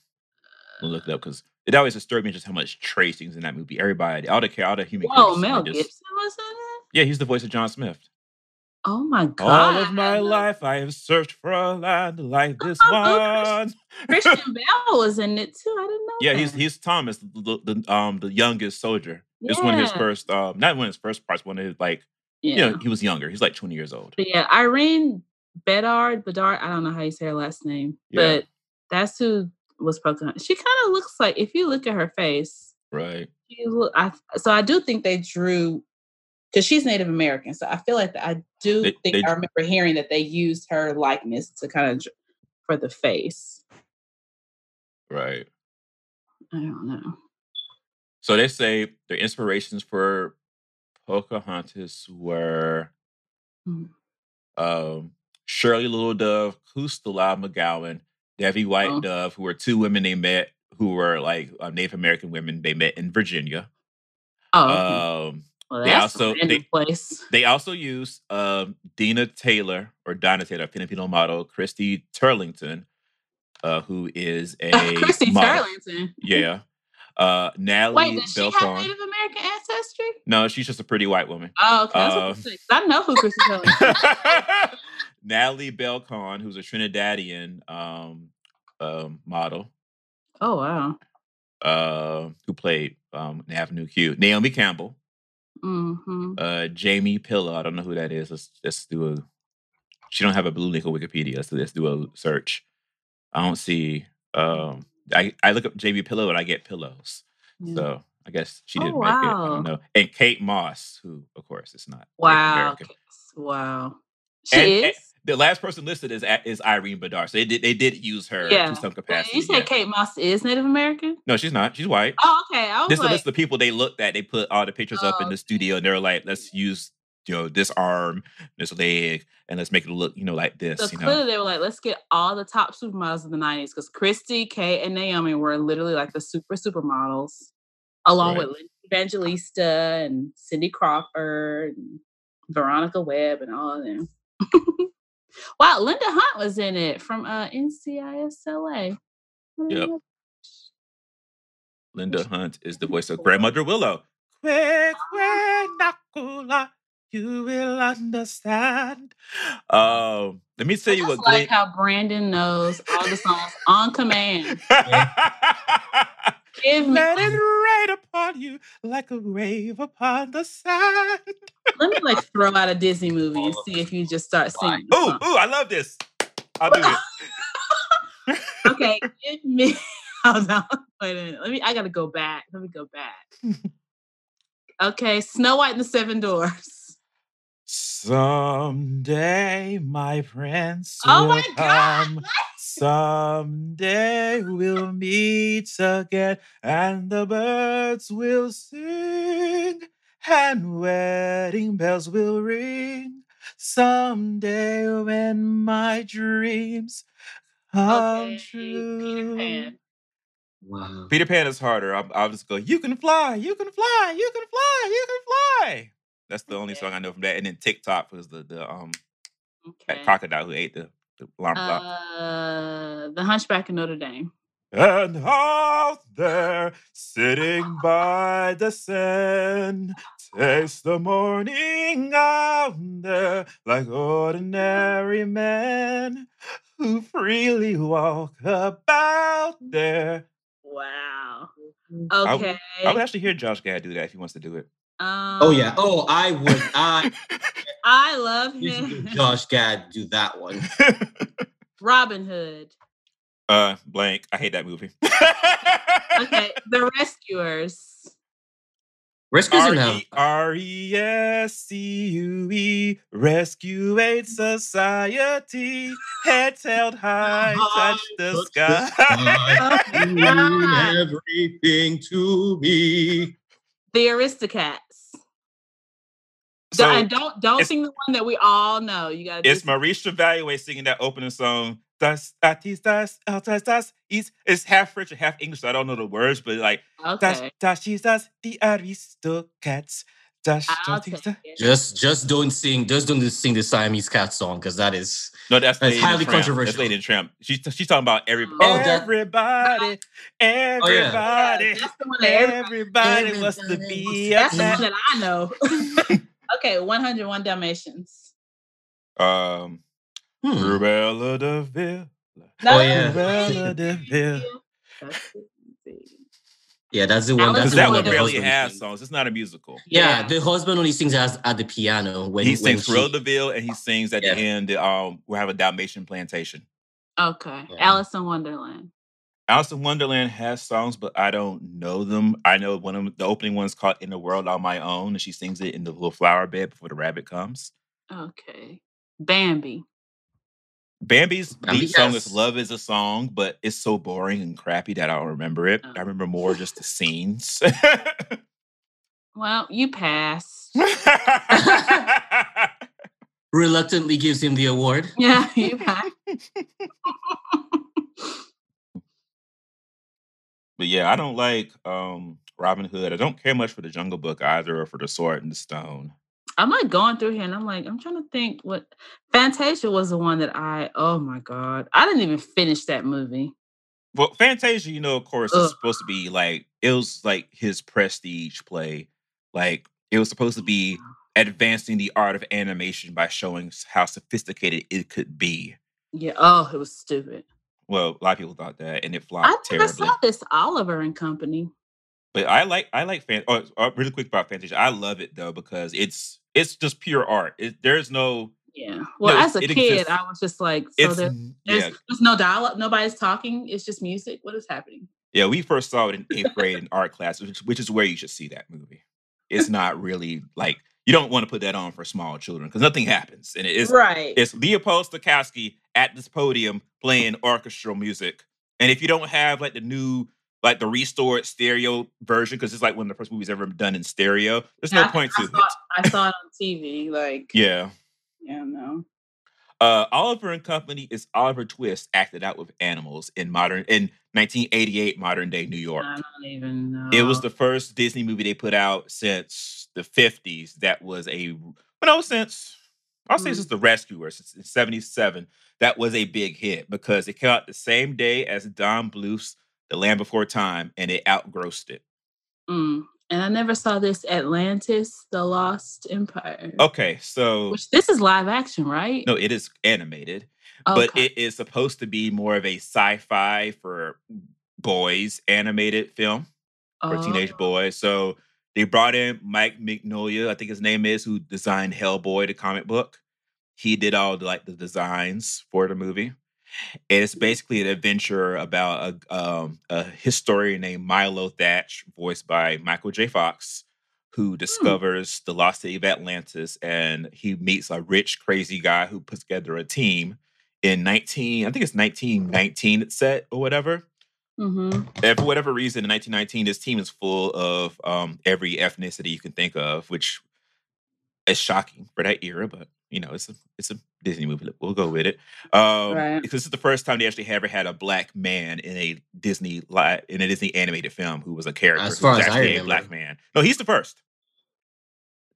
look it up because it always disturbed me just how much tracing's in that movie. Everybody, all the all the human. Oh, Mel just- Gibson was in it. Yeah, he's the voice of John Smith. Oh my god! All of my didn't life I have searched for a land like this one. Christian [laughs] Bale was in it too. I didn't know. Yeah, he's that. he's Thomas, the, the um the youngest soldier. It's one of his first um not one of his first parts, one of his like Yeah. you know, he was younger. He's like 20 years old. But yeah, Irene Bedard, Bedard, I don't know how you say her last name, Yeah. but that's who was Pocahontas. She kind of looks like, if you look at her face, Right. she look, I, so I do think they drew, because she's Native American. So I feel like that I do They- think they- I remember hearing that they used her likeness to kind of for the face. Right. I don't know. So they say their inspirations for Pocahontas were Hmm. um, Shirley Little Dove, Custalow McGowan, Debbie White Oh. Dove, who were two women they met who were like uh, Native American women they met in Virginia. Oh. Um, well, they also- they- place. they also used um, Dina Taylor or Donna Taylor, Filipino model, Christy Turlington, uh, who is [laughs] a Christy model. Turlington. Yeah. Uh, Natalie Wait, does she have Native American ancestry? No, she's just a pretty white woman. Oh, okay. I, Um, about to say, 'cause I know who Christy Turlington is. [laughs] Natalie Belcon, who's a Trinidadian um, um, model, Oh, wow. uh, who played um, Avenue Q. Naomi Campbell, hmm uh, Jamie Pillow. I don't know who that is. Let's let's do a. She don't have a blue link on Wikipedia, so let's do a search. I don't see. Um, I I look up Jamie Pillow and I get pillows. Yeah. So I guess she Oh, didn't make it. I don't know. And Kate Moss, who of course is not Wow. Wow. She And- is? The last person listed is is Irene Bedard. So they did they did use her Yeah. to some capacity. you said yeah. Kate Moss is Native American? No, she's not. She's white. Oh, okay. I was This is a like, list of people they looked at. They put all the pictures up in Oh, the studio, and they're like, "Let's use you know this arm, this leg, and let's make it look you know like this." so you know, clearly they were like, let's get all the top supermodels of the 90s because Christy, Kate, and Naomi were literally like the super supermodels, along Right. with Linda Evangelista and Cindy Crawford and Veronica Webb and all of them. [laughs] wow, Linda Hunt was in it from uh, NCISLA. Yep. Linda Hunt is the voice of Grandmother Willow. Nakula, you will understand. Um, let me tell I you what like Glenn. how Brandon knows all the songs on command. [laughs] Give me. Let it rain upon you like a wave upon the sand. Let me like throw out a Disney [laughs] movie and oh, see if you just start singing. Ooh, ooh, I love this. I'll do it. [laughs] Okay, give me. [laughs] Hold on. Wait a minute. Let me. I gotta go back. Let me go back. Okay, Snow White and the Seven Doors. Someday, my prince Oh will my God, come. Someday we'll meet again, and the birds will sing, and wedding bells will ring. Someday, when my dreams come Okay, true. Peter Pan. Wow. Peter Pan is harder. I'll, I'll just go, you can fly, you can fly, you can fly, you can fly. That's the only song I know from that. And then Tick-Tock was the the um that crocodile who ate the, the alarm clock. Uh, the Hunchback of Notre Dame. And out there, sitting [laughs] by the sand, takes the morning out there like ordinary men who freely walk about there. Wow. I- Okay. I would actually hear Josh Gad do that if he wants to do it. Um, Oh yeah. Oh, I would. [laughs] I I love him. Josh Gad do that one. [laughs] Robin Hood. uh, blank. I hate that movie. [laughs] Okay, The Rescuers. Rescuers R didn't have. E R E S C U E Rescue Aid Society. Heads held high, touch the Touch sky. sky. Oh, everything to me. The Aristocats. so and don't don't sing the one that we all know. You gotta. it's Maurice Chevalier singing that opening song. Das, das, das, das, das, das. It's, it's half French and half English, so I don't know the words, but like, das, Okay. das, is das, the Aristocats. Das, I'll das, is take that. it. Just, just don't sing. Just don't sing the Siamese cat song because that is. No, that's, That's highly Tramp. That's controversial. Lady Tramp. She's she's talking about every Oh, that- everybody, Yeah, everybody, that's the one that everybody- everybody wants to be That's the one that I know. [laughs] okay, 101 Dalmatians. Um, Hmm. Cruella de Vil. Oh, yeah. Cruella de Vil. That's. Yeah, that's the one. That's Because the that one one barely has sings. songs. It's not a musical. Yeah, Yeah. the husband only sings as, at the piano when he when sings she- Cruella de Vil and he sings at Yeah. the end. Um, we have a Dalmatian plantation. Okay. Yeah. Alice in Wonderland. Alice in Wonderland has songs, but I don't know them. I know one of the opening one's called "In the World on My Own," and she sings it in the little flower bed before the rabbit comes. Okay. Bambi. Bambi's Bambi lead song has- is "Love Is a Song," but it's so boring and crappy that I don't remember it. Oh. I remember more just the scenes. Well, you pass. [laughs] reluctantly gives him the award. [laughs] yeah, you passed. But yeah, I don't like um Robin Hood. I don't care much for the Jungle Book either, or for the Sword and the Stone. I'm like going through here and I'm like, I'm trying to think what Fantasia was the one that I oh my god. I didn't even finish that movie. Well, Fantasia, you know, of course, Ugh. is supposed to be like it was like his prestige play. Like it was supposed to be advancing the art of animation by showing how sophisticated it could be. Yeah. Oh, it was stupid. Well, a lot of people thought that, and it flopped I terribly. saw this Oliver and Company. But I like I like fan. Oh, uh, really quick about Fantasia. I love it though because it's it's just pure art. It, there's no. Yeah. Well, No, as a kid, exists. I was just like, so It's there, mm-hmm, there's, yeah there's no dialogue, nobody's talking. It's just music. What is happening? yeah. We first saw it in eighth grade in art class, which, which is where you should see that movie. It's not really like you don't want to put that on for small children because nothing happens, and it's right. it's Leopold Stokowski at this podium playing orchestral music. And if you don't have like the new, like the restored stereo version, because it's like one of the first movies ever done in stereo, there's no I- point I to saw, it. I saw it on TV. Like, Yeah. yeah, no. Uh, Oliver and Company is Oliver Twist acted out with animals in modern in 1988 modern day New York. I don't even know. It was the first Disney movie they put out since the 50s that was a well, no, since I'll say Mm. since the Rescuer, since 77, that was a big hit because it came out the same day as Don Bluth's The Land Before Time, and it outgrossed it. Mm. And I never saw this Atlantis, The Lost Empire. Okay, so Which this is live action, right? no, it is animated, but it is supposed to be more of a sci-fi for boys animated film. for teenage Oh, boys. So they brought in Mike Mignola, I think his name is, who designed Hellboy, the comic book. He did all the, like the designs for the movie. And it's basically an adventure about a, um, a historian named Milo Thatch, voiced by Michael J. Fox, who discovers the lost city of Atlantis, and he meets a rich, crazy guy who puts together a team in 19, I think it's 1919 it's set or whatever. mhm. And for whatever reason, in 1919, this team is full of um, every ethnicity you can think of, which is shocking for that era. But you know, it's a it's a Disney movie. We'll go with it. Um, Right. Because this is the first time they actually ever had a black man in a Disney li- in a Disney animated film who was a character As who far was as I actually a remember. black man. No, he's the first.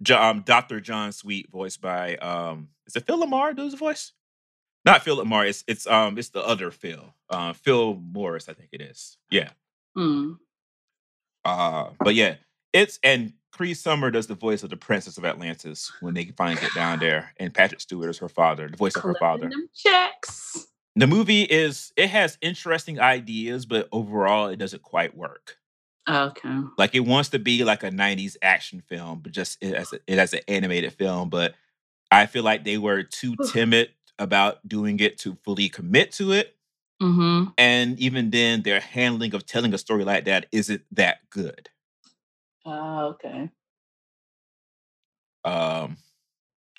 Jo- um, Dr. John Sweet, voiced by um, is it Phil LaMarr? Does the voice? Not Phil LaMarr. It's it's um it's the other Phil. Uh, Phil Morris, I think it is. Yeah. Mm. Uh, but yeah, it's and Cree Summer does the voice of the Princess of Atlantis when they finally get down [gasps] there, and Patrick Stewart is her father, the voice of her father. checks. The movie is it has interesting ideas, but overall it doesn't quite work. Okay. Like it wants to be like a '90s action film, but just it as a, it as an animated film. But I feel like they were too timid about doing it to fully commit to it. Mm-hmm. And even then, their handling of telling a story like that isn't that good. Oh, okay. Um,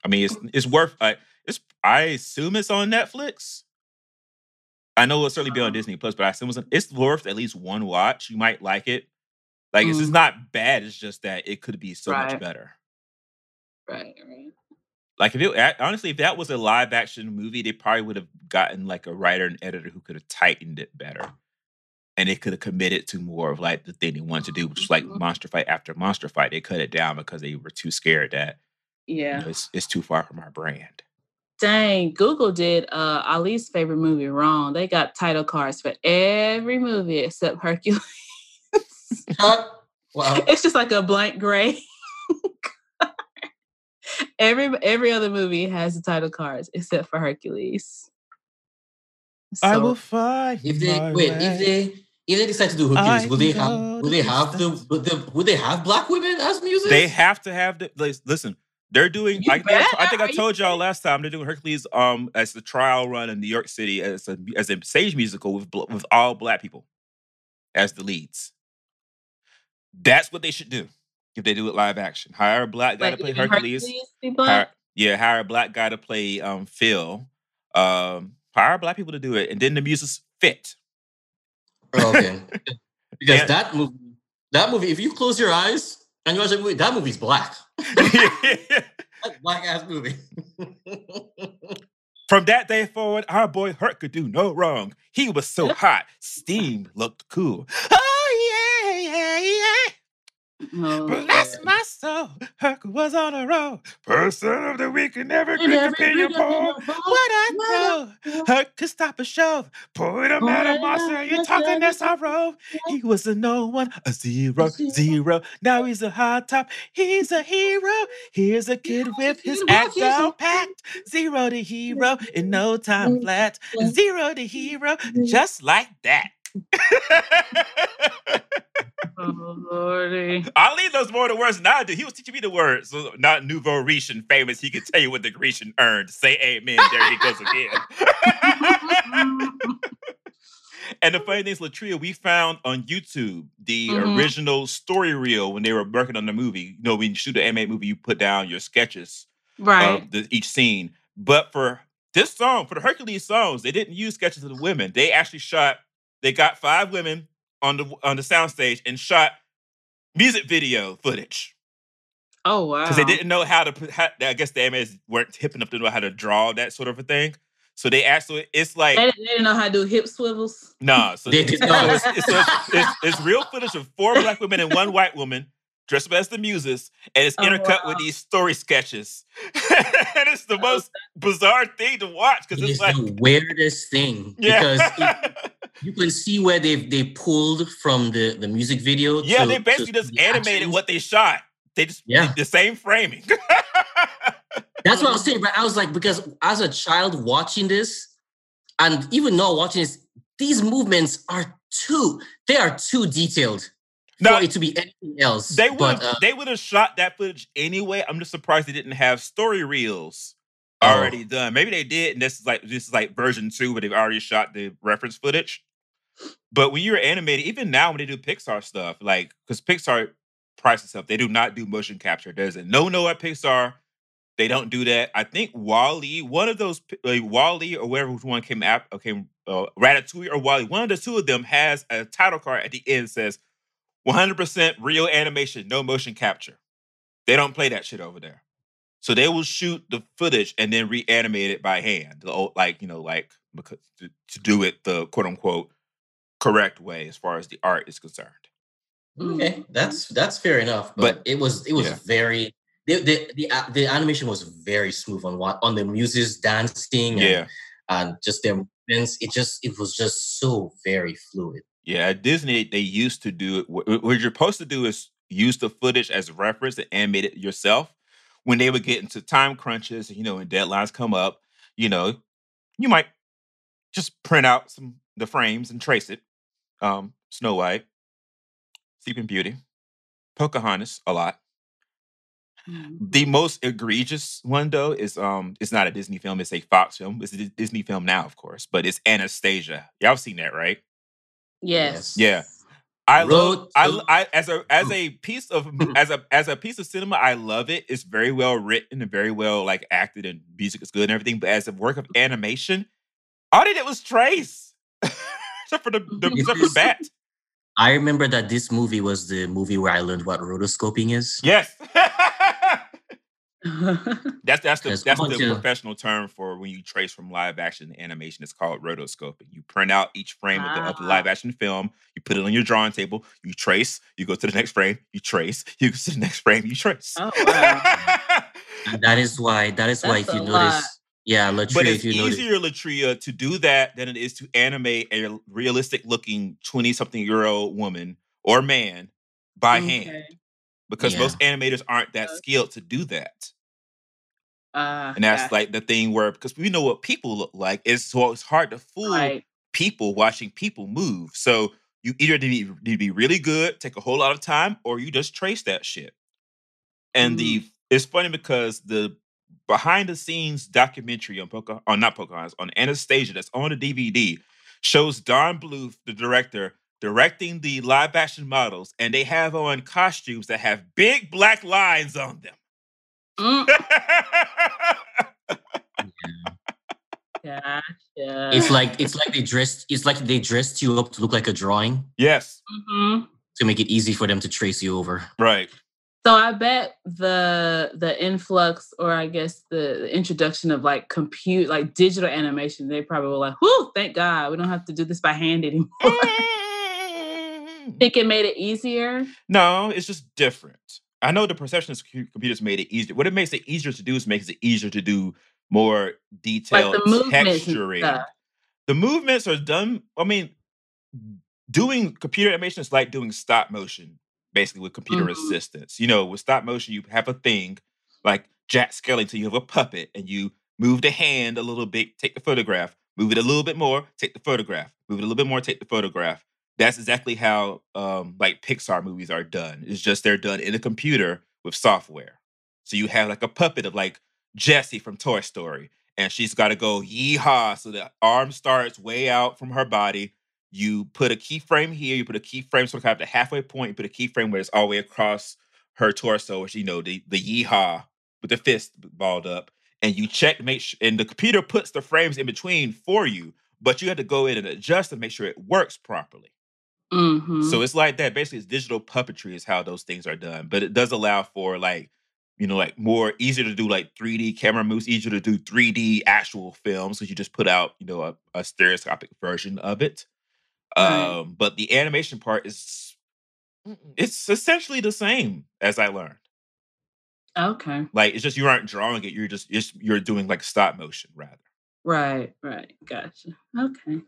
I mean, it's it's worth. I it's I assume it's on Netflix. I know it'll certainly be on Um, Disney Plus, but I assume it's, it's worth at least one watch. You might like it. Like it's just Mm. not bad. It's just that it could be so much better. Right, right. Like if it honestly, if that was a live action movie, they probably would have gotten like a writer and editor who could have tightened it better, and they could have committed to more of like the thing they wanted to do, which was like Mhm. monster fight after monster fight. They cut it down because they were too scared that you Yeah. know, it's it's too far from our brand. Dang, Google did uh Ali's favorite movie wrong. They got title cards for every movie except Hercules. [laughs] wow. it's just like a blank gray. [laughs] every every other movie has the title cards except for Hercules. I will find If they my wait, way. if they if they decide to do Hercules, I will they have go will they have the, distance. will the will they have black women as music? They have to have the lis- listen. They're doing. You I, think I- I think I told y'all last time they're doing Hercules um as the trial run in New York City as a as a stage musical with with all black people as the leads. That's what they should do if they do it live action. Hire a black guy like, to play even Hercules. Hire, yeah, hire a black guy to play um Phil. Um, hire black people to do it, and then the music's fit. Oh, okay. [laughs] because And- that movie that movie, if you close your eyes and you watch that movie, that movie's black. [laughs] That black ass movie. [laughs] From that day forward, our boy Herc could do no wrong. He was so hot, steam looked cool. Oh yeah, yeah, yeah. Oh, Bless Lord. my soul. Herc was on a roll. Person of the week and never And could every opinion poll. What I know. Herc could stop a show. At a monster. You're talking SRO. He was a no one, a zero, zero. Now he's a hot top. He's a hero. Here's a kid with his act down packed. Zero to hero in no time flat. Zero to hero, just like that. Oh, Lordy. Ali knows more of the words than I do. He was teaching me the words. So not nouveau riche and famous. He could tell you what the Grecian earned. Say amen. There he goes again. [laughs] and the funny thing is, Latria, we found on YouTube the Mhm. original story reel when they were working on the movie. You know, when you shoot an animated movie, you put down your sketches right. of the, each scene. But for this song, for the Hercules songs, they didn't use sketches of the women. They actually shot. They got five women on the on the soundstage and shot music video footage oh wow. because they didn't know how to put. How, I guess the animators weren't hip enough to know how to draw that sort of a thing. So they actually, it's like They, they didn't know how to do hip swivels. nah. So, They it's, so it's, it's, so it's, it's, it's real footage of four black women and one white woman dressed up as the muses, and it's Oh, intercut with oh. these story sketches. [laughs] and it's the most bizarre thing to watch because It it's like the weirdest thing [laughs] yeah. because it, [laughs] you can see where they they pulled from the the music video. Yeah, to- they basically just the animated actions. what they shot. They just Yeah. the same framing. That's what I was saying, but I was like, because as a child watching this, and even now watching this, these movements are too they are too detailed No, for it to be anything else. they would uh, they would have shot that footage anyway. I'm just surprised they didn't have story reels Oh. already done. Maybe they did, and this is like this is like version two, but they've already shot the reference footage. But when you're animated, even now when they do Pixar stuff, like because Pixar prices stuff, they do not do motion capture. There's a no no at Pixar. They don't do that. I think WALL-E, one of those, like WALL-E or whatever one came out, came uh, Ratatouille or WALL-E, one of the two of them has a title card at the end says 100% real animation, no motion capture. They don't play that shit over there. So they will shoot the footage and then reanimate it by hand, the old, like you know, like because to, to do it the quote unquote correct way as far as the art is concerned. okay, that's that's fair enough. But, But- it was it was yeah. very the the the, uh, the animation was very smooth on what on the muses dancing and, Yeah, and just their movements. It just it was just so very fluid. Yeah. At Disney, they used to do it. wh- wh- What you're supposed to do is use the footage as reference and animate it yourself. When they would get into time crunches, you know, and deadlines come up, you know, you might just print out some the frames and trace it. Um, Snow White, Sleeping Beauty, Pocahontas, a lot. Mm. The most egregious one though is um it's not a Disney film, it's a Fox film. It's a Disney film now, of course, but it's Anastasia. Y'all seen that, right? Yes. Yeah. I love Road I, to- as a as oh. a piece of [laughs] as a as a piece of cinema, I love it. It's very well written and very well like acted and music is good and everything. But as a work of animation, all they did was trace. [laughs] except for the, the [laughs] except for the bat. I remember that this movie was the movie where I learned what rotoscoping is. Yes. [laughs] That's that's the that's the of- professional term for when you trace from live action to animation. It's called rotoscoping. You print out each frame of, the, of the live Ah. action film. You put it on your drawing table. You trace. You go to the next frame. You trace. You go to the next frame. You trace. Oh, wow. [laughs] That is why that is why if you notice, lot. yeah, Latria, but if it's you notice, easier, Latria, to do that than it is to animate a realistic looking twenty something year old woman or man by hand Okay. Because Yeah. most animators aren't that skilled to do that. Uh, And that's gotcha. like the thing where because we know what people look like, it's so it's hard to fool right. people watching people move. So you either need to, be, need to be really good, take a whole lot of time, or you just trace that shit. And the it's funny because the behind the scenes documentary on Poca on not Pocahontas on Anastasia that's on the DVD shows Don Bluth, the director, directing the live action models, and they have on costumes that have big black lines on them. Mm, [laughs] gotcha. It's like it's like they dressed it's like they dressed you up to look like a drawing yes, Mhm. to make it easy for them to trace you over. right. So I bet the the influx, or I guess the, the introduction of like compute, like digital animation, they probably were like, "Whoo! Thank God, we don't have to do this by hand anymore." [laughs] Think it made it easier. No, it's just different. I know the perception of computers made it easier. What it makes it easier to do is makes it easier to do more detailed and texturing. The movements are done. I mean, doing computer animation is like doing stop motion, basically with computer Mhm. assistance. You know, with stop motion, you have a thing like Jack Skellington. You have a puppet, and you move the hand a little bit, take the photograph. Move it a little bit more, take the photograph. Move it a little bit more, take the photograph. That's exactly how um, like Pixar movies are done. It's just they're done in a computer with software. So you have like a puppet of like Jessie from Toy Story, and she's got to go yeehaw. So the arm starts way out from her body. You put a keyframe here. You put a keyframe sort of kind of the halfway point. You put a keyframe where it's all the way across her torso, which you know the the yeehaw with the fist balled up, and you check make sure. And the computer puts the frames in between for you, but you have to go in and adjust to make sure it works properly. Mhm. So it's like that. Basically, it's digital puppetry is how those things are done. But it does allow for like, you know, like more easier to do like 3D camera moves, easier to do 3D actual films because you just put out, you know, a, a stereoscopic version of it. Right. Um, but the animation part is it's essentially the same as I learned. okay. Like it's just you aren't drawing it, you're just it's, you're doing like stop motion rather. Right, right. Gotcha. Okay.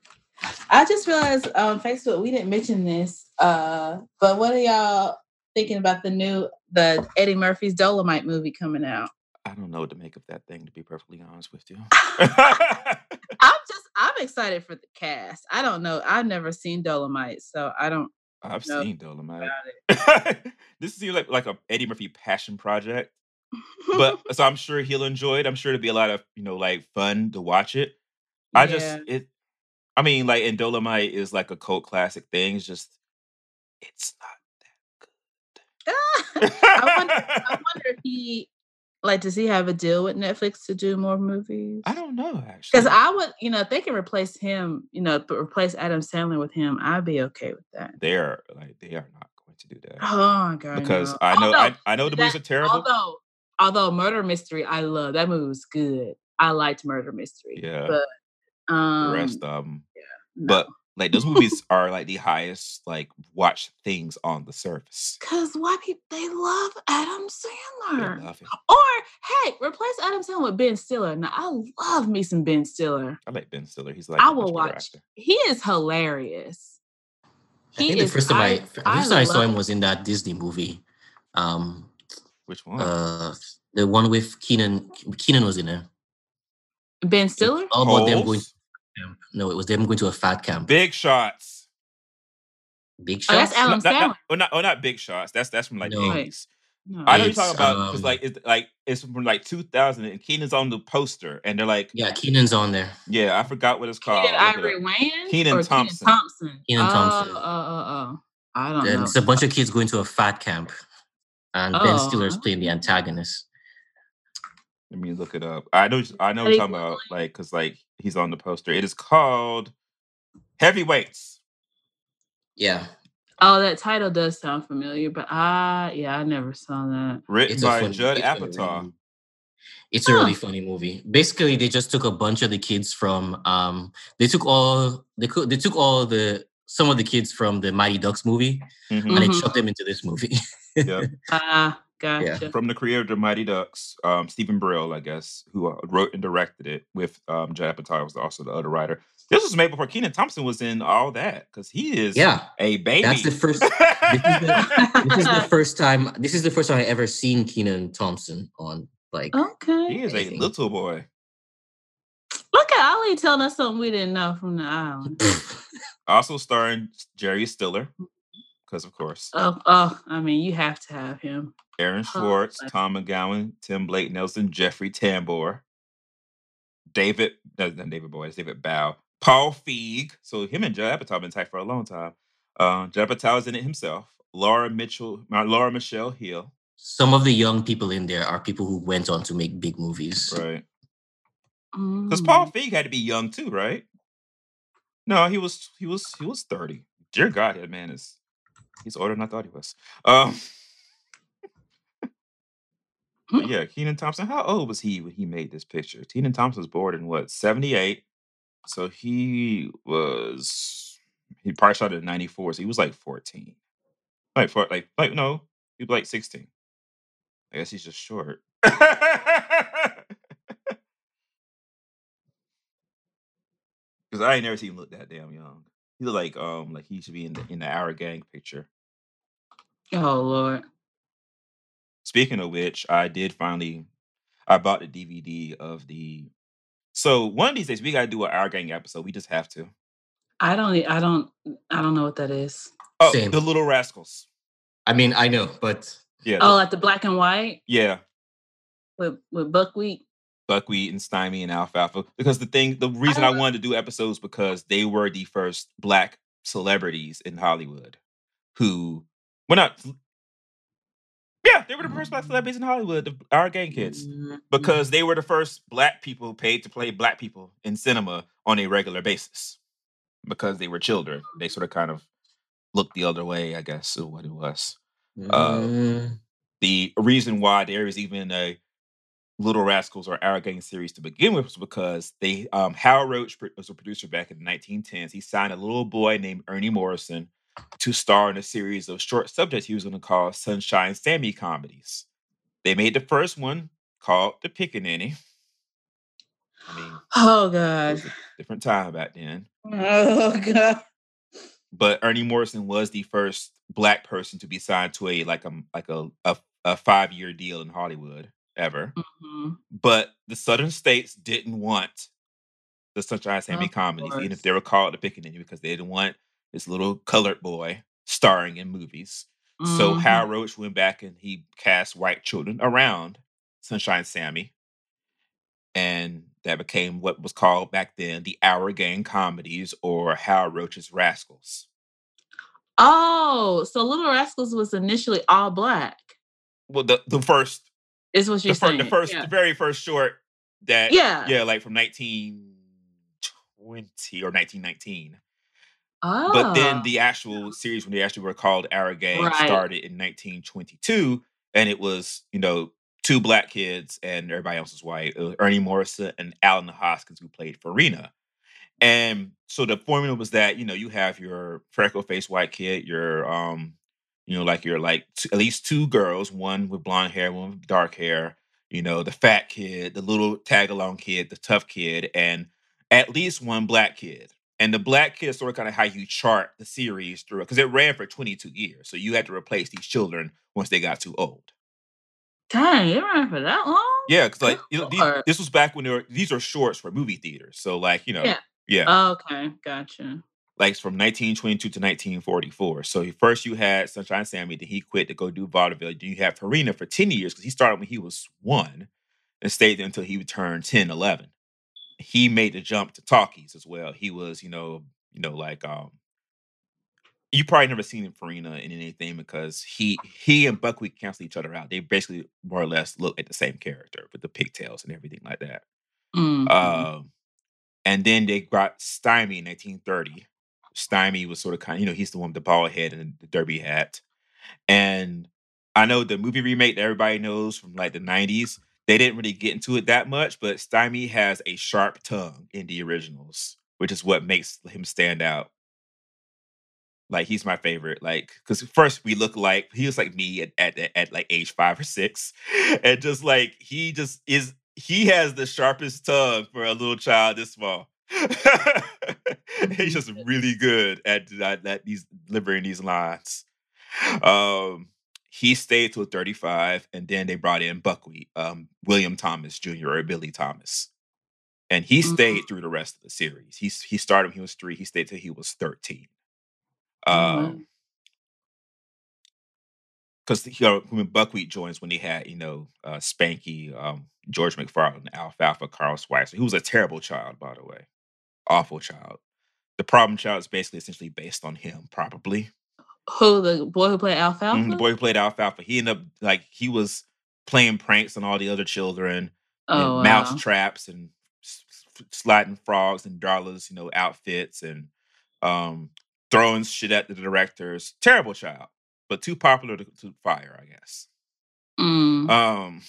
I just realized on Facebook we didn't mention this. Uh, but what are y'all thinking about the new the Eddie Murphy's Dolomite movie coming out? I don't know what to make of that thing, to be perfectly honest with you. [laughs] I'm [laughs] just I'm excited for the cast. I don't know. I've never seen Dolomite, so I don't I've seen Dolomite. [laughs] this seems like like a Eddie Murphy passion project, but so I'm sure he'll enjoy it. I'm sure it'll be a lot of you know like fun to watch it. I just it. I mean, like, and Dolomite is like a cult classic thing. It's just, it's not that good. [laughs] I good. wonder if he like does he have a deal with Netflix to do more movies? I don't know actually. Because. I would, you know, if they can replace him, you know, but replace Adam Sandler with him, I'd be okay with that. They are like they are not going to do that Oh my god! because no. I know although, I, I know the movies are terrible. Although, although Murder Mystery, I love that movie was good. I liked Murder Mystery. Yeah. but um, the rest of them, no. but like those movies [laughs] are like the highest like watched things on the surface. Cause why people they love Adam They Sandler. love it. Or hey, replace Adam Sandler with Ben Stiller. Now I love me some Ben Stiller. I like Ben Stiller. He's like I will watch. actor. He is hilarious. I He think the is- first time I, the I first time I saw love- him was in that Disney movie. Um Which one? uh the one with Kenan Kenan was in it. Ben Stiller. All about them going Holes? to camp. No, it was them going to a fat camp. Big shots. Big Oh, that's shots. Adam not, not, Sandler. not, oh, not, oh, not big shots. That's that's from like No. the Right. 80s. No. I know you're talking about because um, like it's like it's from like 2000 and Kenan's on the poster and they're like, yeah, Yeah, Kenan's on there. Yeah I forgot what it's called. Keenen Look it Ivory. Wayans Kenan Thompson. Kenan Thompson. Kenan oh, Thompson. Oh, oh, oh. I don't And know. it's a bunch of kids going to a fat camp. And Ben Oh. Stiller's playing the antagonist. Let me look it up. I know I know Are what you you're talking about like because like he's on the poster. It is called Heavyweights. Yeah. Oh, that title does sound familiar, but ah, yeah, I never saw that. Written It's a by funny, Judd it's a Apatow. really- it's a really funny movie. Basically, they just took a bunch of the kids from um they took all they could they took all the some of the kids from the Mighty Ducks movie Mhm. and they Mhm. chucked them into this movie. Yep. [laughs] Ah, gotcha. From the creator of the Mighty Ducks, um, Steven Brill, I guess, who uh, wrote and directed it with um, Judd Apatow was also the other writer. This was made before Kenan Thompson was in all that because he is yeah. a baby. That's the first this is the, this is the [laughs] first time this is the first time I ever seen Kenan Thompson on Like Okay. He is a little boy. Look at Ali telling us something we didn't know from the [laughs] island. Also starring Jerry Stiller, because of course, Oh, oh, I mean, you have to have him. Aaron Oh, Schwartz, bless Tom McGowan, Tim Blake Nelson, Jeffrey Tambor, David, no, not David Boy, David Bowe, Paul Feig. So him and Judd Apatow been tight for a long time. Uh, Judd Apatow is in it himself. Laura Mitchell, uh, Laura Michelle Hill, Some of the young people in there are people who went on to make big movies. right? Because Paul Feig had to be young too, right? No, he was he was he was 30. Dear God, that man is he's older than I thought he was. Um yeah, Kenan Thompson. How old was he when he made this picture? Kenan Thompson was born in what, 78? So he was he probably started in 94, so he was like 14. Like for like like no, he was like 16. I guess he's just short. [laughs] Because I ain't never seen him look that damn young. He look like um like he should be in the in the Our Gang picture. Oh Lord. Speaking of which, I did finally I bought the DVD of the so one of these days we gotta do an Our Gang episode. We just have to. I don't. I don't. I don't know what that is. Oh, Same. the Little Rascals. I mean, I know, but Yeah, Oh, the- like the black and white yeah. with with buckwheat. Buckwheat and Stymie and Alfalfa. Because the thing, the reason I Uh. wanted to do episodes because they were the first black celebrities in Hollywood who, well, not, yeah, they were the first black celebrities in Hollywood, the, our gang kids, Mm, because they were the first black people paid to play black people in cinema on a regular basis because they were children. They sort of kind of looked the other way, I guess, is what it was. uh, mm, the reason why there is even a Little Rascals or Our Gang series to begin with was because they um Hal Roach was a producer back in the 1910s. He signed a little boy named Ernie Morrison to star in a series of short subjects he was going to call Sunshine Sammy comedies. They made the first one called The Pickaninny. I mean, Oh God. different time back then. Oh God. But Ernie Morrison was the first black person to be signed to a like a like a a, a five year deal in Hollywood ever. Mhm. But the southern states didn't want the Sunshine Sammy Of comedies, even if they were called the Pickaninny, because they didn't want this little colored boy starring in movies. So Mhm. Hal Roach went back and he cast white children around Sunshine Sammy. And that became what was called back then the Our Gang comedies or Hal Roach's Rascals. Oh, so Little Rascals was initially all black. Well, the, the first, Is what the, you're fir- saying? the first, Yeah. the very first short that, Yeah. yeah, like from 1920 or 1919. Oh. But then the actual series, when they actually were called Our Right. started in 1922, and it was you know two black kids and everybody else was white. It was Ernie Morrison and Allen Hoskins who played Farina. And so the formula was that you know you have your freckle faced white kid, your um, you know like your like t- at least two girls, one with blonde hair, one with dark hair. You know the fat kid, the little tag along kid, the tough kid, and at least one black kid. And the black kid is sort of kind of how you chart the series through it, because it ran for 22 years. So you had to replace these children once they got too old. Dang, it ran for that long? Yeah, because like you know, these, this was back when they were these are shorts for movie theaters. So like you know, Yeah. yeah, Okay, gotcha. Like from 1922 to 1944. So first you had Sunshine Sammy, then he quit to go do vaudeville. Then you have Farina for 10 years because he started when he was one and stayed there until he turned 10, 11. He made the jump to talkies as well. He was, you know, you know, like um you probably never seen him Farina in anything because he he and Buckwheat cancel each other out. They basically more or less look at the same character with the pigtails and everything like that. Mhm. Um, and then they got Stymie in 1930. Stymie was sort of kind of, you know, he's the one with the bald head and the derby hat. And I know the movie remake that everybody knows from like the 90s, they didn't really get into it that much, but Stymie has a sharp tongue in the originals, which is what makes him stand out. Like he's my favorite. Like, because first we look like he was like me at, at at like age five or six, [laughs] and just like he just is. He has the sharpest tongue for a little child this small. [laughs] He's just [laughs] really good at, at, at these delivering these lines. Um, he stayed till 35, and then they brought in Buckwheat, um, William Thomas Jr. or Billy Thomas. And he Mhm. stayed through the rest of the series. He he started when he was three. He stayed till he was 13. Oh, wow. Um, because you know, when Buckwheat joins, when he had you know uh, Spanky, um, George McFarland, Alfalfa, Carl Schweitzer, who was a terrible child, by the way, awful child. The problem child is basically essentially based on him, probably. Who the boy who played Alfalfa? Mhm, the boy who played Alfalfa, he ended up like he was playing pranks on all the other children, oh wow. mouse traps and sliding frogs and Darla's, you know, outfits and um, throwing shit at the directors. Terrible child, but too popular to, to fire, I guess. Mm. Um,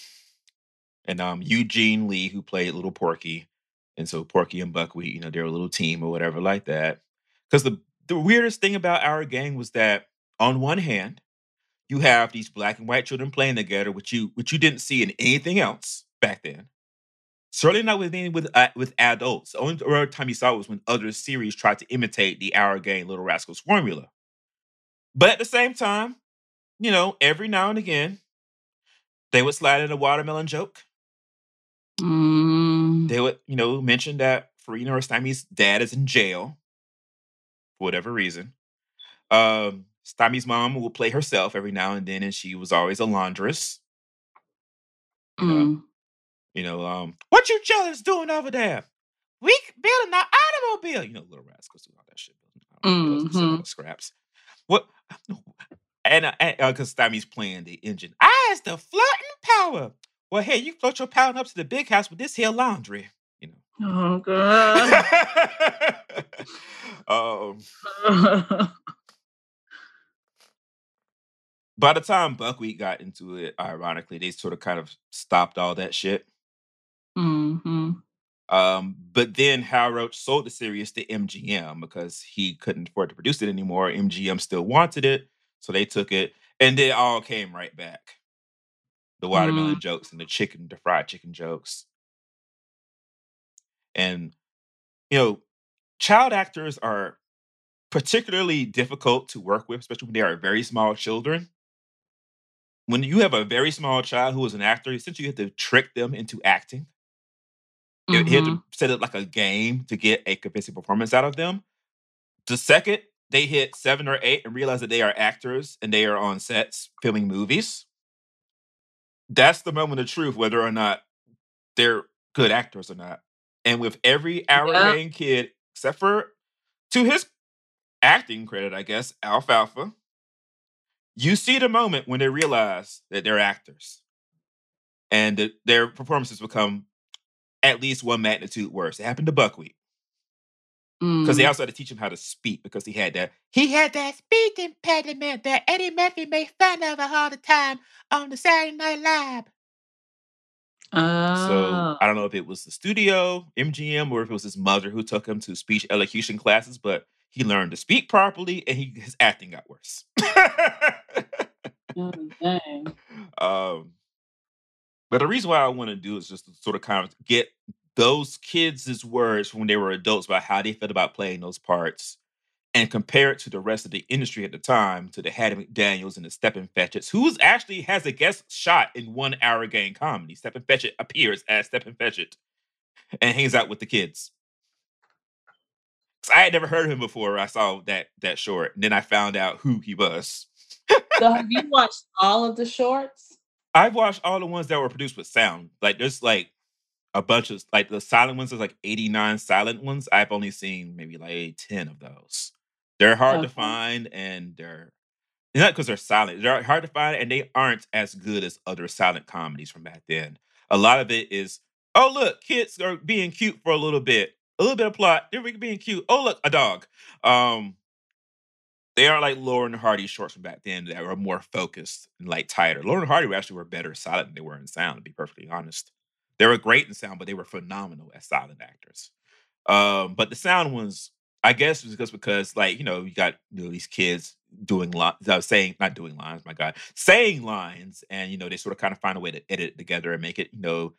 and um, Eugene Lee, who played Little Porky, and so Porky and Buckwheat, you know, they're a little team or whatever like that. Because the the weirdest thing about our gang was that on one hand, you have these black and white children playing together, which you which you didn't see in anything else back then. Certainly not with any with uh, with adults. The only time you saw it was when other series tried to imitate the Our Gang Little Rascals formula. But at the same time, you know, every now and again, they would slide in a watermelon joke. Mm. They would, you know, mention that Farina or Stymie's dad is in jail for whatever reason. Um, Stymie's mom will play herself every now and then, and she was always a laundress. You know, Mm. you know, um, what you children's doing over there? We building an automobile. You know, little rascals do all that shit. building automobiles and selling Mhm. the scraps. What? [sighs] And because Stymie's playing the engine. I is the floating power. Well, hey, you float your power up to the big house with this here laundry. You know. Oh god. [laughs] um, [laughs] by the time Buckwheat got into it, ironically, they sort of kind of stopped all that shit. hmm Um, but then Hal Roach sold the series to MGM because he couldn't afford to produce it anymore. MGM still wanted it, so they took it, and it all came right back. The watermelon mm-hmm. jokes and the chicken, the fried chicken jokes. And you know, child actors are particularly difficult to work with, especially when they are very small children. When you have a very small child who is an actor, essentially you have to trick them into acting. You you have to mm-hmm. set it like a game to get a convincing performance out of them. The second they hit seven or eight and realize that they are actors and they are on sets filming movies, that's the moment of truth, whether or not they're good actors or not. And with every Our Yeah. Kid, except for to his acting credit, I guess, Alfalfa, you see the moment when they realize that they're actors and that their performances become at least one magnitude worse. It happened to Buckwheat because they Mm. also had to teach him how to speak because he had that he had that speech impediment that Eddie Murphy made fun of all the time on the Saturday Night Live. So Oh. I don't know if it was the studio, MGM, or if it was his mother who took him to speech elocution classes, but he learned to speak properly and he his acting got worse. Oh, [laughs] dang. um, but the reason why I want to do is just to sort of kind of get those kids' words when they were adults about how they felt about playing those parts and compare it to the rest of the industry at the time, to the Hattie McDaniels and the Stephen Fetchits, who actually has a guest shot in one Our Gang comedy. Stephen Fetchit appears as Stephen Fetchit and hangs out with the kids. I had never heard of him before. I saw that that short, and then I found out who he was. So have you [laughs] watched all of the shorts? I've watched all the ones that were produced with sound. Like there's like a bunch of like the silent ones. There's like 89 silent ones. I've only seen maybe like 10 of those. They're hard to find, and they're not because they're silent. They're hard to find, and they aren't as good as other silent comedies from back then. A lot of it is, oh look, kids are being cute for a little bit, a little bit of plot. They're being cute. Oh look, a dog. Um, they are like Laurel and Hardy shorts from back then that were more focused and like tighter. Laurel and Hardy actually were better silent than they were in sound, to be perfectly honest. They were great in sound, but they were phenomenal as silent actors. Um, but the sound ones, I guess, was just because like you know you got you know these kids doing lines, uh, saying not doing lines, my God, saying lines, and you know they sort of kind of find a way to edit it together and make it you know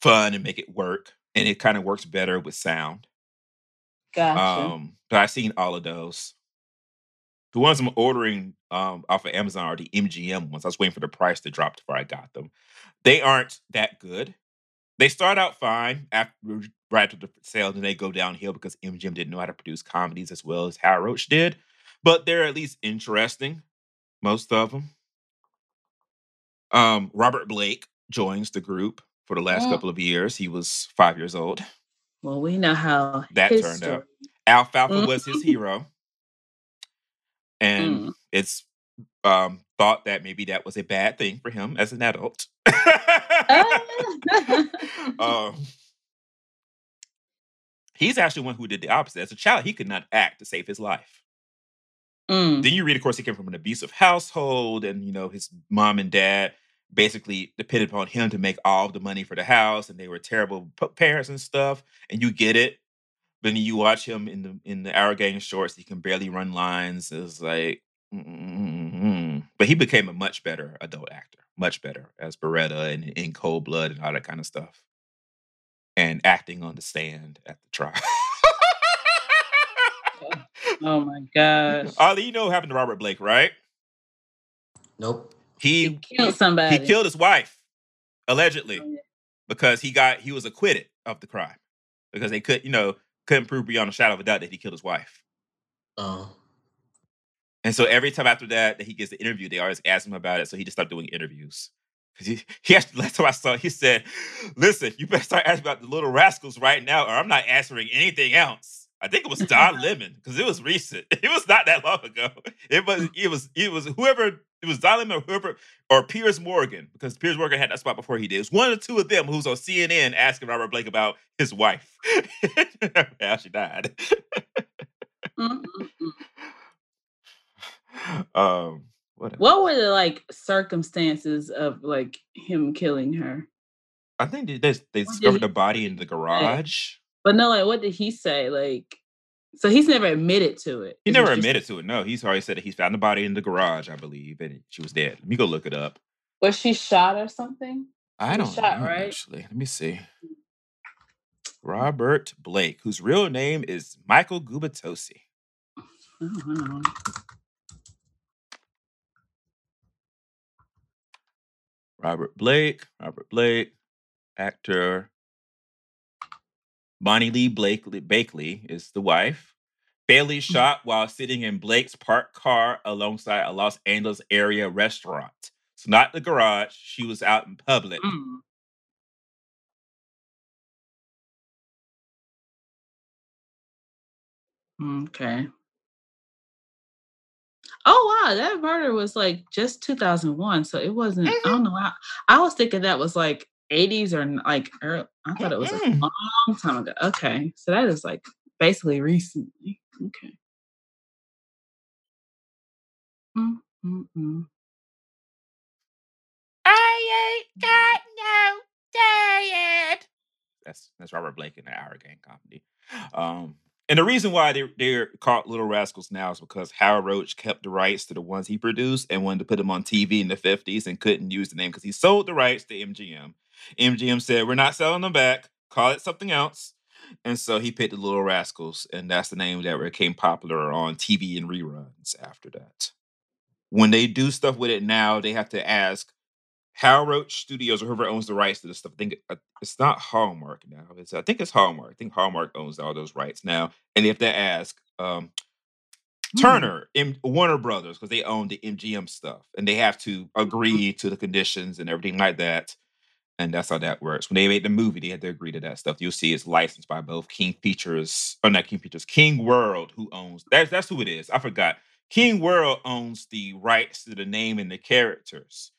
fun and make it work, and it kind of works better with sound. Gotcha. Um, but I've seen all of those. The ones I'm ordering um, off of Amazon are the MGM ones. I was waiting for the price to drop before I got them. They aren't that good. They start out fine after right after the sale, and they go downhill because MGM didn't know how to produce comedies as well as Hal Roach did. But they're at least interesting, most of them. Um, Robert Blake joins the group for the last Mm. couple of years. He was five years old. Well, we know how That turned out. Alfalfa was his [laughs] hero. And Mm. it's um, thought that maybe that was a bad thing for him as an adult. [laughs] [laughs] um, he's actually one who did the opposite. As a child, he could not act to save his life. Mm. Then you read, of course, he came from an abusive household, and you know his mom and dad basically depended upon him to make all of the money for the house, and they were terrible parents and stuff. And you get it. But then you watch him in the in the Our Gang shorts, he can barely run lines. It's like, mm but he became a much better adult actor, much better as Baretta and in Cold Blood and all that kind of stuff, and acting on the stand at the trial. Oh my gosh. Ollie, you know what happened to Robert Blake, right? Nope. He He killed somebody. he killed his wife allegedly Oh, because he got he was acquitted of the crime because they could you know couldn't prove beyond a shadow of a doubt that he killed his wife. Oh. And so every time after that that he gets the interview, they always ask him about it. So he just stopped doing interviews. He, [laughs] he actually, last time I saw, he said, "Listen, you better start asking about the Little Rascals right now, or I'm not answering anything else." I think it was [laughs] Don Lemon because it was recent. [laughs] It was not that long ago. It was it was it was whoever it was Don Lemon or whoever Piers Morgan because Piers Morgan had that spot before he did. It was one or two of them who was on CNN asking Robert Blake about his wife. [laughs] How she died. [laughs] Um, what? What were the like circumstances of like him killing her? I think they, they, they discovered he the body in the garage. But no, like what did he say? Like, so he's never admitted to it. He never admitted to it. No, he's already said that he found the body in the garage, I believe, and she was dead. Let me go look it up. Was she shot or something? I don't shot, know, right? actually. Let me see. Hmm. Robert Blake, whose real name is Michael Gubitosi. Oh. Robert Blake, Robert Blake, actor. Bonnie Lee Blakely, Bakley is the wife. Bailey shot while sitting in Blake's parked car alongside a Los Angeles area restaurant. So not the garage. She was out in public. Mm. Okay. Oh wow, that murder was like just 2001, so it wasn't. I don't know. I, I was thinking that was like 80s or like early, I thought it was a Mm-mm. long time ago. Okay, so that is like basically recently. Okay. Mm, mm, mm. I ain't got no dad. That's that's Robert Blake in the Our Gang comedy. Um, and the reason why they they're called Little Rascals now is because Howard Roach kept the rights to the ones he produced and wanted to put them on TV in the 50s and couldn't use the name because he sold the rights to MGM. MGM said, We're not selling them back, call it something else. And so he picked the Little Rascals, and that's the name that became popular on TV and reruns after that. When they do stuff with it now, they have to ask Hal Roach Studios or whoever owns the rights to this stuff. I think uh, it's not Hallmark now. It's I think it's Hallmark. I think Hallmark owns all those rights now, and they have to ask um, Hmm. Turner, M- Warner Brothers, because they own the MGM stuff, and they have to agree to the conditions and everything like that. And that's how that works. When they made the movie, they had to agree to that stuff. You'll see it's licensed by both King Features, or not King Features, King World, who owns that's that's who it is. I forgot. King World owns the rights to the name and the characters.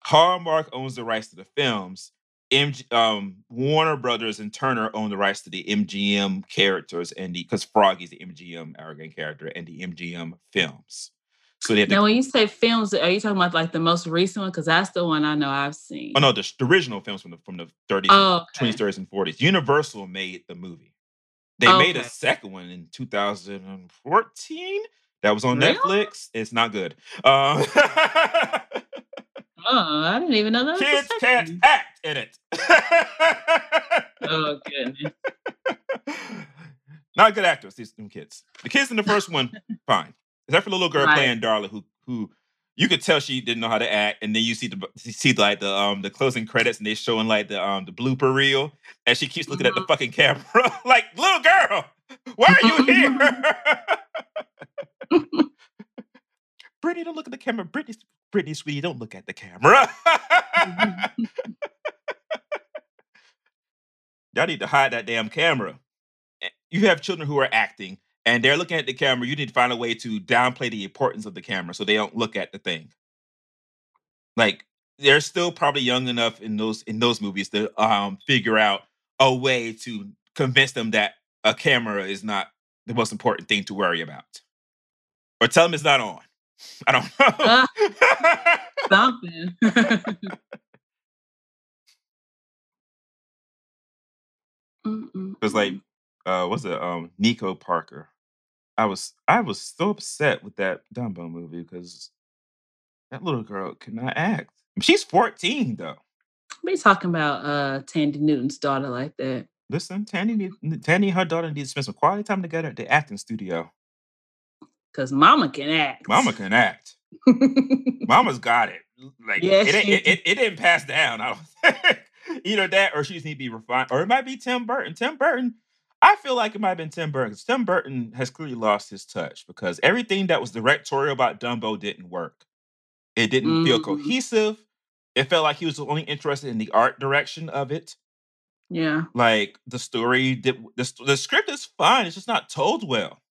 Hallmark owns the rights to the films. MG, um, Warner Brothers and Turner own the rights to the MGM characters and the because Froggy's the MGM arrogant character and the MGM films. So they have to Now, when you say films, are you talking about like the most recent one? Because that's the one I know I've seen. Oh no, the, the original films from the from the 30s, Oh, okay. 20s, 30s, and 40s. Universal made the movie. They Oh, made a second one in 2014 that was on Really? Netflix. It's not good. Um, Oh, I didn't even know that. [laughs] Kids can't act in it. Oh [laughs] goodness. not good actors, these them kids. The kids in the first one, fine. Except for the little girl Right. playing Darla, who who you could tell she didn't know how to act, and then you see the see like the um the closing credits, and they showing like the um the blooper reel, and she keeps looking at the Mhm. fucking camera, [laughs] like little girl, why are you here? [laughs] Brittany, don't look at the camera. Brittany, Brittany, sweetie, don't look at the camera. [laughs] Y'all need to hide that damn camera. Eh, You have children who are acting and they're looking at the camera. You need to find a way to downplay the importance of the camera so they don't look at the thing. Like they're still probably young enough in those in those movies to um figure out a way to convince them that a camera is not the most important thing to worry about. Or tell them it's not on. [laughs] I don't know. [laughs] Something. [laughs] Mm-mm. Because like, uh, what's it? Um, Nico Parker. I was I was so upset with that Dumbo movie because that little girl cannot act. She's 14 though. we talking about uh Thandie Newton's daughter like that. Listen, Thandie, Thandie and her daughter need to spend some quality time together at the acting studio. Cause mama can act. Mama can act. [laughs] Mama's got it. Like Yes, it, it, it, it didn't pass down. I don't [laughs] think. Either that or she just need to be refined. Or it might be Tim Burton. Tim Burton, I feel like it might have been Tim Burton. Tim Burton has clearly lost his touch because everything that was directorial about Dumbo didn't work. It didn't feel Mhm. cohesive. It felt like he was only interested in the art direction of it. yeah. Like the story, did, the, the script is fine. It's just not told well.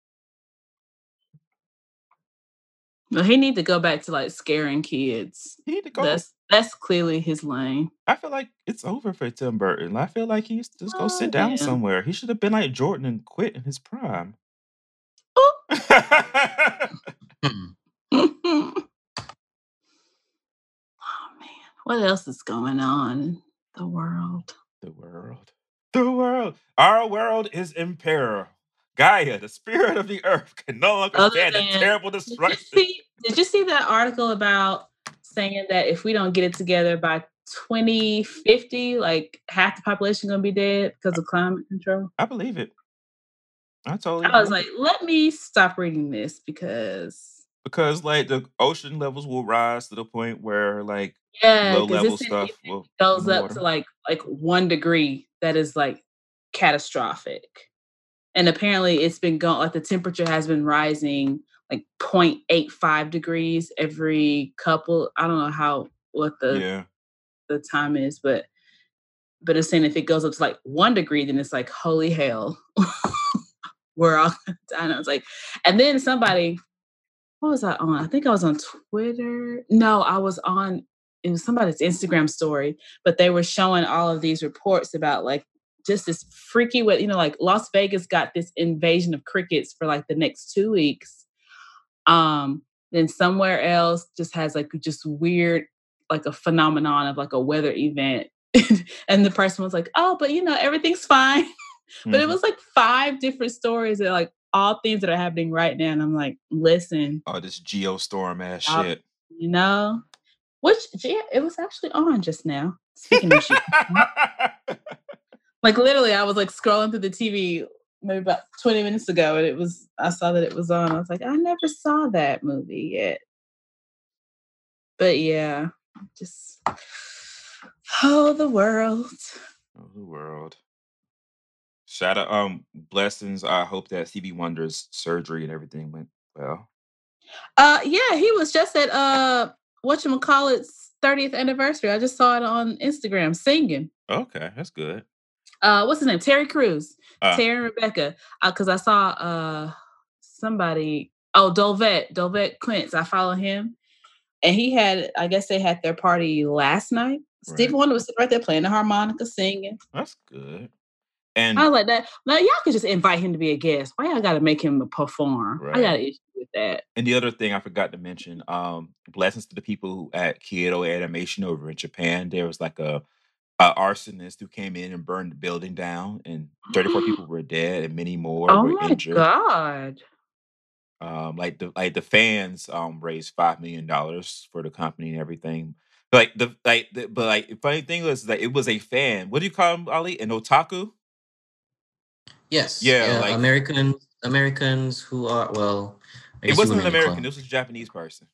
Well, he need to go back to like scaring kids. He need to go. That's that's clearly his lane. I feel like it's over for Tim Burton. I feel like he's just go Oh, sit down yeah. somewhere. He should have been like Jordan and quit in his prime. Oh. [laughs] Hmm. oh [laughs] man, what else is going on the world? the world. The world. Our world is in peril. Gaia, the spirit of the earth, can no longer Other stand the than- terrible Did you destruction. see? Did you see that article about saying that if we don't get it together by 2050, like half the population gonna be dead because of climate control? I believe it. I totally I was like, let me stop reading this because because like the ocean levels will rise to the point where like yeah, low level stuff will goes up to like like one degree. That is like catastrophic. And apparently, it's been going like the temperature has been rising like 0.85 degrees every couple. I don't know how what the yeah. the time is, but but it's saying if it goes up to like one degree, then it's like holy hell. [laughs] We're all. [laughs] I was like, and then somebody, what was I on? I think I was on Twitter. No, I was on it was somebody's Instagram story, but they were showing all of these reports about like just this freaky what you know, like Las Vegas got this invasion of crickets for like the next two weeks. Um, then somewhere else just has like just weird like a phenomenon of like a weather event. [laughs] and the person was like, oh, but you know, everything's fine. [laughs] but it Mhm. was like five different stories that like all things that are happening right now. And I'm like, listen, oh this geostorm ass I'll- shit. you know, which yeah, it was actually on just now. Speaking of [laughs] shit, like literally, I was like scrolling through the TV maybe about 20 minutes ago, and it was I saw that it was on. I was like, I never saw that movie yet. But yeah, just oh the world. Oh, the world. Shout out, um, blessings. I hope that Stevie Wonder's surgery and everything went well. Uh yeah, he was just at uh whatchamacallit's 30th anniversary. I just saw it on Instagram singing. Okay, that's good. Uh what's his name? Terry Crews. Uh, Terry and Rebecca. Uh because I saw uh somebody oh Dolvett, Dolvett Quince. I follow him. And he had, I guess they had their party last night. Right. Wonder was sitting right there playing the harmonica, singing. that's good. And I was like that. Now y'all could just invite him to be a guest. Why y'all gotta make him perform? I Right. got an issue with that. and the other thing I forgot to mention, um, blessings to the people who at Kyoto Animation over in Japan. There was like a, a arsonist who came in and burned the building down, and 34 [gasps] people were dead, and many more Oh were my injured. god. um like the like the fans um raised five million dollars for the company and everything but like the like the, but like the funny thing was that it was a fan what do you call him ali an otaku Yes. Yeah, like- Americans Americans who are well It wasn't an American. him- This was a Japanese person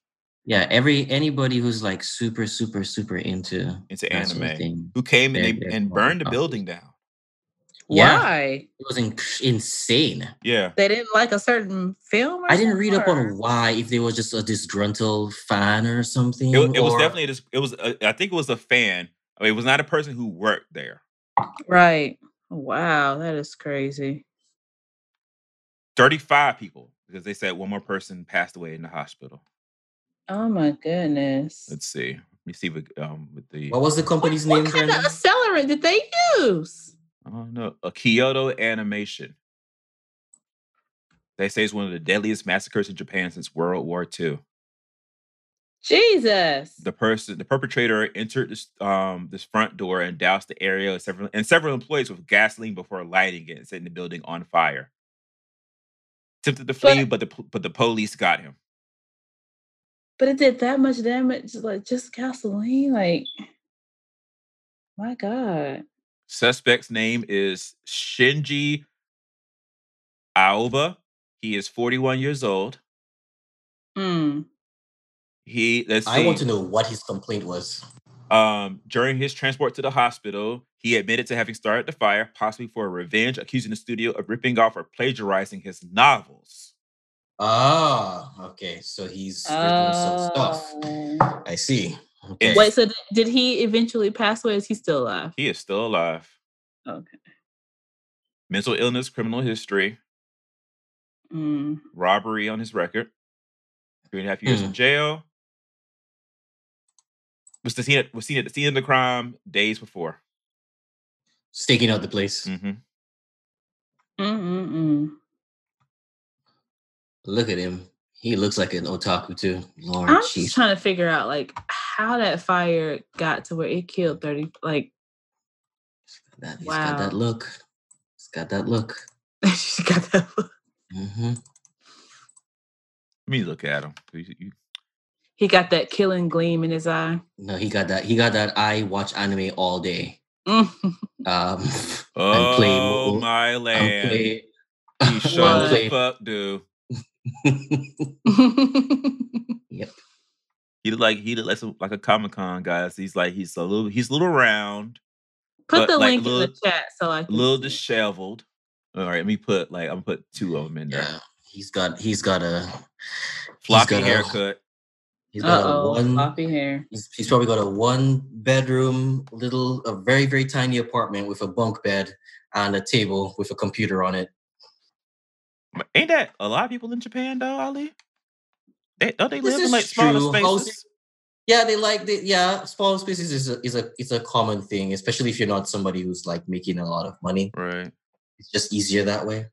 Yeah, every anybody who's like super, super, super into into that sort of anime thing. who came and, They're- they, they're and burned the building down. Yeah. Why? It was in- insane. Yeah. They didn't like a certain film. Or I didn't read up on why, if they was just a disgruntled fan or something. It, wa- it was definitely a dis- it was a, I think it was a fan. I mean, it was not a person who worked there. Right. Wow, that is crazy. 35 people because they said one more person passed away in the hospital. Oh my goodness. Let's see. Let me see what um with the What was the What, company's what name? kind of accelerant did they use? I don't know a Kyoto animation. They say it's one of the deadliest massacres in Japan since World War II. Jesus. The person, the perpetrator, entered this um this front door and doused the area of several and several employees with gasoline before lighting it and setting the building on fire. Attempted to flee, but the but the police got him. But it did that much damage, like just gasoline. Like, my God. Suspect's name is Shinji Aoba. He is 41 years old. Mm. He let's see. I want to know what his complaint was. Um, during his transport to the hospital, he admitted to having started the fire, possibly for a revenge, accusing the studio of ripping off or plagiarizing his novels. Ah, okay. So he's written some stuff. I see. Okay. Wait, so did, did he eventually pass away? Is he still alive? He is still alive. Okay. Mental illness, criminal history, Mm. robbery on his record, three and a half years in Hmm. jail. Was the scene was seen at the scene of the crime days before. Staking out the place. hmm Mm-mm-mm. Look at him. He looks like an otaku too. Lord, I'm jeez. just trying to figure out like how that fire got to where it killed 30 like That, he's got that Wow. look. He's got that look. [laughs] she's got that look. Mm-hmm. Let me look at him. You- you- he got that killing gleam in his eye. No, he got that. He got that. I watch anime all day. [laughs] Um, [laughs] Oh play mobile- my and land! play. He and sure What? the fuck do. [laughs] [laughs] yep. He look like he look like, some, like a Comic Con guy. He's like he's a little he's a little round, Put the like, link in the chat so I a can little see. disheveled. All right, let me put like I'm gonna put two of them in there. Yeah. He's got. He's got a. Floppy got a- haircut. He's got Uh a one floppy hair. He's, he's probably got a one bedroom, little, a very very tiny apartment with a bunk bed and a table with a computer on it. But Ain't that a lot of people in Japan though, Ali? They, don't they This live in is like smaller true. spaces? Housing- Yeah, they like the yeah. Small spaces is a is a is a common thing, especially if you're not somebody who's like making a lot of money. Right. It's just easier that way.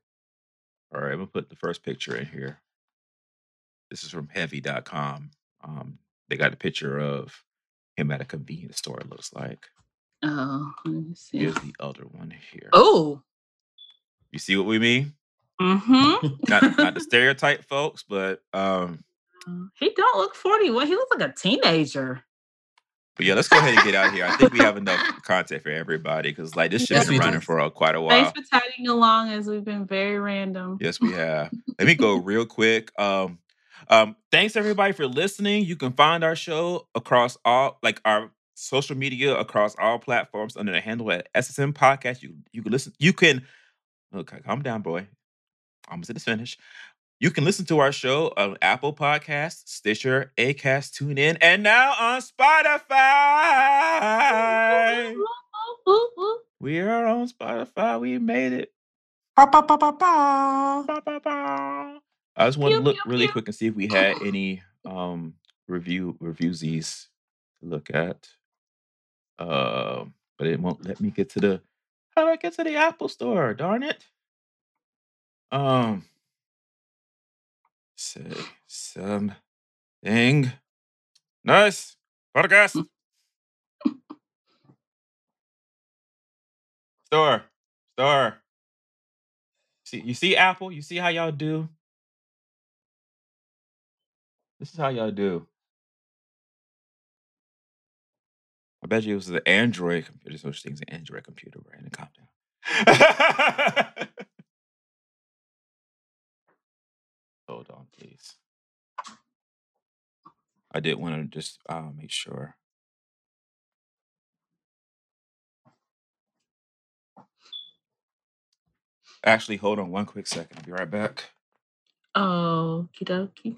All right, I'm gonna put the first picture in here. This is from heavy.com. Um, they got a picture of him at a convenience store, it looks like. Oh, let me see. Here's the other one here. Oh. You see what we mean? Mm-hmm. [laughs] Not not the stereotype folks, but um He don't look 41. He looks like a teenager. but yeah, let's go ahead and get out here. I think we have enough content for everybody because like this shit's Yes, been we do. running for uh, quite a while. Thanks for tagging along as we've been very random. Yes, we have. Let me go [laughs] real quick. Um, um, thanks everybody for listening. You can find our show across all like our social media across all platforms under the handle at SSN Podcast. You you can listen. You can okay, calm down, boy. Almost at the finish. You can listen to our show on Apple Podcasts, Stitcher, Acast, TuneIn, and now on Spotify. [laughs] We are on Spotify. We made it. Ba, ba, ba, ba. I just want to look really quick and see if we had any um review reviewsies to look at. Um, but it won't let me get to the how do I get to the Apple store? Darn it. Um say something nice. Podcast. Store. Store. See, you see Apple? You see how y'all do? This is how y'all do. I bet you it was the Android computer. So things an Android computer, right? And calm down. [laughs] please. I did want to just uh, make sure. Actually, hold on one quick second. I'll be right back. Oh, dokie.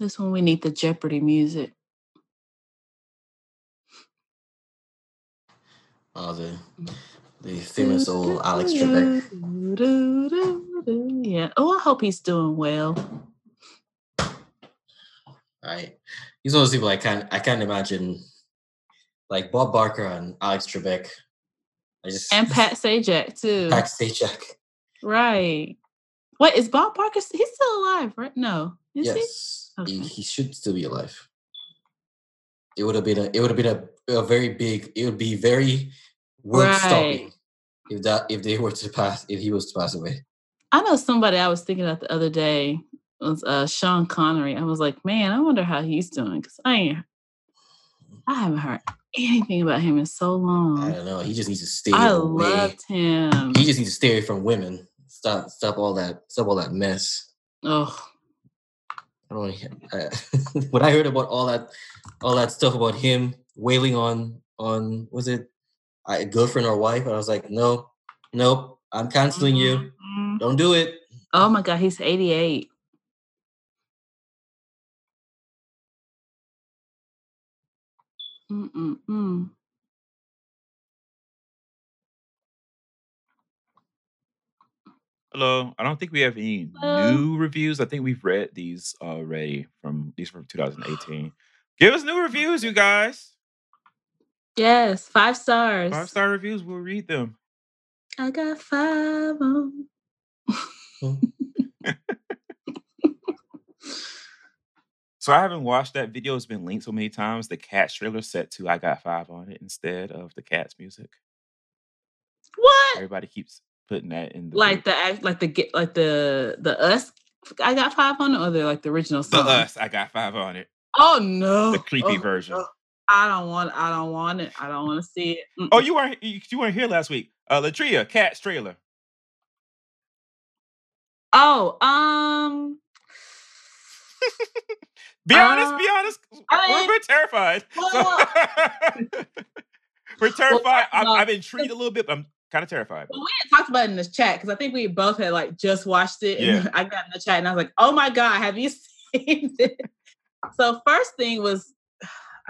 This one we need the Jeopardy music. Oh, the the famous old Alex Trebek. Yeah. Oh, I hope he's doing well. Right. He's one of those people I can't I can't imagine like Bob Barker and Alex Trebek. I just And [laughs] Pat Sajak too. Pat Sajak. Right. Wait, is Bob Barker? He's still alive, right? No. Is yes, he? Okay. he should still be alive. It would have been a it would have been a, a very big it would be very worth stopping if that if they were to pass if he was to pass away. I know somebody I was thinking of the other day was uh, Sean Connery. I was like, man, I wonder how he's doing because I ain't, I haven't heard anything about him in so long. I don't know. He just needs to stay I away. loved him. He just needs to stay away from women. Stop stop all that stop all that mess. Oh, I don't uh, [laughs] when I heard about all that all that stuff about him wailing on on was it a girlfriend or wife and I was like no nope I'm canceling you Mhm. don't do it oh my God, he's 88. Mm-mm-mm. Hello. I don't think we have any Hello. new reviews. I think we've read these already from these from 2018. Give us new reviews, you guys. Yes, five stars. Five star reviews. We'll read them. I got five on. Oh. [laughs] So I haven't watched that video. It's been linked so many times. The Cats trailer set to I got five on it instead of the Cats music. What? Everybody keeps putting that in the Like group. the act, like the get, like the the us. I got five on it, or the like the original the us. I got five on it. Oh no, The creepy Oh, version. no. I don't want. I don't want it. I don't want to see it. Mm-mm. Oh, you weren't you, you weren't here last week. Uh Latria, Cats trailer. Oh, um, [laughs] Be honest, be Uh, honest. I we're, mean, we're terrified. well, [laughs] we're terrified. I'm, no, I'm intrigued a little bit, but I'm kind of terrified. well, we had talked about it in this chat because I think we both had like just watched it, and Yeah. [laughs] I got in the chat and I was like, "Oh my god, have you seen it?" So first thing was,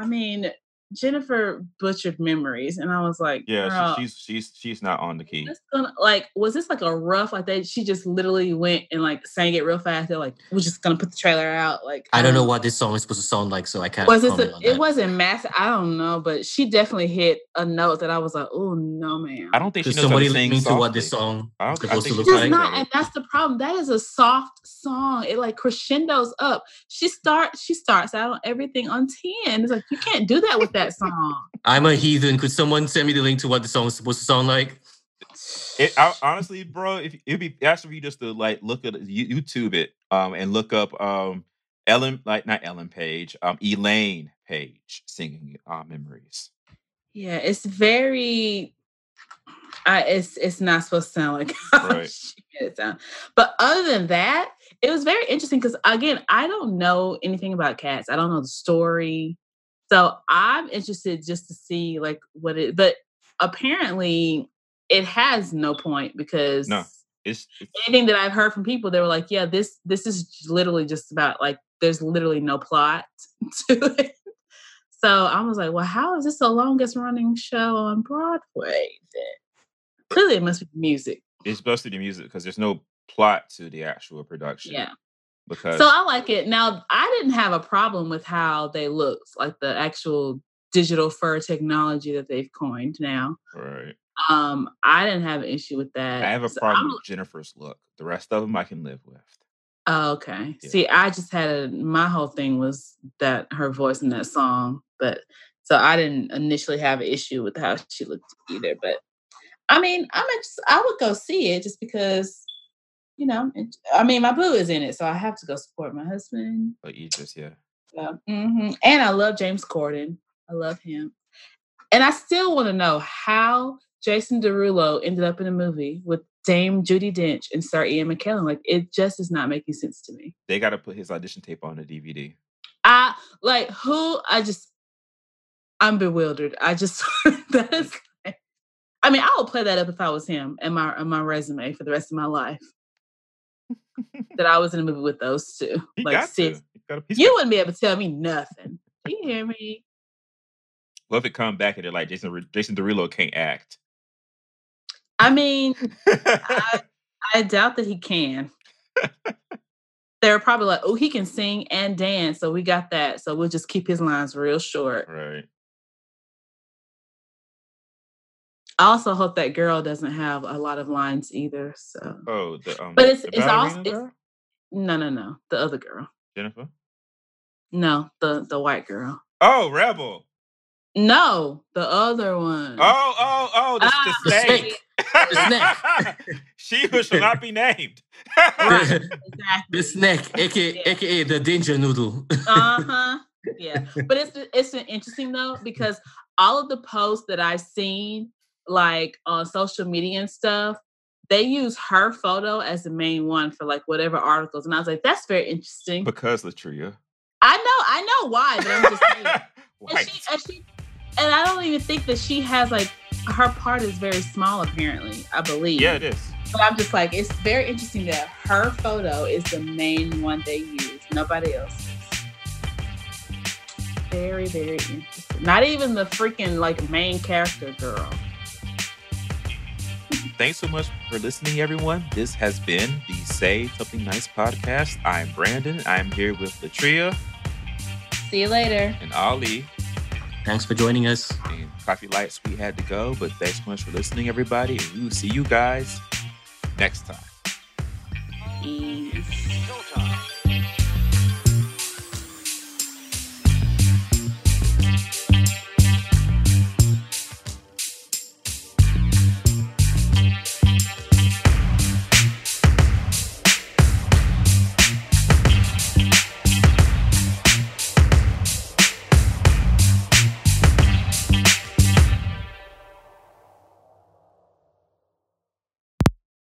I mean, Jennifer butchered memories, and I was like, Yeah, she, she's she's she's not on the key. gonna like was this like a rough like they she just literally went and like sang it real fast they're like we're just gonna put the trailer out like I don't know um, what this song is supposed to sound like so I can't was this a, on it that. wasn't massive i don't know but she definitely hit a note that i was like oh no man I don't think she knows somebody to link sing me to what this song I is don't- I supposed to look like? not and that's the problem that is a soft song it like crescendos up she starts she starts out on everything on 10 it's like you can't do that with that song I'm a heathen. Could someone send me the link to what the song is supposed to sound like? It, I, honestly, bro, if it'd be actually for you just to like look at YouTube it, um, and look up um Ellen, like not Ellen Page, um Elaine Paige singing uh, "Memories." yeah it's very I, it's it's not supposed to sound like how [laughs] Right. she it sound. But other than that, it was very interesting because again, I don't know anything about cats. I don't know the story, so I'm interested just to see like what it. But apparently, it has no point because No. It's, it's anything that I've heard from people, they were like, "Yeah, this this is literally just about like there's literally no plot [laughs] to it." So I was like, "Well, how is this the longest running show on Broadway?" Then clearly, it must be music. it's supposed to be music because there's no plot to the actual production. Yeah. Because So I like it. Now I didn't have a problem with how they looked, like the actual digital fur technology that they've coined now. right, Um, I didn't have an issue with that. I have a So problem I'm- with Jennifer's look. The rest of them I can live with. Oh, okay. Yeah. See, I just had a my whole thing was that her voice in that song, but so I didn't initially have an issue with how she looked either. But I mean, I'm ex- I would go see it just because, you know, it, I mean, my boo is in it, so I have to go support my husband. But you just yeah. So, mhm. And I love James Corden. I love him. And I still want to know how Jason Derulo ended up in a movie with Dame Judi Dench and Sir Ian McKellen. Like it just is not making sense to me. They got to put his audition tape on a DVD. I like who I just I'm bewildered. I just [laughs] that is I mean, I would play that up if I was him and my on my resume for the rest of my life. That I was in a movie with those two. He like got six. gotta- You wouldn't be able to tell me nothing. Do you hear me? If it come back and they're like Jason Jason Derulo can't act? I mean, I, [laughs] I doubt that he can. They're probably like, oh, he can sing and dance, so we got that. So we'll just keep his lines real short. right. I also hope that girl doesn't have a lot of lines either. So Oh, the um. But it's- the it's also- it's- no, no, no, the other girl. Jennifer. No, the the white girl. Oh, Rebel. No, the other one. Oh, oh, oh, the, Ah, the the snake. snake. [laughs] she who shall not [laughs] be named. Right. the, [laughs] exactly. the snack, aka, Yeah. aka the danger noodle. uh huh. Yeah, but it's it's interesting though because all of the posts that I've seen, like on social media and stuff, they use her photo as the main one for like whatever articles, and I was like, that's very interesting. because Latria. I know, I know why, but I'm just saying. [laughs] and she, and she, and I don't even think that she has like her part is very small. Apparently, I believe. yeah, it is. But I'm just like, it's very interesting that her photo is the main one they use. Nobody else. Very, very interesting. Not even the freaking like main character girl. Thanks so much for listening, everyone. This has been the Say Something Nice podcast. I'm Brandon. I'm here with Latria See you later. and Ali. Thanks for joining us. And Coffee Lights, we had to go, but thanks so much for listening, everybody. And we will see you guys next time. Peace. Showtime.